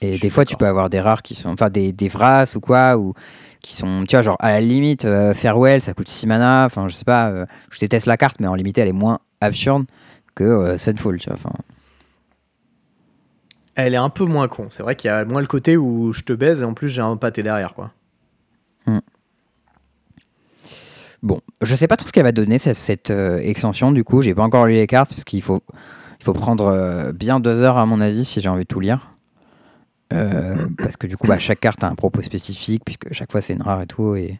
Et des fois, tu peux avoir des rares qui sont. Enfin, des, des Vras ou quoi, ou qui sont. Tu vois, genre, à la limite, euh, Farewell, ça coûte 6 mana. Enfin, je sais pas. euh, je déteste la carte, mais en limité, elle est moins absurde que euh, Sunfall, tu vois. Enfin, Elle est un peu moins con. C'est vrai qu'il y a moins le côté où je te baise et en plus j'ai un pâté derrière quoi. Bon, je sais pas trop ce qu'elle va donner, cette, cette, euh, extension, du coup. J'ai pas encore lu les cartes, parce qu'il faut, il faut prendre bien deux heures, à mon avis, si j'ai envie de tout lire. Euh, parce que du coup, bah, chaque carte a un propos spécifique, puisque chaque fois c'est une rare et tout. Et...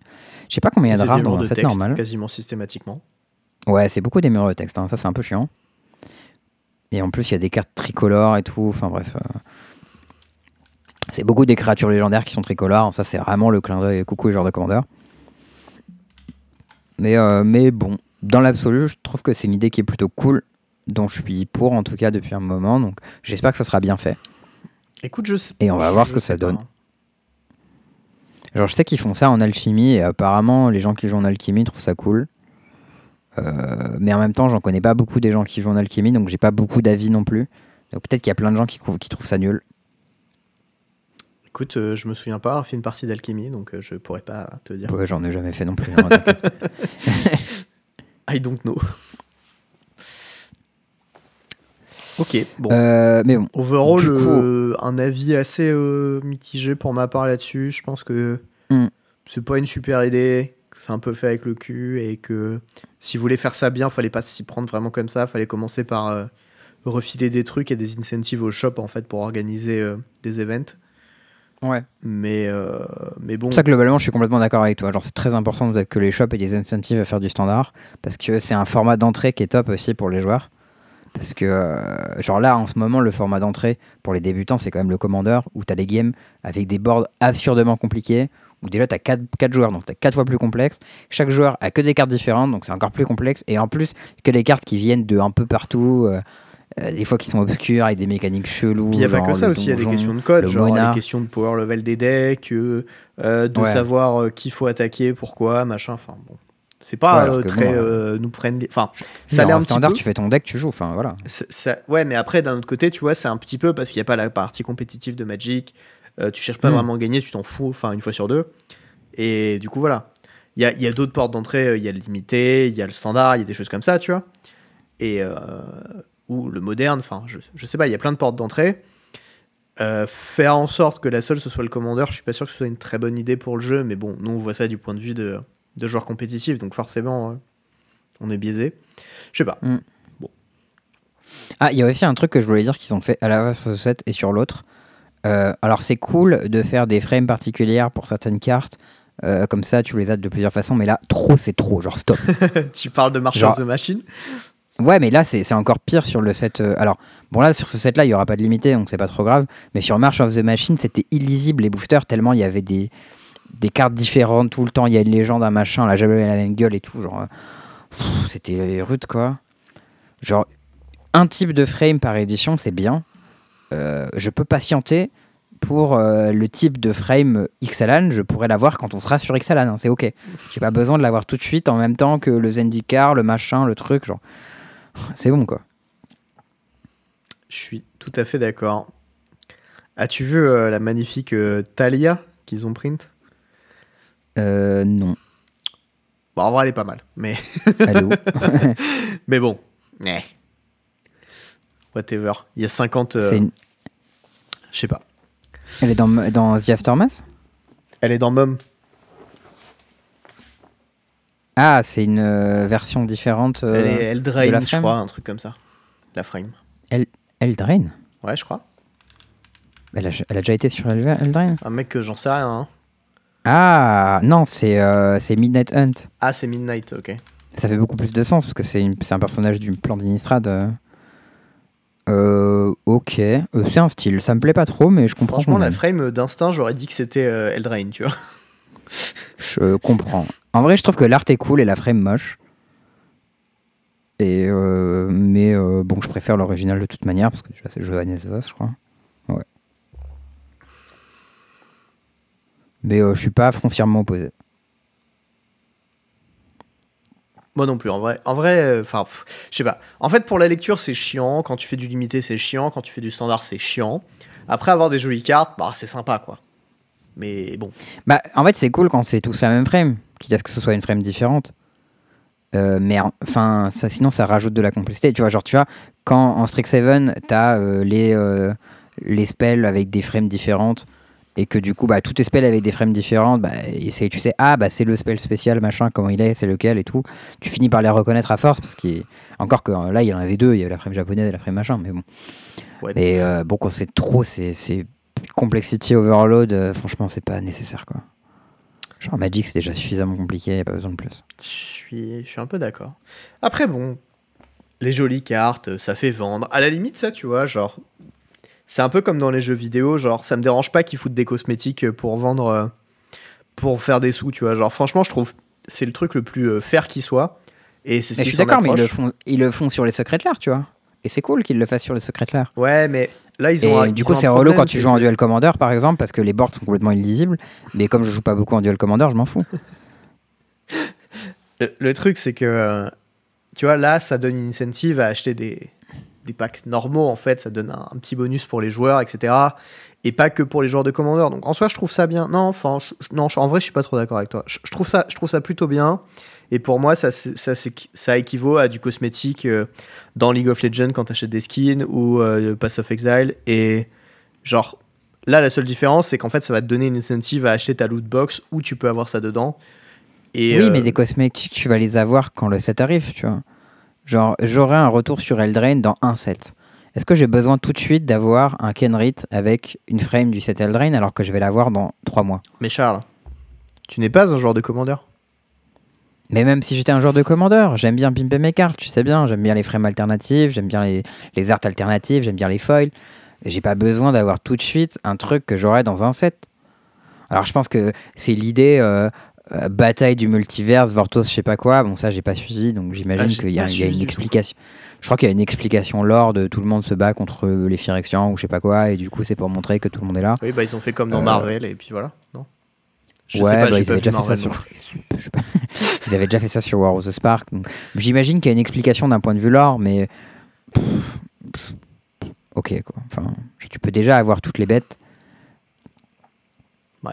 Je sais pas combien il y a de rares dans un set normal. quasiment systématiquement. Ouais, c'est beaucoup des murs de texte, hein. ça c'est un peu chiant. Et en plus, il y a des cartes tricolores et tout, enfin bref. euh, C'est beaucoup des créatures légendaires qui sont tricolores. Ça, c'est vraiment le clin d'œil coucou les joueurs de commandeur. Mais, euh, mais bon, dans l'absolu, je trouve que c'est une idée qui est plutôt cool, dont je suis pour en tout cas depuis un moment. Donc j'espère que ça sera bien fait. Écoute, je sais. Et on va voir ce que ça pas. donne. Genre, je sais qu'ils font ça en alchimie et apparemment, les gens qui jouent en alchimie trouvent ça cool. Euh, mais en même temps, j'en connais pas beaucoup des gens qui jouent en alchimie, donc j'ai pas beaucoup d'avis non plus. Donc peut-être qu'il y a plein de gens qui, trou- qui trouvent ça nul. Écoute, euh, je me souviens pas avoir fait une partie d'alchimie, donc euh, je pourrais pas te dire. Ouais, j'en ai jamais fait non plus. hein. I don't know. Ok, bon. Euh, mais bon, Overall, coup- euh, un avis assez euh, mitigé pour ma part là-dessus. Je pense que Hmm. c'est pas une super idée, que c'est un peu fait avec le cul et que si vous voulez faire ça bien, fallait pas s'y prendre vraiment comme ça. Fallait commencer par euh, refiler des trucs et des incentives au shop en fait pour organiser euh, des events. ouais. Mais, euh, mais bon, pour ça, globalement, je suis complètement d'accord avec toi. Genre, c'est très important que les shops aient des incentives à faire du standard parce que c'est un format d'entrée qui est top aussi pour les joueurs. Parce que, euh, genre là, en ce moment, le format d'entrée pour les débutants, c'est quand même le commandeur où tu as des games avec des boards absurdement compliqués. Où déjà, tu as 4, joueurs, donc tu as 4 fois plus complexe. Chaque joueur a que des cartes différentes, donc c'est encore plus complexe. Et en plus, que des cartes qui viennent de un peu partout. euh, euh, des fois qui sont obscures avec des mécaniques cheloues. Puis il n'y a pas que ça aussi, il y a des questions de code, genre monarque. les questions de power level des decks, euh, de Ouais. savoir qui faut attaquer, pourquoi, machin. Enfin bon, c'est pas Ouais, euh, très bon, euh, nous friendly. Enfin, ça a l'air un petit standard, peu. tu fais ton deck, tu joues. Enfin, voilà. ça- Ouais, mais après d'un autre côté, tu vois, c'est un petit peu parce qu'il n'y a pas la partie compétitive de Magic. Euh, tu cherches pas Hmm. vraiment à gagner, tu t'en fous. Enfin, une fois sur deux. Et du coup, voilà. Il y a, a d'autres portes d'entrée. euh, Il y a le limité, il y a le standard, il y a des choses comme ça, tu vois. Et euh, ou le moderne. Enfin, je, je sais pas. Il y a plein de portes d'entrée. Euh, faire en sorte que la seule ce soit le commandeur, je suis pas sûr que ce soit une très bonne idée pour le jeu, mais bon, nous on voit ça du point de vue de, de joueurs compétitifs, donc forcément euh, on est biaisé. Je sais pas. Ah, il y a aussi un truc que je voulais dire qu'ils ont fait à la fois sur ce set et sur l'autre. Euh, alors, c'est cool de faire des frames particulières pour certaines cartes. Euh, comme ça, tu les as de plusieurs façons. Mais là, trop, c'est trop. Genre, stop. tu parles de Marshall Genre- the Machine? Ouais, mais là, c'est c'est encore pire sur le set. euh, alors, bon, là, sur ce set-là, il n'y aura pas de limité, donc c'est pas trop grave. Mais sur March of the Machine, c'était illisible les boosters, tellement il y avait des, des cartes différentes tout le temps. Il y a une légende, un machin, elle a jamais la même gueule et tout. Genre, euh, c'était rude, quoi. Genre, un type de frame par édition, c'est bien. Euh, je peux patienter pour euh, le type de frame Xalan, je pourrais l'avoir quand on sera sur Xalan, hein, c'est ok. J'ai pas besoin de l'avoir tout de suite en même temps que le Zendikar, le machin, le truc, genre. C'est bon quoi. Je suis tout à fait d'accord. As-tu vu la magnifique Thalia qu'ils ont print? Euh, non. Bon, en vrai, elle est pas mal, mais, Allô mais bon. eh. Whatever. Il y a 50. euh, C'est une- Je sais pas. Elle est dans, dans The Aftermath Elle est dans Mom. Ah, c'est une euh, version différente. euh, elle est de la je crois, un truc comme ça. La frame. Eldraine Ouais, je crois. elle a, elle a déjà été sur Eldraine? Un mec j'en sais rien. hein. Ah, non, c'est euh, c'est Midnight Hunt. Ah, c'est Midnight, ok. Ça fait beaucoup plus de sens parce que c'est une- c'est un personnage du plan d'Innistrad. euh. Euh, ok, Euh, c'est un style. Ça me plaît pas trop, mais je comprends. Franchement, la frame d'instinct, j'aurais dit que c'était euh, Eldraine, tu vois. Je comprends. En vrai, je trouve que l'art est cool et la frame moche. Et euh, mais euh, bon, je préfère l'original de toute manière parce que déjà c'est Johannes Voss, je crois. Ouais. Mais euh, je suis pas foncièrement opposé. Moi non plus, en vrai. En vrai, enfin, je sais pas. En fait, pour la lecture, c'est chiant. Quand tu fais du limité, c'est chiant. Quand tu fais du standard, c'est chiant. Après, avoir des jolies cartes, bah, c'est sympa, quoi. Mais bon. Bah, en fait, c'est cool quand c'est tous la même frame, quitte à ce que ce soit une frame différente. Euh, mais en- enfin, ça, sinon, ça rajoute de la complexité. Tu vois, genre, tu vois, quand en Strixhaven, t'as euh, les, euh, les spells avec des frames différentes, et que du coup, bah, tous tes spells avec des frames différentes, bah, et tu sais, ah, bah, c'est le spell spécial, machin, comment il est, c'est lequel et tout. Tu finis par les reconnaître à force, parce qu'il encore que là, il y en avait deux, il y avait la frame japonaise et la frame machin, mais bon. Ouais. Et euh, bon, quand c'est trop, c'est c'est complexity overload, euh, franchement, c'est pas nécessaire, quoi. Genre Magic, c'est déjà suffisamment compliqué, y a pas besoin de plus. Je suis, je suis un peu d'accord. Après, bon, les jolies cartes, ça fait vendre. À la limite, ça, tu vois, genre, C'est un peu comme dans les jeux vidéo, genre ça me dérange pas qu'ils foutent des cosmétiques pour vendre, euh, pour faire des sous, tu vois. Genre franchement, je trouve c'est le truc le plus euh, fair qui soit. Et c'est ce Mais je suis d'accord, mais ils le, font, ils le font sur les secrets clairs, tu vois. Et c'est cool qu'ils le fassent sur les secrets clairs. Ouais, mais là ils Et ont. un- du coup, c'est relou quand tu joues en duel commander, par exemple, parce que les boards sont complètement illisibles. Mais comme je joue pas beaucoup en duel commander, je m'en fous. Le, le truc, c'est que, euh, tu vois, là, ça donne une incentive à acheter des, des packs normaux, en fait. Ça donne un, un petit bonus pour les joueurs, etc. Et pas que pour les joueurs de Commander. Donc, en soi, je trouve ça bien. Non, enfin, je- non, je- en vrai, je suis pas trop d'accord avec toi. Je, je trouve ça, je trouve ça plutôt bien. Et pour moi, ça, ça, ça équivaut à du cosmétique euh, dans League of Legends quand tu achètes des skins ou euh, Pass of Exile. Et genre, là, la seule différence, c'est qu'en fait, ça va te donner une incentive à acheter ta loot box où tu peux avoir ça dedans. Et, oui, euh, mais des cosmétiques, tu vas les avoir quand le set arrive, tu vois. Genre, j'aurai un retour sur Eldraine dans un set. Est-ce que j'ai besoin tout de suite d'avoir un Kenrit avec une frame du set Eldraine alors que je vais l'avoir dans 3 mois? Mais Charles, tu n'es pas un joueur de commandeur. Mais même si j'étais un joueur de commandeur, j'aime bien pimper mes cartes, tu sais bien. J'aime bien les frames alternatives, j'aime bien les, les arts alternatives, j'aime bien les foils. J'ai pas besoin d'avoir tout de suite un truc que j'aurais dans un set. Alors je pense que c'est l'idée euh, euh, bataille du multiverse, Vortos, je sais pas quoi. Bon, ça j'ai pas suivi, donc Ah, j'imagine j'ai qu'il y, a- y une explication. Je crois qu'il y a une explication lore de tout le monde se bat contre les Phyrexians ou je sais pas quoi, et du coup c'est pour montrer que tout le monde est là. Oui, bah ils ont fait comme dans Euh, Marvel et puis voilà. Non? Je ouais, sais pas, bah, ils avaient déjà fait ça sur. ils avaient déjà fait ça sur War of the Spark. J'imagine qu'il y a une explication d'un point de vue lore, mais pff, ok quoi. Enfin, tu peux déjà avoir toutes les bêtes. Ouais.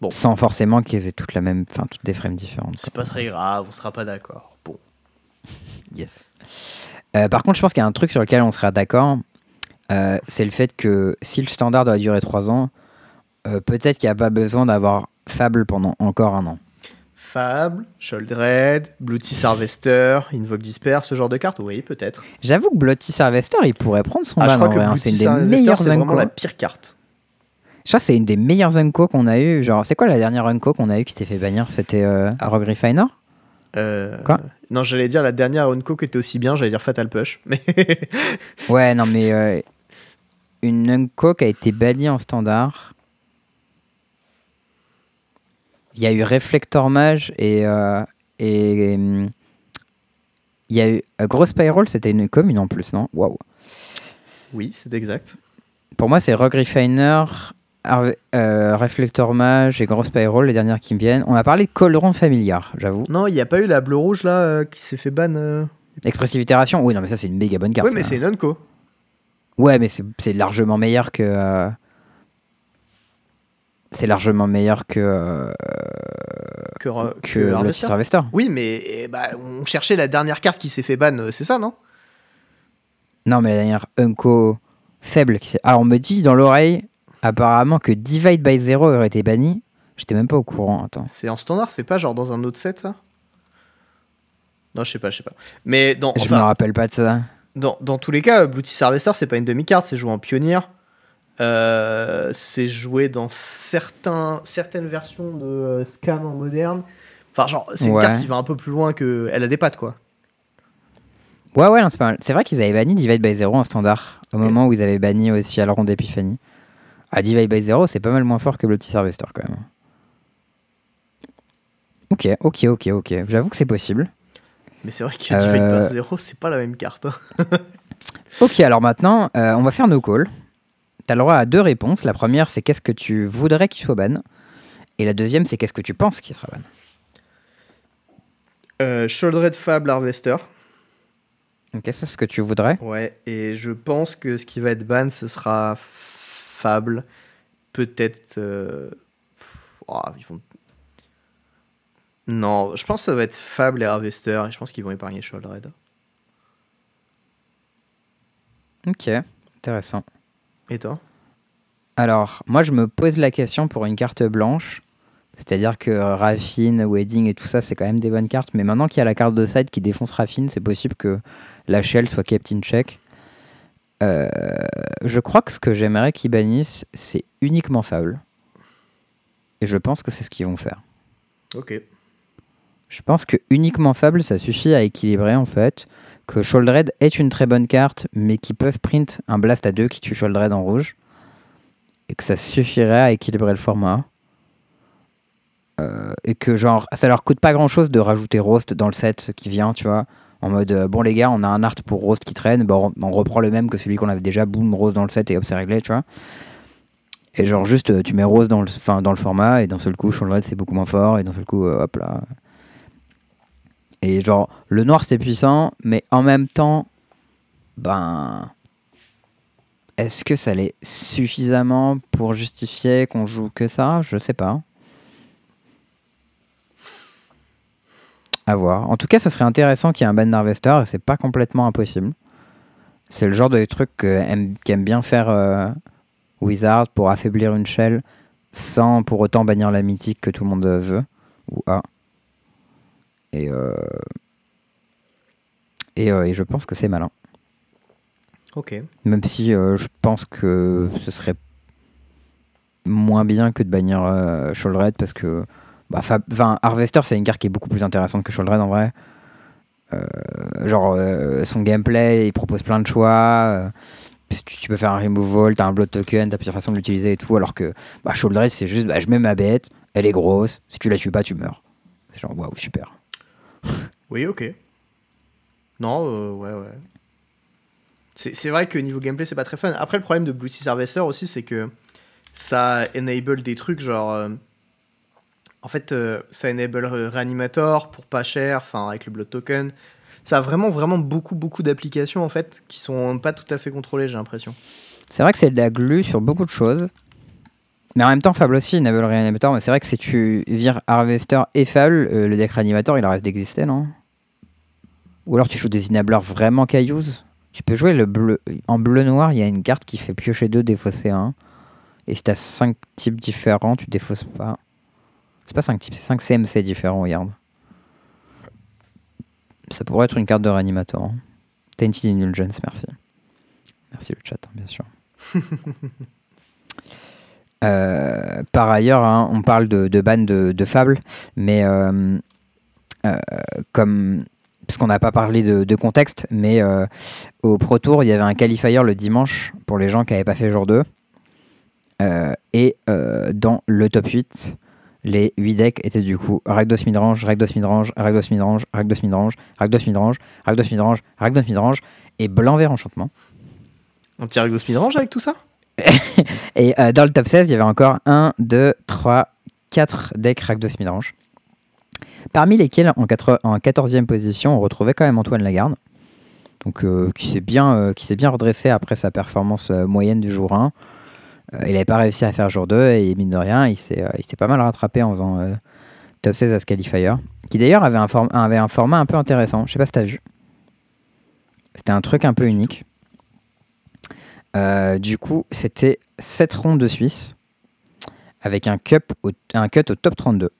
Bon. Sans forcément qu'elles aient toutes la même, enfin toutes des frames différentes. C'est pas très grave, on sera pas d'accord. Bon. Euh, par contre, je pense qu'il y a un truc sur lequel on sera d'accord. euh, c'est le fait que si le standard doit durer 3 ans, euh, peut-être qu'il n'y a pas besoin d'avoir Fable pendant encore un an. Fable, Sholdred, Bluetooth Harvester, Invoke Disperse, ce genre de cartes, oui, peut-être. J'avoue que Bloody Harvester, il pourrait prendre son Ah, je crois en que vrai, hein. C'est une des meilleures c'est vraiment la pire carte. Je crois que c'est une des meilleures Unco qu'on a eu. Genre, c'est quoi la dernière Unco qu'on a eu qui s'était fait bannir? C'était euh, Ah. Rogue Refiner? Euh, Quoi? Non, j'allais dire la dernière Unco qui était aussi bien, j'allais dire Fatal Push. Mais Ouais, non, mais euh, une Unco qui a été bannie en standard. Il y a eu Reflector Mage et. euh, et hum, il y a eu. euh, Gross Payroll, c'était une commune en plus, non? Waouh. oui, c'est exact. Pour moi, c'est Rogue Refiner, euh, Reflector Mage et Gross Payroll, les dernières qui me viennent. On a parlé de Familiar, j'avoue. Non, il n'y a pas eu la bleu-rouge là euh, qui s'est fait ban. euh Expressive Itération, oui, non, mais ça, c'est une méga bonne carte. Oui, mais c'est une Unco. Ouais, mais c'est largement meilleur que. euh, C'est largement meilleur que, euh, Que, que, que Harvester. Harvester. Oui, mais eh bah, on cherchait la dernière carte qui s'est fait ban, euh, c'est ça, non? Non, mais la dernière Unco faible. Qui Alors, on me dit dans l'oreille, apparemment, que Divide by Zero aurait été banni. J'étais même pas au courant. Attends. C'est en standard, c'est pas genre dans un autre set, ça? Non, je sais pas, je sais pas. Mais dans, Je enfin, me rappelle pas de ça. dans, dans tous les cas, Bluetooth Harvester, c'est pas une demi-carte, c'est joué en pionnier. Euh, c'est joué dans certains, certaines versions de euh, Scam en moderne. Enfin, genre, c'est une Ouais. carte qui va un peu plus loin que. Elle a des pattes, quoi. Ouais, ouais, non, c'est pas mal. C'est vrai qu'ils avaient banni Divide by Zero en standard. Au moment où ils avaient banni aussi Alron d'Epiphanie. Ah, Divide by Zero, c'est pas mal moins fort que Bloody Harvester quand même. Ok, ok, ok, ok. J'avoue que c'est possible. Mais c'est vrai que Euh, Divide by Zero, c'est pas la même carte. hein. Ok, alors maintenant, euh, on va faire nos calls. Tu as le droit à deux réponses. La première, c'est qu'est-ce que tu voudrais qu'il soit ban? Et la deuxième, c'est qu'est-ce que tu penses qu'il sera ban? Euh, Sholdred Fable Harvester. Ok, ça, c'est ce que tu voudrais? Ouais, et je pense que ce qui va être ban, ce sera Fable. Peut-être. euh, oh, ils vont... Non, je pense que ça va être Fable et Harvester, et je pense qu'ils vont épargner Sholdred. Ok, intéressant. Et toi? Alors, moi, je me pose la question pour une carte blanche. C'est-à-dire que Raffine, Wedding et tout ça, c'est quand même des bonnes cartes. Mais maintenant qu'il y a la carte de side qui défonce Raffine, c'est possible que la Shell soit kept in check. Euh, je crois que ce que j'aimerais qu'ils bannissent, c'est uniquement Fable. Et je pense que c'est ce qu'ils vont faire. Ok. Je pense que uniquement Fable, ça suffit à équilibrer en fait. que Sholdred est une très bonne carte, mais qui peuvent print un blast à 2 qui tue Sholdred en rouge. Et que ça suffirait à équilibrer le format. Euh, et que genre, ça leur coûte pas grand chose de rajouter Roast dans le set qui vient, tu vois. En mode, euh, bon les gars, on a un art pour Roast qui traîne, bon, on reprend le même que celui qu'on avait déjà, boum, Rose dans le set et hop, c'est réglé, tu vois. Et genre, juste, euh, tu mets Rose dans le, fin, dans le format, et d'un seul coup, Sholdred c'est beaucoup moins fort, et d'un seul coup, hop là. Et genre, le noir c'est puissant, mais en même temps, ben. Est-ce que ça l'est suffisamment pour justifier qu'on joue que ça? Je sais pas. À voir. En tout cas, ça serait intéressant qu'il y ait un ban Harvester et c'est pas complètement impossible. C'est le genre de truc qu'aime bien faire euh, Wizard pour affaiblir une shell sans pour autant bannir la mythique que tout le monde veut ou a. Et, euh, et, euh, et, je pense que c'est malin. Ok. Même si je pense que ce serait moins bien que de bannir Sholdred parce que bah, Harvester c'est une carte qui est beaucoup plus intéressante que Sholdred en vrai. genre son gameplay il propose plein de choix. Tu, peux faire un removal, t'as un blood token, t'as plusieurs façons de l'utiliser et tout. Alors que bah, c'est juste bah, je mets ma bête, elle est grosse, si tu la tues pas tu meurs. C'est genre waouh super. Oui, ok. Non, euh, ouais, ouais. C'est vrai que niveau gameplay, c'est pas très fun. Après, le problème de Blue Sea Harvester aussi, c'est que ça enable des trucs genre. Euh, en fait, euh, ça enable Reanimator pour pas cher, enfin, avec le Blood Token. Ça a vraiment, vraiment beaucoup, beaucoup d'applications en fait qui sont pas tout à fait contrôlées, j'ai l'impression. C'est vrai que c'est de la glue sur beaucoup de choses. Mais en même temps, Fable aussi, Enable Reanimator. Mais c'est vrai que si tu vires Harvester et Fable, le deck Reanimator, il arrête d'exister, non? Ou alors tu joues des enablers vraiment cailloux. Tu peux jouer le bleu. En bleu-noir, il y a une carte qui fait piocher 2, défausser 1. Et si t'as 5 types différents, tu défausses pas. C'est pas 5 types, c'est 5 CMC différents, regarde. Ça pourrait être une carte de réanimateur. Hein. Tainted Indulgence, merci. Merci le chat, hein, bien sûr. Euh, par ailleurs, hein, on parle de, de ban de, de Fable, mais euh, euh, comme parce qu'on n'a pas parlé de, contexte, mais euh, au Pro Tour, il y avait un qualifier le dimanche pour les gens qui n'avaient pas fait jour 2. Euh, et dans le top 8, les 8 decks étaient du coup Ragdos Midrange, Ragdos Midrange, Ragdos Midrange, Ragdos Midrange, Ragdos Midrange, Ragdos Midrange, Ragdos Midrange et Blanc-Vert Enchantement. Un petit Ragdos Midrange avec tout ça? Et dans le top 16, il y avait encore 1, 2, 3, 4 decks Ragdos Midrange. Parmi lesquels, en, 14e position, on retrouvait quand même Antoine Lagarde, donc, euh, qui s'est bien, euh, bien redressé après sa performance euh, moyenne du jour 1. Il n'avait pas réussi à faire jour 2 et mine de rien, il s'est pas mal rattrapé en faisant top 16 à Scalifier, qui d'ailleurs avait, un format un peu intéressant. Je sais pas si tu as vu. C'était un truc un peu unique. du coup, c'était 7 rondes de Suisse avec un, cup cut au top 32.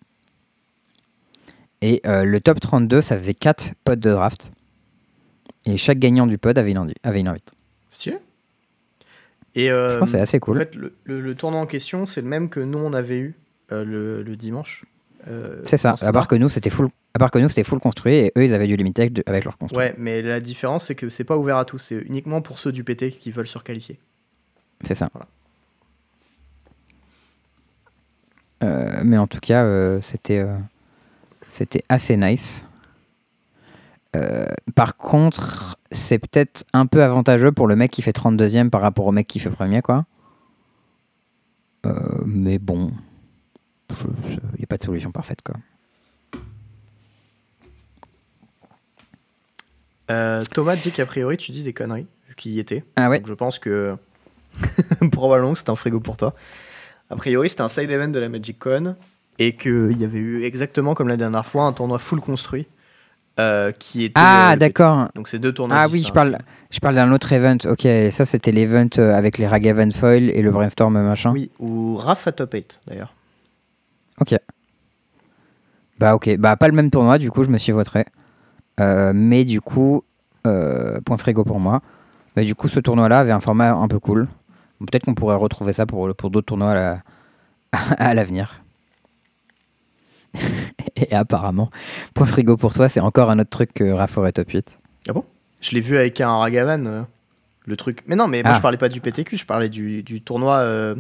Et euh, le top 32, ça faisait 4 pods de draft. Et chaque gagnant du pod avait une, avait invite. Et euh, je pense que c'est assez cool. En fait, le, tournoi en question, c'est le même que nous, on avait eu euh, le, dimanche. c'est ça, à part, que nous, c'était full, à part que nous, c'était full construit et eux, ils avaient du limité avec leur construit. Ouais, mais la différence, c'est que c'est pas ouvert à tous. C'est uniquement pour ceux du PT qui veulent surqualifier. C'est ça. mais en tout cas, c'était c'était assez nice. Euh, par contre, c'est peut-être un peu avantageux pour le mec qui fait 32ème par rapport au mec qui fait premier, quoi. Euh, mais bon, il n'y a pas de solution parfaite, quoi. Euh, Thomas dit qu'a priori tu dis des conneries, vu qu'il y était. Ah ouais. Donc je pense que probablement que c'est un frigo pour toi. A priori, c'était un side event de la Magic Con et qu'il y avait eu exactement comme la dernière fois un tournoi full construit euh, qui était ah euh, d'accord. donc c'est deux tournois ah oui je parle je parle d'un autre event. Ok ça c'était l'event euh, avec les Ragavan Foil et le brainstorm machin. Oui ou à top 8 d'ailleurs. Ok. Bah ok. Bah pas le même tournoi du coup je me suis voté mais du coup point frigo pour moi. Mais du coup ce tournoi là avait un format un peu cool. Peut-être qu'on pourrait retrouver ça pour, pour d'autres tournois à, à l'avenir et apparemment, point frigo pour toi, c'est encore un autre truc que Raff aurait top 8. Ah bon? Je l'ai vu avec un Ragavan, euh, le truc. Mais non, mais moi Ah. je parlais pas du PTQ, je parlais du, du tournoi euh,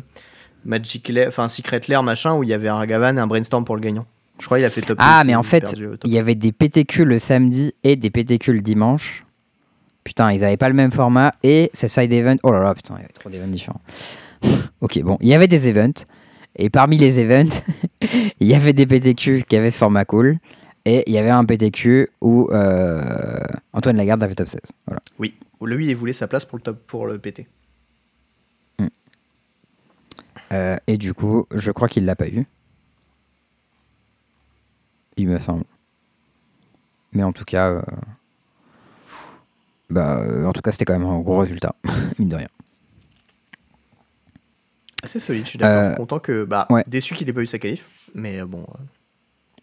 Magic Lair, enfin Secret Lair machin où il y avait un Ragavan et un Brainstorm pour le gagnant. Je crois qu'il a fait top Ah, 8, mais en fait. Il y avait des PTQ le samedi et des PTQ le dimanche. Putain, ils avaient pas le même format et ces side events. Oh là là, putain, il y avait trop d'events différents. ok, bon, il y avait des events. Et parmi les events, il y avait des PTQ qui avaient ce format cool. Et il y avait un PTQ où euh, Antoine Lagarde avait top 16. Voilà. Oui, lui il voulait sa place pour le top pour le PT. Euh, et du coup, je crois qu'il l'a pas eu. Il me semble. Mais en tout cas, euh, bah, en tout cas, c'était quand même un gros résultat, mine de rien. Assez solide, je suis d'accord. Euh, Content que. Bah, ouais. déçu qu'il ait pas eu sa qualif. Mais euh, bon. euh,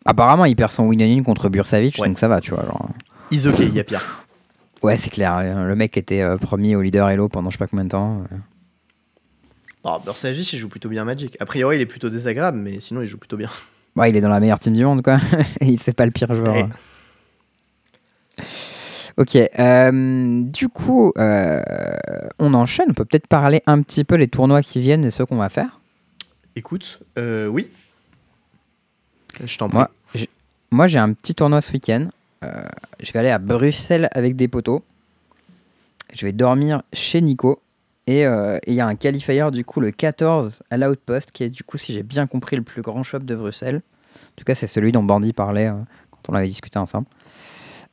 Apparemment, il perd son win in contre Bursavic, Ouais. donc ça va, tu vois. Genre. Is ok, il y a pire. Ouais, c'est clair. euh, Le mec était premier au leader Hello pendant je sais pas combien de temps. Oh, il joue plutôt bien Magic. A priori, il est plutôt désagréable, mais sinon, il joue plutôt bien. Ouais, il est dans la meilleure team du monde, quoi. il c'est pas le pire joueur. Ouais. Ok, euh, du coup, euh, on enchaîne. On peut peut-être parler un petit peu les tournois qui viennent et ceux qu'on va faire. Écoute, euh, oui. Je t'en prie. Moi, j'ai- un petit tournoi ce week-end. Je vais aller à Bruxelles avec des potos. Je vais dormir chez Nico. Et il y a un qualifier du coup le 14 à l'Outpost, qui est du coup, si j'ai bien compris, le plus grand shop de Bruxelles. En tout cas, c'est celui dont Bandy parlait quand on avait discuté ensemble.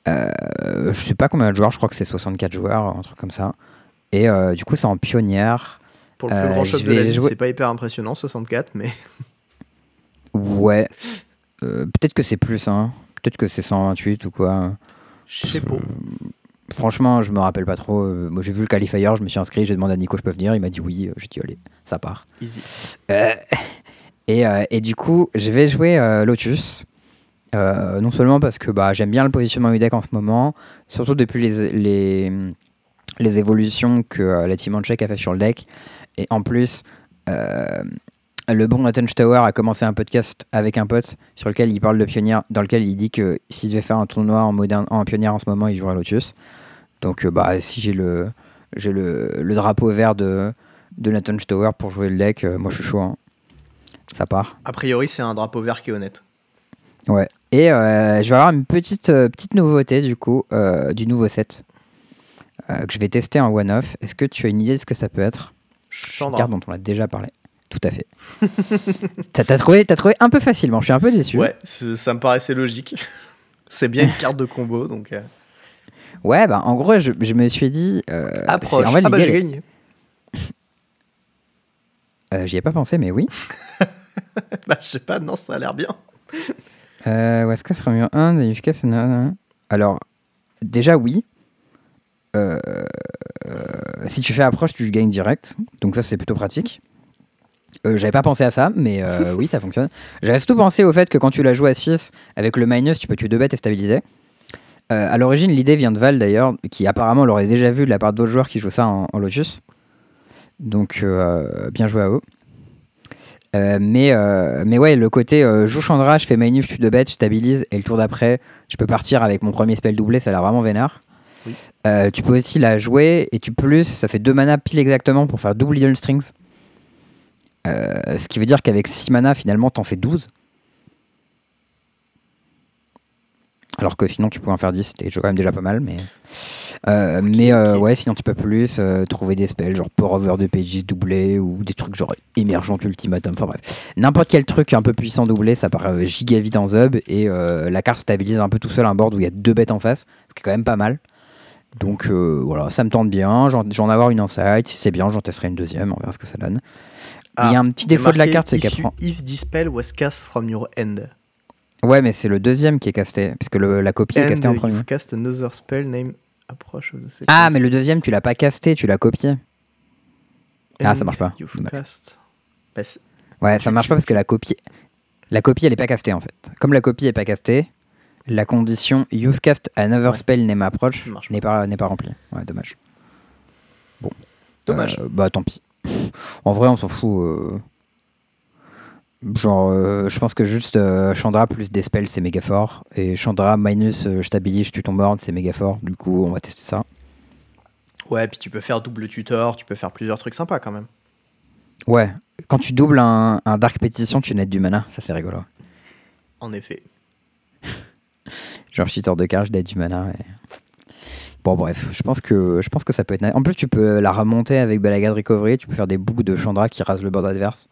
Euh, je sais pas combien de joueurs, je crois que c'est 64 joueurs, un truc comme ça. Et euh, du coup, c'est en pionnière. Pour le plus Euh, grand je de la jouer- c'est pas hyper impressionnant, 64, mais Ouais. Euh, Peut-être que c'est plus, hein. Peut-être que c'est 128 ou quoi. je sais pas. Franchement, je me rappelle pas trop. Moi, j'ai vu le qualifier, je me suis inscrit, j'ai demandé à Nico, je peux venir. Il m'a dit oui. J'ai dit allez, ça part. Easy. Euh, et, euh, et du coup, je vais jouer euh, Lotus. Euh, non seulement parce que bah, j'aime bien le positionnement du deck en ce moment, surtout depuis les, les, les évolutions que euh, la team Check a fait sur le deck. Et en plus, euh, le bon Nathan Tower a commencé un podcast avec un pote sur lequel il parle de pionnière, dans lequel il dit que s'il devait faire un tournoi en, moderne, en pionnière en ce moment, il jouerait Lotus. Donc, bah, si j'ai le, le, le drapeau vert de, de Nathan Tower pour jouer le deck, moi je suis chaud. hein. Ça part. A priori, c'est un drapeau vert qui est honnête. Ouais. Et euh, je vais avoir une petite, euh, petite nouveauté du coup, euh, du nouveau set que je vais tester en one-off. Est-ce que tu as une idée de ce que ça peut être? Une Chandra. carte dont on a déjà parlé. Tout à fait. T'as t'as trouvé, t'as trouvé un peu facilement. Je suis un peu déçu. Ouais, ça me paraissait logique. c'est bien une carte de combo, donc. Ouais, bah en gros, je, je me suis dit. c'est- Approche. en fait, ah bah j'ai gagné. J'y ai pas pensé, mais oui. Bah je sais pas, non, ça a l'air bien. Euh, sera mieux? 1, Dayushka, Alors, déjà, oui. Euh, euh, si tu fais approche, tu gagnes direct. Donc, ça, c'est plutôt pratique. Euh, J'avais pas pensé à ça, mais euh, oui, ça fonctionne. J'avais surtout pensé au fait que quand tu la joues à 6, avec le minus, tu peux tuer deux bêtes et stabiliser. Euh, à l'origine, l'idée vient de Val d'ailleurs, qui apparemment l'aurait déjà vu de la part d'autres joueurs qui jouent ça en, en Lotus. Donc, euh, bien joué à eux. Euh, mais, euh, mais ouais, le côté euh, joue Chandra, je fais manuf, je tue deux bêtes, je stabilise, et le tour d'après, je peux partir avec mon premier spell doublé, ça a l'air vraiment vénère. Oui. Euh, tu peux aussi la jouer, et tu plus, ça fait deux mana pile exactement pour faire double Idle Strings. Ce qui veut dire qu'avec 6 mana, finalement, t'en fais 12. Alors que sinon, tu peux en faire 10, c'était quand même déjà pas mal. Mais, euh, mais euh, ouais, sinon, tu peux plus euh, trouver des spells, genre Pour Over de Pages doublé, ou des trucs genre Émergent Ultimatum, enfin bref. N'importe quel truc un peu puissant doublé, ça paraît euh, giga vite en Zub, et la carte stabilise un peu tout seul un board où il y a deux bêtes en face, ce qui est quand même pas mal. Donc voilà, ça me tente bien, j'en avoir une en side, si c'est bien, j'en testerai une deuxième, on verra ce que ça donne. il y a un petit défaut de la carte, c'est qu'elle prend. If was cast from your end. Ouais, mais c'est le deuxième qui est casté, puisque le- la copie est castée en premier. you've cast another spell name approach of the sequence. Ah, mais le deuxième, tu l'as pas casté, tu l'as copié. Ah, ça marche pas. you've cast- Bah, Ouais, ça marche pas parce que la copie, la copie, elle est pas castée en fait. Comme la copie est pas castée, la condition you've cast another Ouais. spell name approach n'est pas n'est pas remplie. Ouais, dommage. Bon. Dommage. Euh, bah tant pis. En vrai, on s'en fout. euh. Genre, euh, je pense que juste euh, Chandra plus des spells, c'est méga fort. Et Chandra minus euh, je stabilise, je tue ton board, c'est méga fort. Du coup, on va tester ça. Ouais, puis tu peux faire double tutor, tu peux faire plusieurs trucs sympas quand même. Ouais, quand tu doubles un, un Dark Pétition, tu nettes du mana, ça c'est rigolo. En effet. Genre, tutor de carte, je net du mana. et- Bon, bref, je pense, que, je pense que ça peut être. En plus, tu peux la remonter avec Balagad Recovery, tu peux faire des boucles de Chandra qui rasent le board adverse.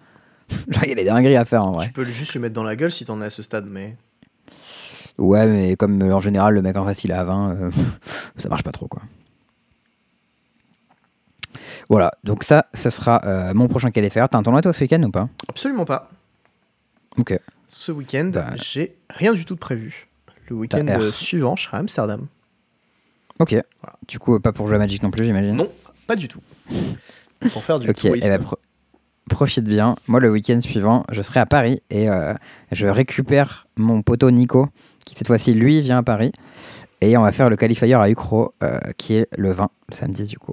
Genre, il y a des dingueries à faire en vrai. Tu peux juste lui mettre dans la gueule si t'en es à ce stade, mais. Ouais, mais comme euh, en général, le mec en face il est à 20, euh, ça marche pas trop quoi. Voilà, donc ça, ce sera euh, mon prochain KLFR. T'as un tournoi toi ce week-end ou pas? Absolument pas. Ok. Ce week-end, Bah. j'ai rien du tout de prévu. Le week-end euh, suivant, je serai à Amsterdam. Ok. Du coup, euh, pas pour jouer à Magic non plus, j'imagine. Non, pas du tout. Pour faire du Ok, eh tourisme. Pro- profite bien. Moi, le week-end suivant, je serai à Paris et euh, je récupère mon poteau Nico, qui cette fois-ci, lui, vient à Paris. Et on va faire le qualifier à Ucro, euh, qui est le 20, le samedi du coup.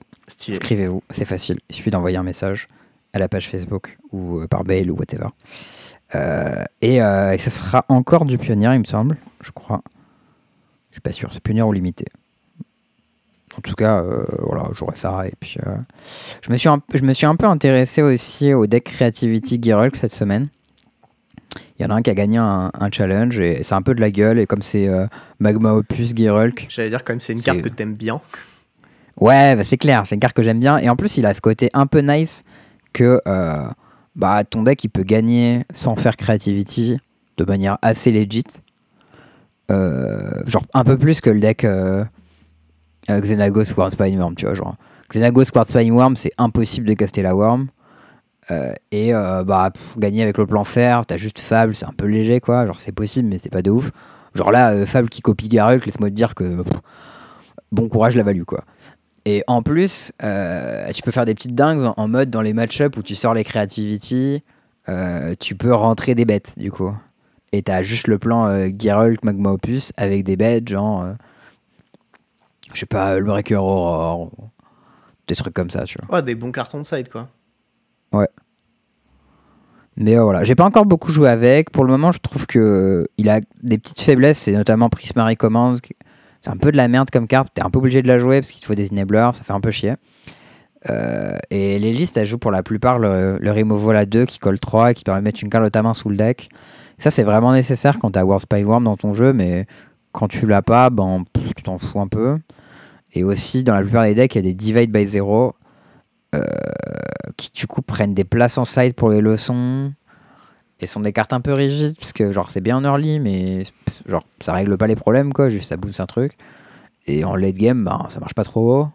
Inscrivez-vous, c'est facile. Il suffit d'envoyer un message à la page Facebook ou euh, par mail ou whatever. Et, et ce sera encore du pionnier, il me semble, je crois. Je suis pas sûr, c'est pionnier ou limité. En tout cas, euh, voilà, j'aurai ça. Et puis, euh, je, me suis un, je me suis un peu intéressé aussi au deck Creativity Geralt cette semaine. Il y en a un qui a gagné un, un challenge et c'est un peu de la gueule. Et comme c'est euh, Magma Opus Geralt, J'allais dire quand même c'est une carte que t'aimes bien. Ouais, bah, c'est clair, c'est une carte que j'aime bien. Et en plus, il a ce côté un peu nice que euh, bah, ton deck, il peut gagner sans faire Creativity de manière assez legit. Euh, genre un peu plus que le deck euh, Xenagos Worm Spine Worm, tu vois. Genre, Xenagos Spine Worm, c'est impossible de caster la Worm. Euh, et euh, bah, gagner avec le plan fer, t'as juste Fable, c'est un peu léger, quoi. Genre, c'est possible, mais c'est pas de ouf. Genre là, euh, Fable qui copie Garruk, laisse-moi te dire que bon courage la value, quoi. Et en plus, tu peux faire des petites dingues en, mode dans les match-up où tu sors les creativity, tu peux rentrer des bêtes du coup. Et t'as juste le plan Geralt Magma Opus avec des bêtes, genre, je sais pas, le Breaker Aurore, ou des trucs comme ça, tu vois. Ouais, des bons cartons de side quoi. Mais euh, voilà, j'ai pas encore beaucoup joué avec. Pour le moment, je trouve que euh, il a des petites faiblesses, c'est notamment Prismary Commands. C'est un peu de la merde comme carte, t'es un peu obligé de la jouer parce qu'il te faut des enablers, ça fait un peu chier. Euh, et les listes, elles jouent pour la plupart le, le Removal à 2 qui colle 3 et qui permet de mettre une carte main sous le deck. Ça, c'est vraiment nécessaire quand t'as World Spy Worm dans ton jeu, mais quand tu l'as pas, ben, pff, tu t'en fous un peu. Et aussi, dans la plupart des decks, il y a des Divide by Zero euh, qui, du coup, prennent des places en side pour les leçons. Et sont des cartes un peu rigides, parce que genre c'est bien en early, mais genre ça règle pas les problèmes, quoi, juste ça booste un truc. Et en late game, ben, ça marche pas trop.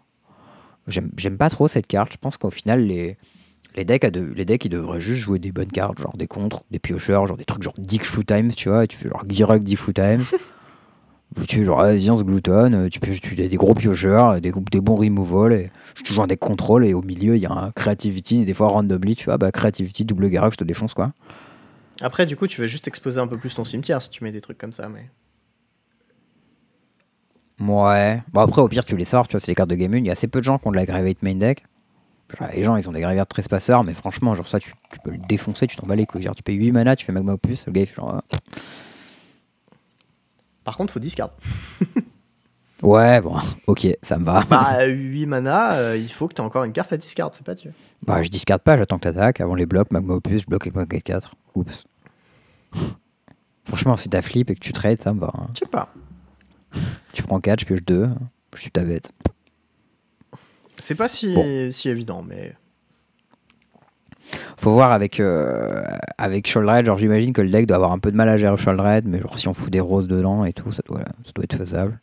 J'aime pas trop cette carte. Je pense qu'au final, les, les, decks, les decks, ils devraient juste jouer des bonnes cartes, genre des contres, des piocheurs, genre des trucs genre Dick Flu Times, tu vois, et tu fais genre Girok Dick Flu Times. tu genre Asians Gluton, euh, tu peux tu des, des gros piocheurs, des, des bons removal, et je toujours un deck contrôle, et au milieu, il y a un Creativity, et des fois randomly, tu vois, bah Creativity, double Garok, je te défonce, quoi. Après, du coup, tu vas juste exposer un peu plus ton cimetière si tu mets des trucs comme ça. Mais Ouais. Bon, après, au pire, tu les sors, tu vois, c'est les cartes de Game 1. Il y a assez peu de gens qui ont de la Gravate main deck. Genre, les gens, ils ont des Graveyard Trespasser, mais franchement, genre ça, tu, tu peux le défoncer, tu t'en bats les couilles. Genre, tu payes 8 mana, tu fais Magma Opus, le gars, il fait genre. euh, par contre, faut discard. Ouais, bon, ok, ça me va. Bah, 8 mana, euh, il faut que tu aies encore une carte à discard, c'est pas tu. Bah, je discarde pas, j'attends que t'attaques. Avant les blocs, Magma Opus, je bloque avec Magma 4. Oups. Franchement, si t'as flip et que tu trades, ça me va. hein. Je sais pas. Tu prends 4, je pioche 2, je suis ta bête. C'est pas si, Bon. si évident, mais. Faut voir avec, euh, avec Sholdred, genre j'imagine que le deck doit avoir un peu de mal à gérer Sholdred, mais genre si on fout des roses dedans et tout, ça doit, ça doit être faisable.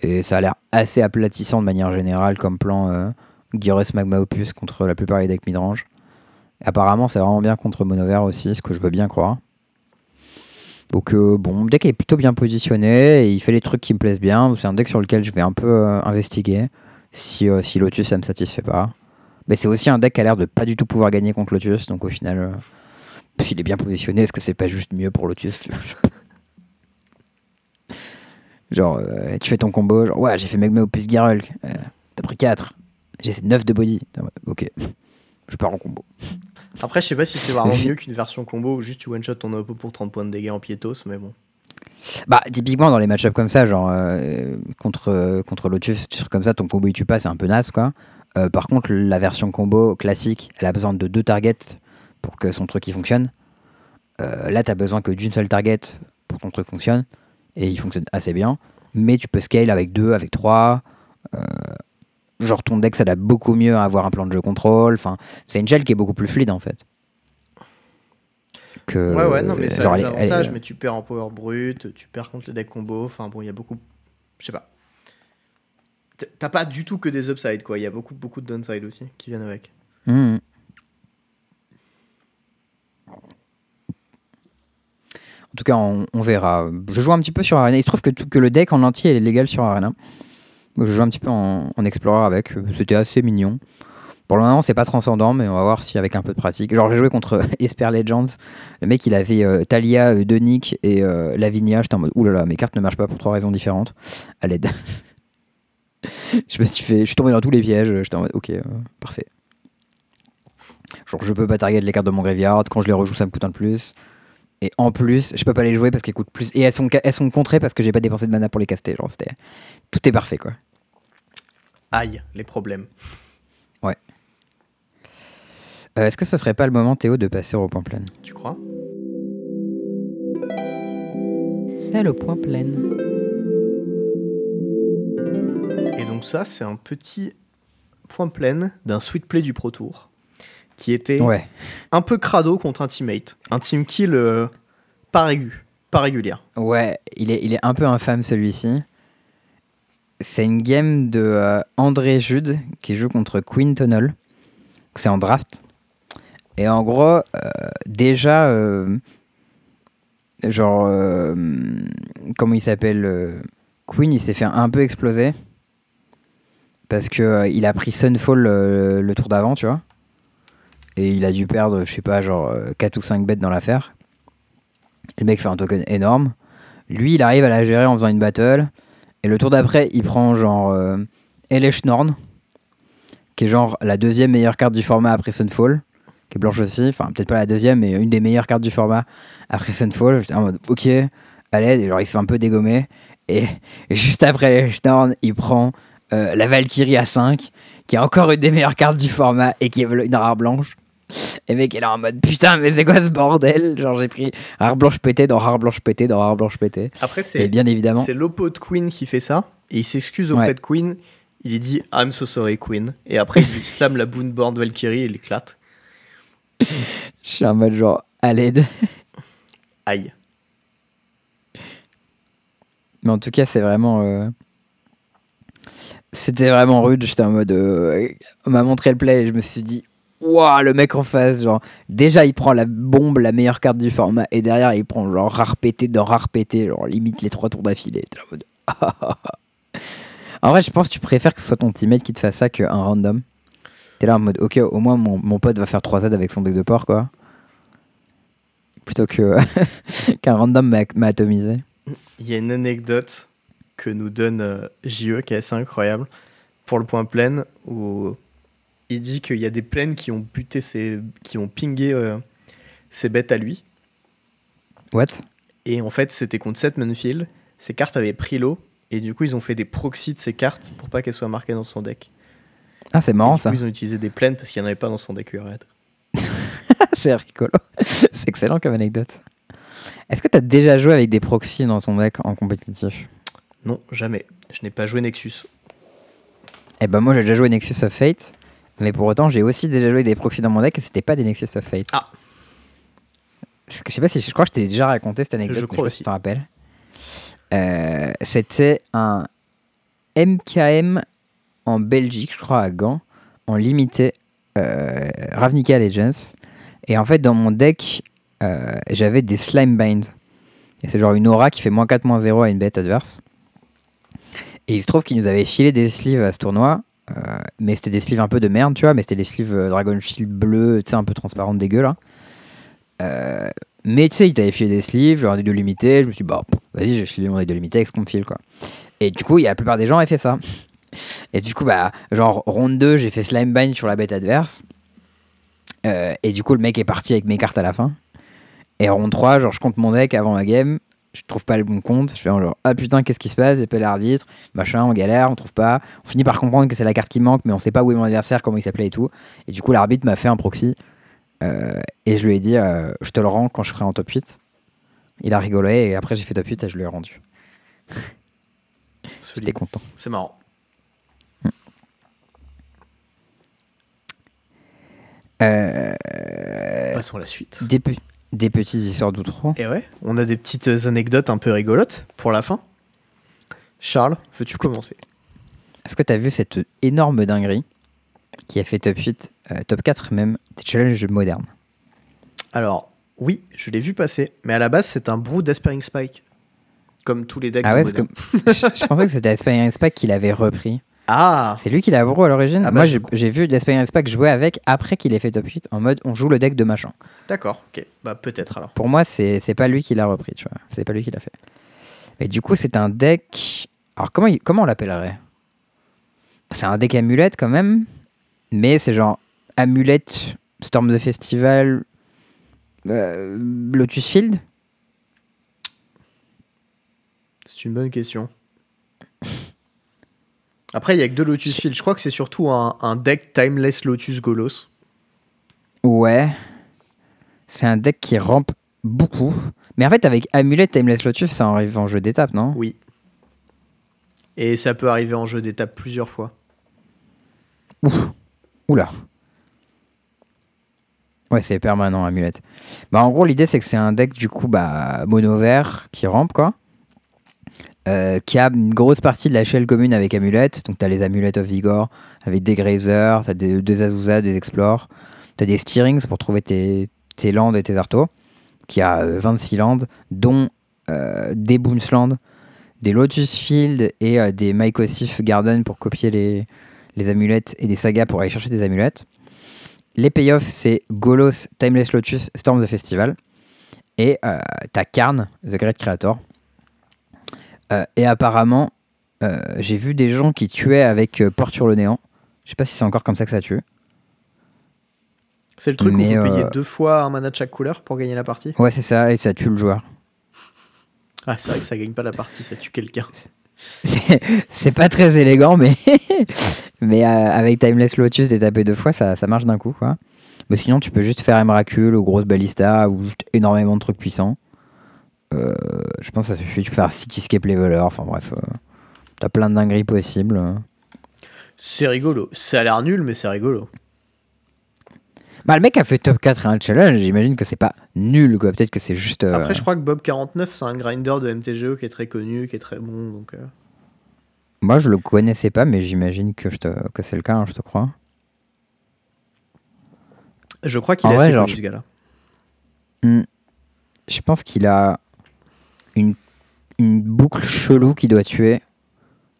Et ça a l'air assez aplatissant de manière générale comme plan euh, Magma Opus contre la plupart des decks midrange. Apparemment c'est vraiment bien contre Monovert aussi, ce que je veux bien croire. Donc euh, bon, le deck est plutôt bien positionné, et il fait les trucs qui me plaisent bien, c'est un deck sur lequel je vais un peu euh, investiguer, si, euh, si Lotus ça me satisfait pas. Mais c'est aussi un deck qui a l'air de pas du tout pouvoir gagner contre Lotus, donc au final, euh, s'il est bien positionné, est-ce que c'est pas juste mieux pour Lotus tu vois Genre, euh, tu fais ton combo, genre, ouais, j'ai fait Magma Opus Garulk, euh, t'as pris 4, j'ai 9 de body. Ok, je pars en combo. Après, je sais pas si c'est vraiment mieux qu'une version combo où juste tu one-shot ton oppo pour 30 points de dégâts en piétos, mais bon. Bah, typiquement, dans les match-ups comme ça, genre euh, contre, contre Lotus, comme ça, ton combo il tue pas, c'est un peu naze quoi. Euh, par contre, la version combo classique, elle a besoin de deux targets pour que son truc il fonctionne. Euh, là, t'as besoin que d'une seule target pour que ton truc fonctionne. Et il fonctionne assez bien. Mais tu peux scale avec deux, avec trois. Euh, genre ton deck s'adapte beaucoup mieux à avoir un plan de jeu contrôle. Enfin, c'est une gel qui est beaucoup plus fluide en fait. Que, Ouais, ouais, non, mais ça a des avantages, mais tu perds en power brut, tu perds contre le deck combo. Enfin, bon, il y a beaucoup. Je sais pas. T'as pas du tout que des upsides, quoi. Il y a beaucoup, beaucoup de downside aussi qui viennent avec. Mhm. En tout cas, on, verra. Je joue un petit peu sur Arena. Il se trouve que, le deck en entier est légal sur Arena. Je joue un petit peu en, en Explorer avec. C'était assez mignon. Pour le moment, c'est pas transcendant, mais on va voir si avec un peu de pratique. Genre, j'ai joué contre Esper Legends. Le mec, il avait euh, Talia, euh, Donic et euh, Lavinia. J'étais en mode, oulala, mes cartes ne marchent pas pour trois raisons différentes. À l'aide. je me suis fait, je suis tombé dans tous les pièges. J'étais en mode, ok, euh, parfait. Genre, je peux pas target les cartes de mon graveyard. Quand je les rejoue, ça me coûte un de plus. Et en plus, je peux pas les jouer parce qu'elles coûtent plus. Et elles sont, elles sont contrées parce que j'ai pas dépensé de mana pour les caster. Genre, c'était. Tout est parfait, quoi. Aïe, les problèmes. Euh, Est-ce que ce serait pas le moment, Théo, de passer au point plein? Tu crois? C'est le point plein. Et donc, ça, c'est un petit point plein d'un sweet play du Pro Tour qui était Ouais. un peu crado contre un teammate. Un team kill euh, pas régu, pas régulière. Ouais, il est, il est un peu infâme celui-ci. C'est une game de euh, André Jude qui joue contre Queen Tunnel. C'est en draft. Et en gros, euh, déjà, genre, comment il s'appelle Queen, il s'est fait un peu exploser. Parce que euh, il a pris Sunfall euh, le tour d'avant, tu vois. Et il a dû perdre, je sais pas, genre 4 ou 5 bêtes dans l'affaire. Le mec fait un token énorme. Lui, il arrive à la gérer en faisant une battle. Et le tour d'après, il prend genre euh, Norn, qui est genre la deuxième meilleure carte du format après Sunfall, qui est blanche aussi. Enfin, peut-être pas la deuxième, mais une des meilleures cartes du format après Sunfall. J'étais en mode, ok, allez, et genre il se fait un peu dégommer. Et, et juste après Elesh Norn, il prend euh, la Valkyrie à 5, qui est encore une des meilleures cartes du format et qui est une rare blanche. Et mec, il est en mode putain, mais c'est quoi ce bordel? Genre, j'ai pris rare blanche pété dans rare blanche pété dans rare blanche pété. Après, c'est bien évidemment, c'est l'oppo de Queen qui fait ça. Et il s'excuse auprès Ouais. de Queen. Il lui dit I'm so sorry, Queen. Et après, il lui slam la Boonborn Valkyrie et il éclate. je suis en mode genre à l'aide. Aïe. Mais en tout cas, c'est vraiment. euh, C'était vraiment rude. J'étais en mode. euh, On m'a montré le play et je me suis dit. Waouh, le mec en face, genre, déjà il prend la bombe, la meilleure carte du format, et derrière il prend genre rare pété dans rare pété, genre limite les trois tours d'affilée. En mode. en vrai, je pense que tu préfères que ce soit ton teammate qui te fasse ça qu'un random. T'es là en mode, ok, au moins mon, mon pote va faire 3 Z avec son deck de porc, quoi. Plutôt que qu'un random m'a atomisé. Il y a une anecdote que nous donne euh, JE qui est assez incroyable pour le point plein où il dit qu'il y a des plaines qui ont buté ses, qui ont pingé euh, ses bêtes à lui. What? Et en fait, c'était contre Setmanfield. Ses cartes avaient pris l'eau. Et du coup, ils ont fait des proxys de ses cartes pour pas qu'elles soient marquées dans son deck. Ah, c'est Et marrant du ça. coup, ils ont utilisé des plaines parce qu'il n'y en avait pas dans son deck URED. c'est rigolo. c'est excellent comme anecdote. Est-ce que tu as déjà joué avec des proxys dans ton deck en compétitif? Non, jamais. Je n'ai pas joué Nexus. Eh ben moi j'ai déjà joué Nexus of Fate, mais pour autant j'ai aussi déjà joué des proxys dans mon deck et c'était pas des Nexus of Fate. Ah. Je sais pas si je crois que je t'ai déjà raconté cette anecdote. Je mais crois sais pas aussi. si tu t'en rappelles. Euh, c'était un MKM en Belgique, je crois à Gand, en limité euh, Ravnica Legends. Et en fait dans mon deck euh, j'avais des Slime Bind. Et c'est genre une aura qui fait moins 4 moins 0 à une bête adverse. Et il se trouve qu'il nous avait filé des sleeves à ce tournoi. euh, mais c'était des sleeves un peu de merde, tu vois. Mais c'était des sleeves euh, Dragon Shield bleu, tu sais, un peu transparent dégueu là. Euh, mais tu sais, il t'avait filé des sleeves, genre des deux limités. Je me suis dit, bah, vas-y, j'ai filé mon des deux limités avec ce qu'on me file, quoi. Et du coup, y a la plupart des gens avaient fait ça. Et du coup, bah, genre, ronde 2, j'ai fait Slime Bind sur la bête adverse. Et du coup, le mec est parti avec mes cartes à la fin. Et ronde 3, genre, je compte mon deck avant la game. Je trouve pas le bon compte. Je fais genre, ah putain, qu'est-ce qui se passe? J'appelle l'arbitre, machin, on galère, on trouve pas. On finit par comprendre que c'est la carte qui manque, mais on sait pas où est mon adversaire, comment il s'appelait et tout. Et du coup, l'arbitre m'a fait un proxy. euh, et je lui ai dit, euh, je te le rends quand je serai en top 8. Il a rigolé et après j'ai fait top 8 et je lui ai rendu. J'étais content. C'est marrant. Euh, Passons à la suite. pe- des petites histoires d'outro. Et ouais, on a des petites anecdotes un peu rigolotes pour la fin. Charles, veux-tu commencer? Est-ce que tu as vu cette énorme dinguerie qui a fait top 8, euh, top 4 même, des challenges modernes? Alors, oui, je l'ai vu passer, mais à la base, c'est un brou d'Aspiring Spike. Comme tous les decks Ah ouais, parce que je, je pensais que c'était Aspiring Pack qui l'avait repris. Ah C'est lui qui l'a brou à l'origine Ah bah, Moi, je- j'ai vu Aspiring Pack jouer avec après qu'il ait fait top 8 en mode on joue le deck de machin. D'accord, ok. Bah peut-être alors. Pour moi, c'est c'est pas lui qui l'a repris, tu vois. C'est pas lui qui l'a fait. Mais du coup, c'est un deck. Alors, comment, il- comment on l'appellerait? C'est un deck amulette quand même, mais c'est genre amulette, Storm de Festival, euh, Lotus Field? C'est une bonne question. Après, il y a que deux Lotus Field. Je crois que c'est surtout un, un deck Timeless Lotus Golos. Ouais. C'est un deck qui rampe beaucoup. Mais en fait, avec Amulet, Timeless Lotus, ça arrive en jeu d'étape, non? Oui. Et ça peut arriver en jeu d'étape plusieurs fois. Ouf. Oula. Ouais, c'est permanent, Amulet. Bah, en gros, l'idée, c'est que c'est un deck, du coup, bah, mono vert qui rampe, quoi. Euh, qui a une grosse partie de la shell commune avec Amulet. Donc, t'as les Amulets of Vigor avec des Grazer, t'as des, des Azusa, des Explore. T'as des Steerings pour trouver tes, tes landes et tes artos. Qui a euh, 26 landes, dont euh, des Boonslands, des Lotus Field et euh, des Mycosif Garden pour copier les, les amulettes et des sagas pour aller chercher des amulettes. Les payoffs, c'est Golos, Timeless Lotus, Storm the Festival. Et euh, t'as Karn, The Great Creator. Euh, et apparemment, euh, j'ai vu des gens qui tuaient avec euh, Porte sur le néant. Je sais pas si c'est encore comme ça que ça tue. C'est le truc Mais, où vous payez deux fois un mana de chaque couleur pour gagner la partie? Ouais, c'est ça, et ça tue le joueur. Ah, c'est vrai que ça gagne pas la partie, ça tue quelqu'un. C'est pas très élégant, mais, mais euh, avec Timeless Lotus, les taper deux fois, ça, ça marche d'un coup. Quoi. Mais sinon, tu peux juste faire Emrakul ou Grosse Ballista ou énormément de trucs puissants. Euh, je pense que ça suffit. Tu peux faire Cityscape Leveler. Enfin bref, euh, t'as plein de dingueries possibles. C'est rigolo. Ça a l'air nul, mais c'est rigolo. Bah, le mec a fait top 4 et un challenge. J'imagine que c'est pas nul. quoi. Peut-être que c'est juste. euh, Après, je crois que Bob49, c'est un grinder de MTGO qui est très connu, qui est très bon. Donc, Moi, je le connaissais pas, mais j'imagine que, je te- que c'est le cas, hein, je te crois. Je crois qu'il vrai, assez genre, connu, je- ce gars-là. Hmm. Je pense qu'il a une, boucle chelou qui doit tuer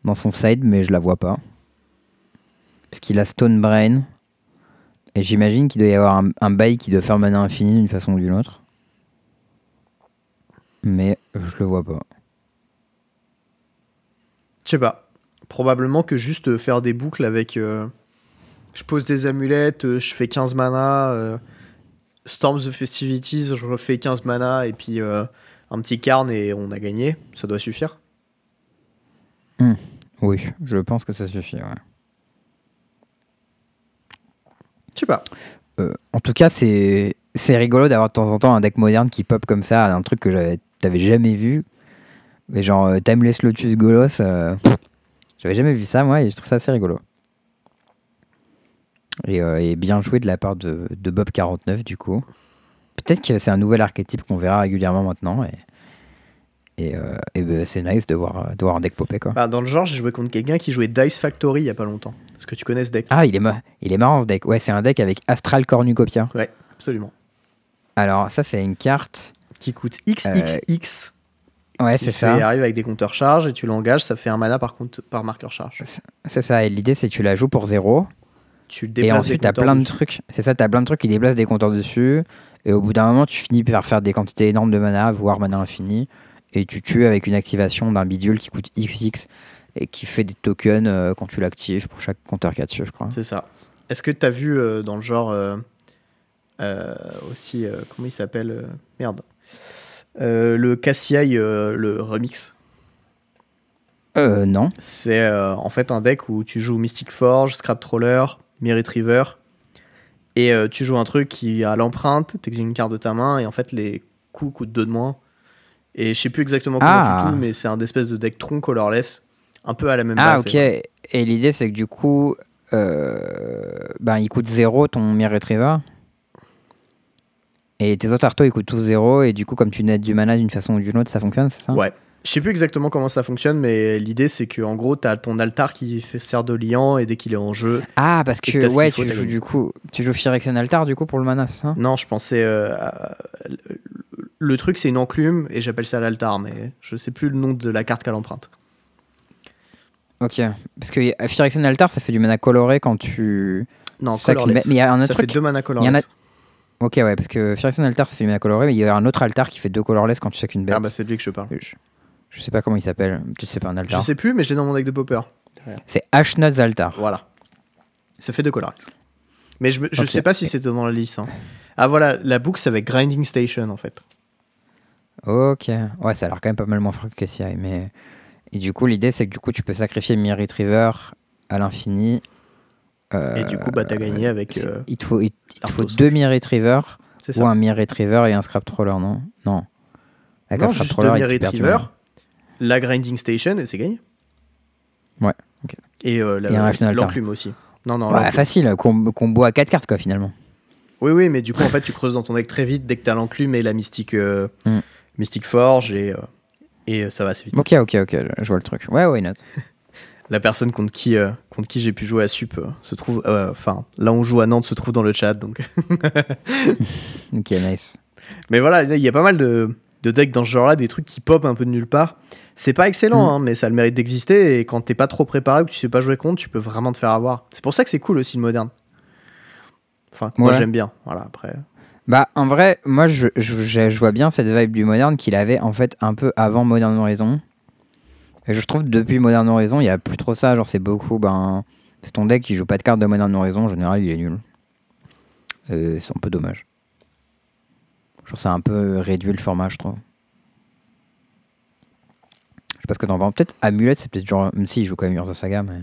dans son side, mais je la vois pas. Parce qu'il a Stone Brain. Et j'imagine qu'il doit y avoir un, bail qui doit faire mana infini d'une façon ou d'une autre. Mais je le vois pas. Je sais pas. Probablement que juste euh, faire des boucles avec. euh, je pose des amulettes, euh, je fais 15 mana. Storm the Festivities, je refais 15 mana. Et puis un petit carne et on a gagné. Ça doit suffire. Oui, je pense que ça suffit. ouais. Je sais pas. Euh, en tout cas, c'est c'est rigolo d'avoir de temps en temps un deck moderne qui pop comme ça, un truc que t'avais jamais vu. Mais genre euh, Timeless Lotus Golos, euh, j'avais jamais vu ça moi et je trouve ça assez rigolo. Et, et bien joué de la part de, de Bob49 du coup. Peut-être que c'est un nouvel archétype qu'on verra régulièrement maintenant. Et, et, euh, et ben, c'est nice de voir, de voir un deck popper quoi. Bah, dans le genre, j'ai joué contre quelqu'un qui jouait Dice Factory il y a pas longtemps. Est-ce que tu connais ce deck? Ah, il est, ma- il est marrant ce deck. Ouais, c'est un deck avec Astral Cornucopia. Ouais, absolument. Alors, ça, c'est une carte. Qui coûte XXX. Ouais, qui c'est fait- ça. arrive avec des compteurs charge et tu l'engages, ça fait un mana par, compte, par marqueur charge. C'est ça. Et l'idée, c'est que tu la joues pour zéro. Tu Et déplaces ensuite, des t'as compteurs plein de trucs. C'est ça, t'as plein de trucs qui déplacent des compteurs dessus. Et au bout d'un moment, tu finis par faire des quantités énormes de mana, voire mana infini. Et tu tues avec une activation d'un bidule qui coûte XX et qui fait des tokens euh, quand tu l'actives pour chaque compteur qu'il y a dessus, je crois. C'est ça. Est-ce que tu as vu euh, dans le genre euh, aussi, comment il s'appelle Merde. Le Cassiai, le remix. Euh, non. C'est en fait un deck où tu joues Mystic Forge, Scrap Troller, Merit River. Et euh, tu joues un truc qui a l'empreinte, t'exiles une carte de ta main, et en fait les coups coûtent 2 de moins. Et je sais plus exactement comment Ah. tu tout, mais c'est un espèce de deck tronc colorless, un peu à la même Ah, base. ok. Et l'idée, c'est que du coup, euh, ben, il coûte 0 ton Mir Retriever. Et tes autres artos, ils coûtent tous 0. Et du coup, comme tu nettes du mana d'une façon ou d'une autre, ça fonctionne, c'est ça? Ouais. Je sais plus exactement comment ça fonctionne, mais l'idée c'est que en gros t'as ton altar qui fait sert de liant et dès qu'il est en jeu. Ah, parce que ouais, faut, tu joues du coup, tu joues Phyrexian Altar du coup pour le mana, ça Non, je pensais euh, à- le truc c'est une enclume et j'appelle ça l'altar, mais je sais plus le nom de la carte qu'elle emprunte. Ok. Parce que Phyrexian Altar, ça fait du mana coloré quand tu. Non, ça colorless. met- mais il y a un autre ça truc. fait deux mana colorless. Ok, ouais, parce que Phyrexian Altar, ça fait du mana coloré, mais il y a un autre altar qui fait deux colorless quand tu sais qu'une bête. Ah bah c'est de lui que je parle. je, je sais pas comment il s'appelle. Peut-être c'est pas un Je altar. sais plus, mais j'ai dans mon deck de popper. C'est Ashnuts Altar. Voilà. Ça fait deux colorless. Mais je, me- je Ok. sais pas si c'était dans la liste. hein. Ah voilà, la boucle c'est avec Grinding Station en fait. Ok. Ouais, ça a l'air quand même pas mal moins fort que Cassia. Mais... Et du coup, l'idée, c'est que du coup, tu peux sacrifier Mir Retriever à l'infini. Euh, Et du coup, bah t'as gagné avec. c'est- euh, il te faut, il, il te faut Arthos. deux Mir Retriever c'est ou ça. un Mir Retriever et un Scrap Troller, non? Non. Avec Non, un Scrap juste Troller, il perd du Retriever. La Grinding Station et c'est gagné. Ouais, ok. Et, euh, l'enclume aussi. Non, non, Ouais, facile, com- combo à 4 cartes, quoi, finalement. Oui, oui, mais du coup, en fait, tu creuses dans ton deck très vite dès que t'as l'enclume et la Mystique, euh, Mm. Mystique Forge et, euh, et euh, ça va assez vite. Ok, ok, ok, je vois le truc. Ouais, why not? La personne contre qui, euh, contre qui j'ai pu jouer à Sup euh, se trouve. euh, Enfin, là, on joue à Nantes, se trouve dans le chat. Donc. Ok, nice. mais voilà, il y a pas mal de, de decks dans ce genre-là, des trucs qui pop un peu de nulle part. C'est pas excellent, Mm. hein, mais ça a le mérite d'exister. Et quand t'es pas trop préparé ou que tu sais pas jouer contre, tu peux vraiment te faire avoir. C'est pour ça que c'est cool aussi le moderne. Enfin, moi j'aime bien. Voilà, après. Bah, en vrai, moi, je, je, je- je vois bien cette vibe du moderne qu'il avait, en fait, un peu avant Modern Horizon. Et je trouve que depuis Modern Horizon, il y a plus trop ça. Genre, c'est beaucoup, ben... C'est ton deck qui joue pas de carte de Modern Horizon, en général, il est nul. Euh, c'est un peu dommage. Genre, ça a un peu réduit le format, je trouve. Je sais pas ce que t'en penses. Peut-être Amulet, c'est peut-être genre... Même si il joue quand même Urza Saga, mais...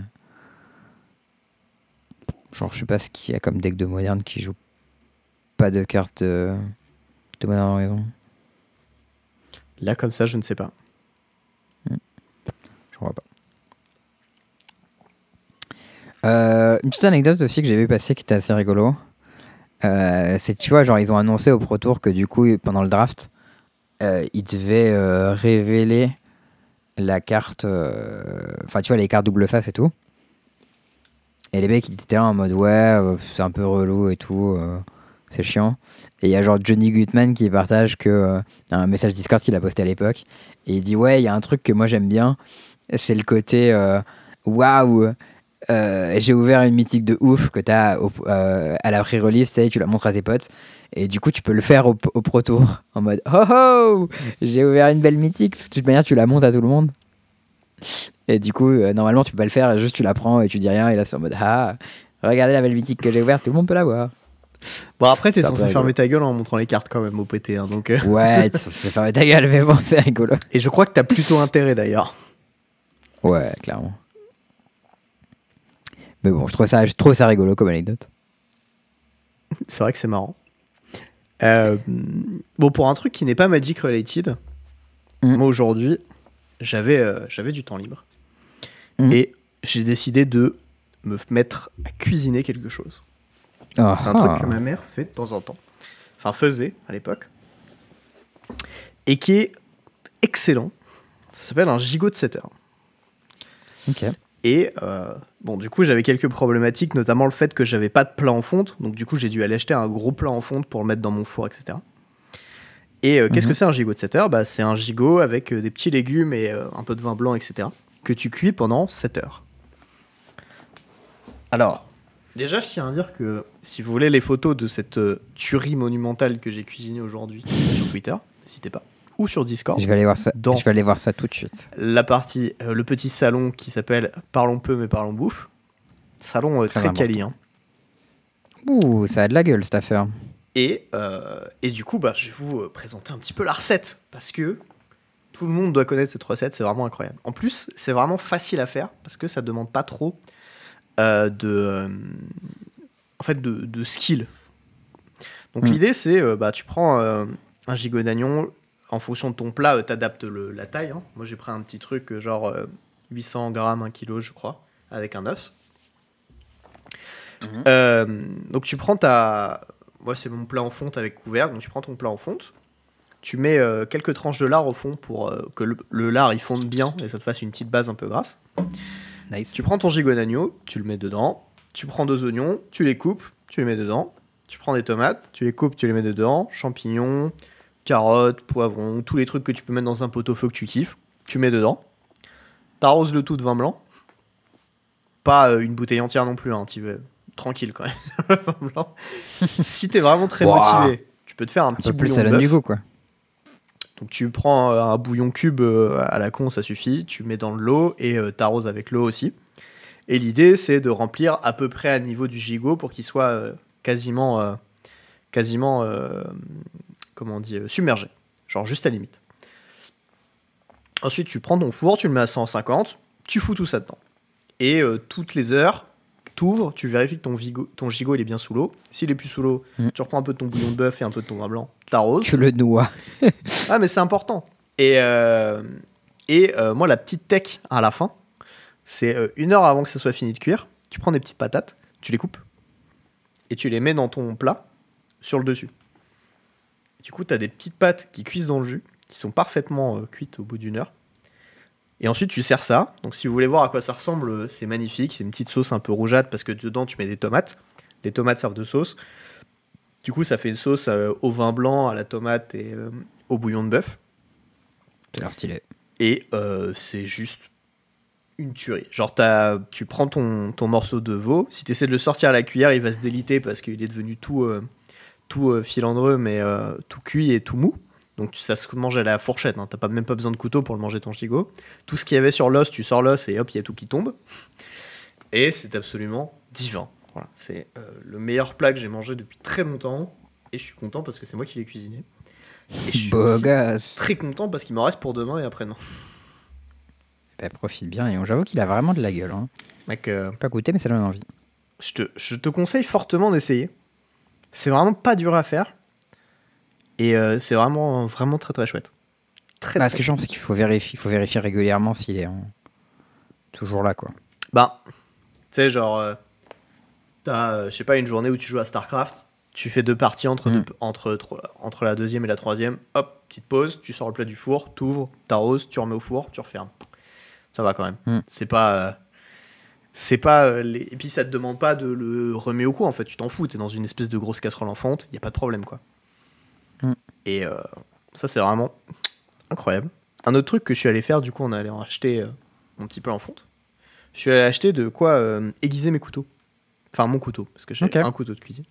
Genre, je sais pas ce qu'il y a comme deck de moderne qui joue pas de carte de, de Modern Horizon. Là, comme ça, je ne sais pas. Je vois pas. Euh, une petite anecdote aussi que j'ai vu passer qui était assez rigolo. Euh, c'est que tu vois, genre, ils ont annoncé au Pro Tour que du coup, pendant le draft, euh, ils devaient euh, révéler la carte. euh, Enfin, tu vois, les cartes double face et tout. Et les mecs, ils étaient là en mode, ouais, euh, c'est un peu relou et tout. euh, c'est chiant. Et il y a genre Johnny Gutman qui partage que un message Discord qu'il a posté à l'époque. Et il dit, ouais, il y a un truc que moi j'aime bien. C'est le côté, waouh, euh, j'ai ouvert une mythique de ouf que tu as à la pré-release, tu la montres à tes potes. Et du coup, tu peux le faire au, au Pro Tour en mode Oh oh J'ai ouvert une belle mythique, parce que de toute manière, tu la montes à tout le monde. Et du coup, euh, normalement, tu peux pas le faire, juste tu la prends et tu dis rien, et là, c'est en mode Ah, regardez la belle mythique que j'ai ouverte, tout le monde peut la voir. Bon, après, t'es censé fermer ta gueule en montrant les cartes quand même au PT. hein, donc, euh, Ouais, c'est fermer ta gueule, mais bon, c'est rigolo. Et je crois que t'as plutôt intérêt d'ailleurs. Ouais, clairement. Mais bon, je trouve ça, je trouve ça rigolo comme anecdote. C'est vrai que c'est marrant. Euh, bon, pour un truc qui n'est pas Magic related, Mm. moi aujourd'hui, j'avais euh, j'avais du temps libre. Mm. Et j'ai décidé de me mettre à cuisiner quelque chose. Ah, C'est un truc que ma mère fait de temps en temps. Enfin, faisait à l'époque. Et qui est excellent. Ça s'appelle un gigot de 7 heures. Ok. Et euh, bon, du coup, j'avais quelques problématiques, notamment le fait que j'avais pas de plat en fonte. Donc, du coup, j'ai dû aller acheter un gros plat en fonte pour le mettre dans mon four, etc. Et euh, qu'est-ce Mhm. que c'est un gigot de 7 heures? Bah, C'est un gigot avec euh, des petits légumes et un peu de vin blanc, etc. Que tu cuis pendant 7 heures. Alors, déjà, je tiens à dire que si vous voulez les photos de cette tuerie monumentale que j'ai cuisinée aujourd'hui sur Twitter, n'hésitez pas. Ou sur Discord. Je vais aller voir ça. Dans- Je vais aller voir ça tout de suite. la partie, euh, le petit salon qui s'appelle Parlons peu mais parlons bouffe. Salon euh, Très très, quali. hein. Ouh, ça a de la gueule cette affaire. Et, euh, et du coup, bah, je vais vous présenter un petit peu la recette. Parce que tout le monde doit connaître cette recette, c'est vraiment incroyable. En plus, c'est vraiment facile à faire parce que ça demande pas trop de, en fait, de, de skill. Donc Mm. l'idée, c'est, bah, tu prends un gigot d'agnon, en fonction de ton plat, tu adaptes la taille. hein. Moi, j'ai pris un petit truc, euh, genre euh, 800 grammes, 1 kg, je crois, avec un os. Mhm. Euh, donc tu prends ta... Moi, c'est mon plat en fonte avec couvercle, donc tu prends ton plat en fonte. Tu mets euh, quelques tranches de lard au fond pour euh, que le, le lard il fonde bien et ça te fasse une petite base un peu grasse. Nice. Tu prends ton gigot d'agneau, tu le mets dedans. Tu prends deux oignons, tu les coupes, tu les mets dedans. Tu prends des tomates, tu les coupes, tu les mets dedans. Champignons, carottes, poivrons, tous les trucs que tu peux mettre dans un pot-au-feu que tu kiffes, tu mets dedans. T'arroses le tout de vin blanc. Pas euh, une bouteille entière non plus, hein, tu veux. Tranquille quand même. le vin blanc. si t'es vraiment très motivé, tu peux te faire un Un petit peu plus bouillon à de. Nugo, quoi. Donc tu prends euh, un bouillon cube euh, à la con, ça suffit. Tu mets dans de l'eau et euh, t'arroses avec l'eau aussi. Et l'idée, c'est de remplir à peu près à niveau du gigot pour qu'il soit euh, quasiment, euh, quasiment, euh, comment on dit, euh, submergé. Genre juste à limite. Ensuite, tu prends ton four, tu le mets à 150, tu fous tout ça dedans. Et euh, toutes les heures, t'ouvres, tu vérifies que ton, vigo- ton gigot il est bien sous l'eau. S'il est plus sous l'eau, Mm. tu reprends un peu de ton bouillon de bœuf et un peu de ton vin blanc, t'arroses. Tu le noies. Ah, mais c'est important. Et, euh, et moi, la petite tech à la fin, c'est une heure avant que ça soit fini de cuire. Tu prends des petites patates, tu les coupes et tu les mets dans ton plat sur le dessus. Du coup, tu as des petites pâtes qui cuisent dans le jus, qui sont parfaitement euh, cuites au bout d'une heure. Et ensuite, tu sers ça. Donc, si vous voulez voir à quoi ça ressemble, euh, c'est magnifique. C'est une petite sauce un peu rougeâtre parce que dedans, tu mets des tomates. Les tomates servent de sauce. Du coup, ça fait une sauce euh, au vin blanc, à la tomate et euh, au bouillon de bœuf. A l'air stylé. Et c'est juste une tuerie. Genre, t'as- tu prends ton, ton morceau de veau, si tu essaies de le sortir à la cuillère, il va se déliter parce qu'il est devenu tout, tout euh, filandreux, mais euh, tout cuit et tout mou. Donc ça se mange à la fourchette, hein. t'as pas, même pas besoin de couteau pour le manger ton gigot. Tout ce qu'il y avait sur l'os, tu sors l'os et hop, il y a tout qui tombe. Et c'est absolument divin. Voilà, c'est euh, le meilleur plat que j'ai mangé depuis très longtemps. Et je suis content parce que c'est moi qui l'ai cuisiné. Et je suis aussi très content parce qu'il m'en reste pour demain et après-demain. Bah, profite bien. Et j'avoue qu'il a vraiment de la gueule. Hein. Mec, euh, Pas goûté, mais ça donne envie. je, te, je te conseille fortement d'essayer. C'est vraiment pas dur à faire. Et euh, c'est vraiment, vraiment très très chouette. Très, Bah, très ce que je pense, c'est qu'il faut vérifier, il faut vérifier régulièrement s'il est en- toujours là, quoi. Bah, tu sais, genre, euh, t'as, euh, je sais pas, une journée où tu joues à StarCraft, tu fais deux parties entre, Mm. deux- entre, tro- entre la deuxième et la troisième, hop, petite pause, tu sors le plat du four, t'ouvres, t'arroses, tu remets au four, tu refermes. Ça va quand même. Mm. C'est pas. C'est pas. euh, les... Et puis ça te demande pas de le remettre au coup, en fait, tu t'en fous, t'es dans une espèce de grosse casserole en fonte, y a pas de problème, quoi. Mm. Et euh, ça, c'est vraiment incroyable. Un autre truc que je suis allé faire, du coup, on est allé en acheter euh, mon petit peu en fonte. Je suis allé acheter de quoi euh, aiguiser mes couteaux. Enfin, mon couteau, parce que j'ai Ok. un couteau de cuisine.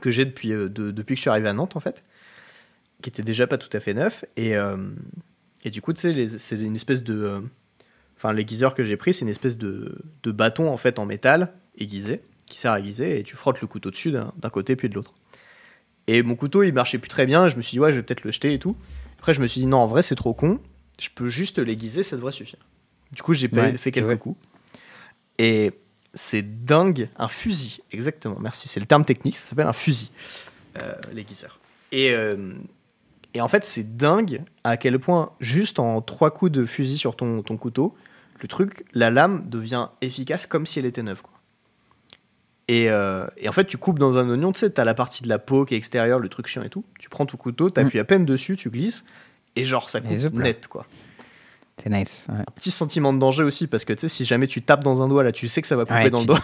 Que j'ai depuis, de- depuis que je suis arrivé à Nantes, en fait. Qui était déjà pas tout à fait neuf. Et, et du coup, tu sais, c'est une espèce de. Enfin, l'aiguiseur que j'ai pris, c'est une espèce de, de bâton, en fait, en métal, aiguisé, qui sert à aiguiser. Et tu frottes le couteau dessus d'un côté puis de l'autre. Et mon couteau, il marchait plus très bien. Je me suis dit, ouais, je vais peut-être le jeter et tout. Après, je me suis dit, non, en vrai, c'est trop con. Je peux juste l'aiguiser, ça devrait suffire. Du coup, j'ai Ouais, fait quelques ouais. coups. Et c'est dingue, un fusil, exactement, merci, c'est le terme technique, ça s'appelle un fusil, euh, l'aiguiseur. Et, euh, et en fait, c'est dingue à quel point, juste en trois coups de fusil sur ton, ton couteau, le truc, la lame devient efficace comme si elle était neuve. Quoi. Et, euh, et en fait, tu coupes dans un oignon, tu sais, t'as la partie de la peau qui est extérieure, le truc chiant et tout. Tu prends ton couteau, t'appuies à peine dessus, tu glisses, et genre, ça coupe net, quoi. C'est nice. ouais. Petit sentiment de danger aussi, parce que tu sais, si jamais tu tapes dans un doigt, là, tu sais que ça va couper Ouais, dans tu- le doigt.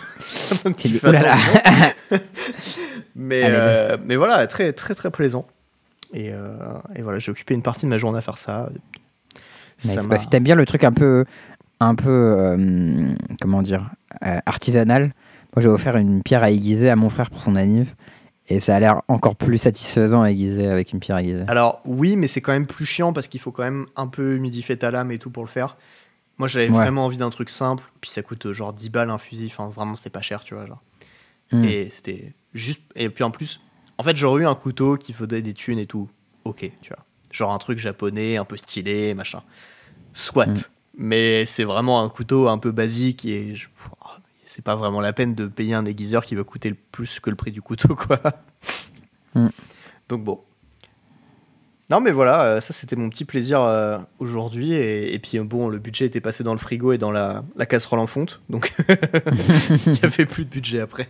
Donc Tu fais mais, euh, mais voilà, très, très, très plaisant. Et, euh, et voilà, j'ai occupé une partie de ma journée à faire ça. Ça Nice. Bah, si t'aimes bien le truc un peu, un peu, euh, comment dire, euh, artisanal, moi j'ai offert une pierre à aiguiser à mon frère pour son anniv, et ça a l'air encore plus satisfaisant à aiguiser avec une pierre aiguisée. Alors oui, mais c'est quand même plus chiant parce qu'il faut quand même un peu humidifier ta lame et tout pour le faire. Moi, j'avais Ouais. vraiment envie d'un truc simple, puis ça coûte euh, genre 10 balles un fusil, enfin vraiment, c'est pas cher, tu vois. Genre. Hmm. Et c'était juste. Et puis en plus, En fait, j'aurais eu un couteau qui faisait des thunes et tout. Ok, tu vois. Genre un truc japonais, un peu stylé, machin. Soit. Mm. Mais c'est vraiment un couteau un peu basique et je- c'est pas vraiment la peine de payer un aiguiseur qui va coûter le plus que le prix du couteau, quoi. Mm. Donc bon. Non, mais voilà, euh, ça c'était mon petit plaisir euh, aujourd'hui. Et, et puis euh, bon, le budget était passé dans le frigo et dans la, la casserole en fonte. Donc il n'y avait plus de budget après.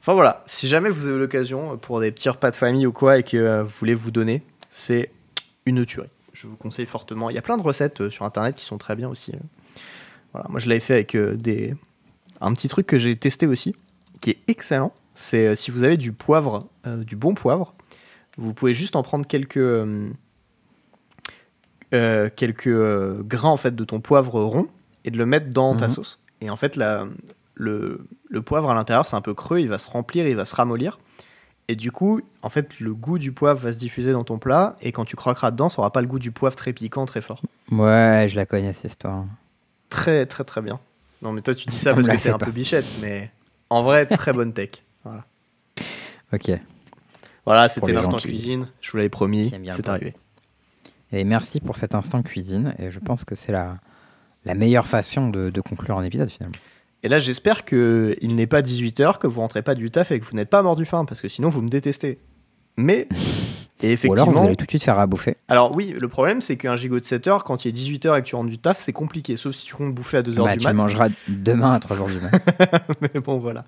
Enfin voilà, si jamais vous avez l'occasion pour des petits repas de famille ou quoi et que euh, vous voulez vous donner, c'est une tuerie. Je vous conseille fortement. Il y a plein de recettes euh, sur internet qui sont très bien aussi. euh. Voilà, moi je l'avais fait avec euh, des... un petit truc que j'ai testé aussi, qui est excellent. C'est si vous avez du poivre, euh, du bon poivre, vous pouvez juste en prendre quelques, euh, quelques grains en fait de ton poivre rond et de le mettre dans ta Mhm. sauce. Et en fait, la, le, le poivre à l'intérieur, c'est un peu creux, il va se remplir, il va se ramollir. Et du coup, en fait, le goût du poivre va se diffuser dans ton plat. Et quand tu croqueras dedans, ça aura pas le goût du poivre très piquant, très fort. Ouais, je la connais cette histoire. Très, très, très bien. Non, mais toi, tu dis ça parce que t'es un peu bichette. Mais en vrai, très bonne tech. Voilà, Ok. voilà c'était l'instant cuisine. Je vous l'avais promis. C'est arrivé. Et merci pour cet instant cuisine. Et je pense que c'est la, la meilleure façon de, de conclure un épisode finalement. Et là, j'espère que il n'est pas 18h, que vous rentrez pas du taf et que vous n'êtes pas mort du faim, parce que sinon vous me détestez. Mais, et Ou effectivement. alors vous allez tout de suite faire à bouffer. Alors oui, le problème c'est qu'un gigot de 7h, quand il est 18h et que tu rentres du taf, c'est compliqué, sauf si tu comptes bouffer à 2h Bah, du tu mat. le mangeras demain à 3 jours du mat. Mais bon, voilà.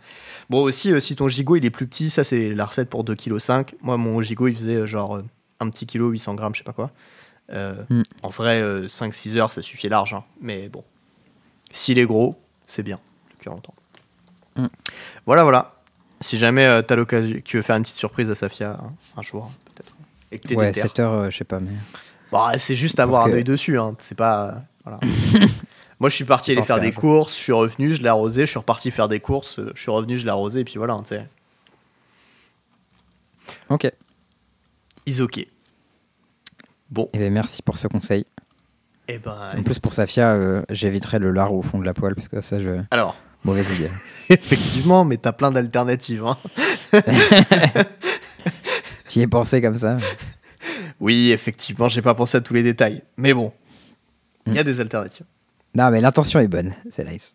Bon, aussi, euh, si ton gigot il est plus petit, ça c'est la recette pour 2,5 kg. Moi, mon gigot il faisait euh, genre euh, un petit kilo, 800 grammes, je sais pas quoi. Hmm. En vrai, 5-6 heures, ça suffit large. hein. Mais bon, s'il est gros, c'est bien. Longtemps. Hmm. Voilà, voilà. Si jamais euh, t'as l'occasion, que tu veux faire une petite surprise à Safia hein, un jour, hein, peut-être. Et que t'es Ouais, déter. 7 heures, euh, je sais pas, mais. Bah, c'est juste avoir un œil dessus, hein. c'est pas. voilà. Moi, je suis parti aller faire des courses, je suis revenu, je l'ai arrosé, je suis reparti faire des courses, euh, je suis revenu, je l'ai arrosé, et puis voilà, hein, tu sais. Ok. Is ok. Bon, Et ben merci pour ce conseil. et ben. En plus, pour Safia, euh, j'éviterai le lard au fond de la poêle parce que ça, je. Alors, Mauvaise idée. effectivement, mais t'as plein d'alternatives. Hein. J'y ai pensé comme ça. Oui, effectivement, j'ai pas pensé à tous les détails. Mais bon, il Mm. y a des alternatives. Non, mais l'intention est bonne. C'est nice.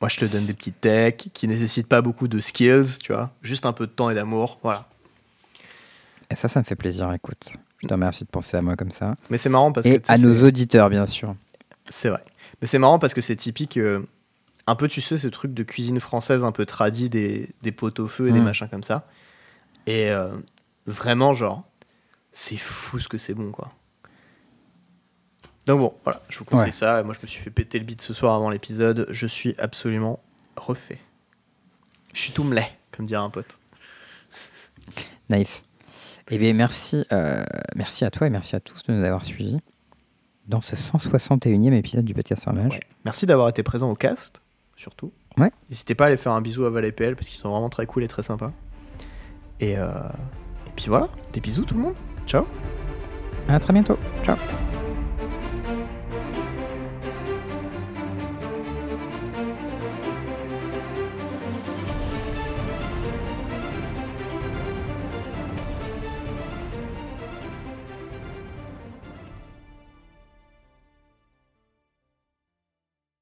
Moi, je te donne des petites techs qui nécessitent pas beaucoup de skills, tu vois. Juste un peu de temps et d'amour, voilà. Et ça, ça me fait plaisir. Écoute, je te remercie de penser à moi comme ça. Mais c'est marrant parce que. Et sais, à nos auditeurs, bien sûr. C'est vrai. Mais c'est marrant parce que c'est typique. euh, un peu, tu sais, ce truc de cuisine française un peu tradie, des, des pots au feu et des Mm. machins comme ça. Et euh, vraiment, genre, c'est fou ce que c'est bon, quoi. Donc bon, voilà, je vous conseille Ouais. ça. Moi, je me suis fait péter le bide ce soir avant l'épisode. Je suis absolument refait. Je suis tout me lait, comme dirait un pote. Nice. Eh bien, merci, euh, merci à toi et merci à tous de nous avoir suivis dans ce 161e épisode du podcast. Ouais. Merci d'avoir été présent au cast, surtout. Ouais. N'hésitez pas à aller faire un bisou à Val et PL parce qu'ils sont vraiment très cool et très sympas. Et, euh, et puis voilà, des bisous tout le monde. Ciao. À très bientôt. Ciao.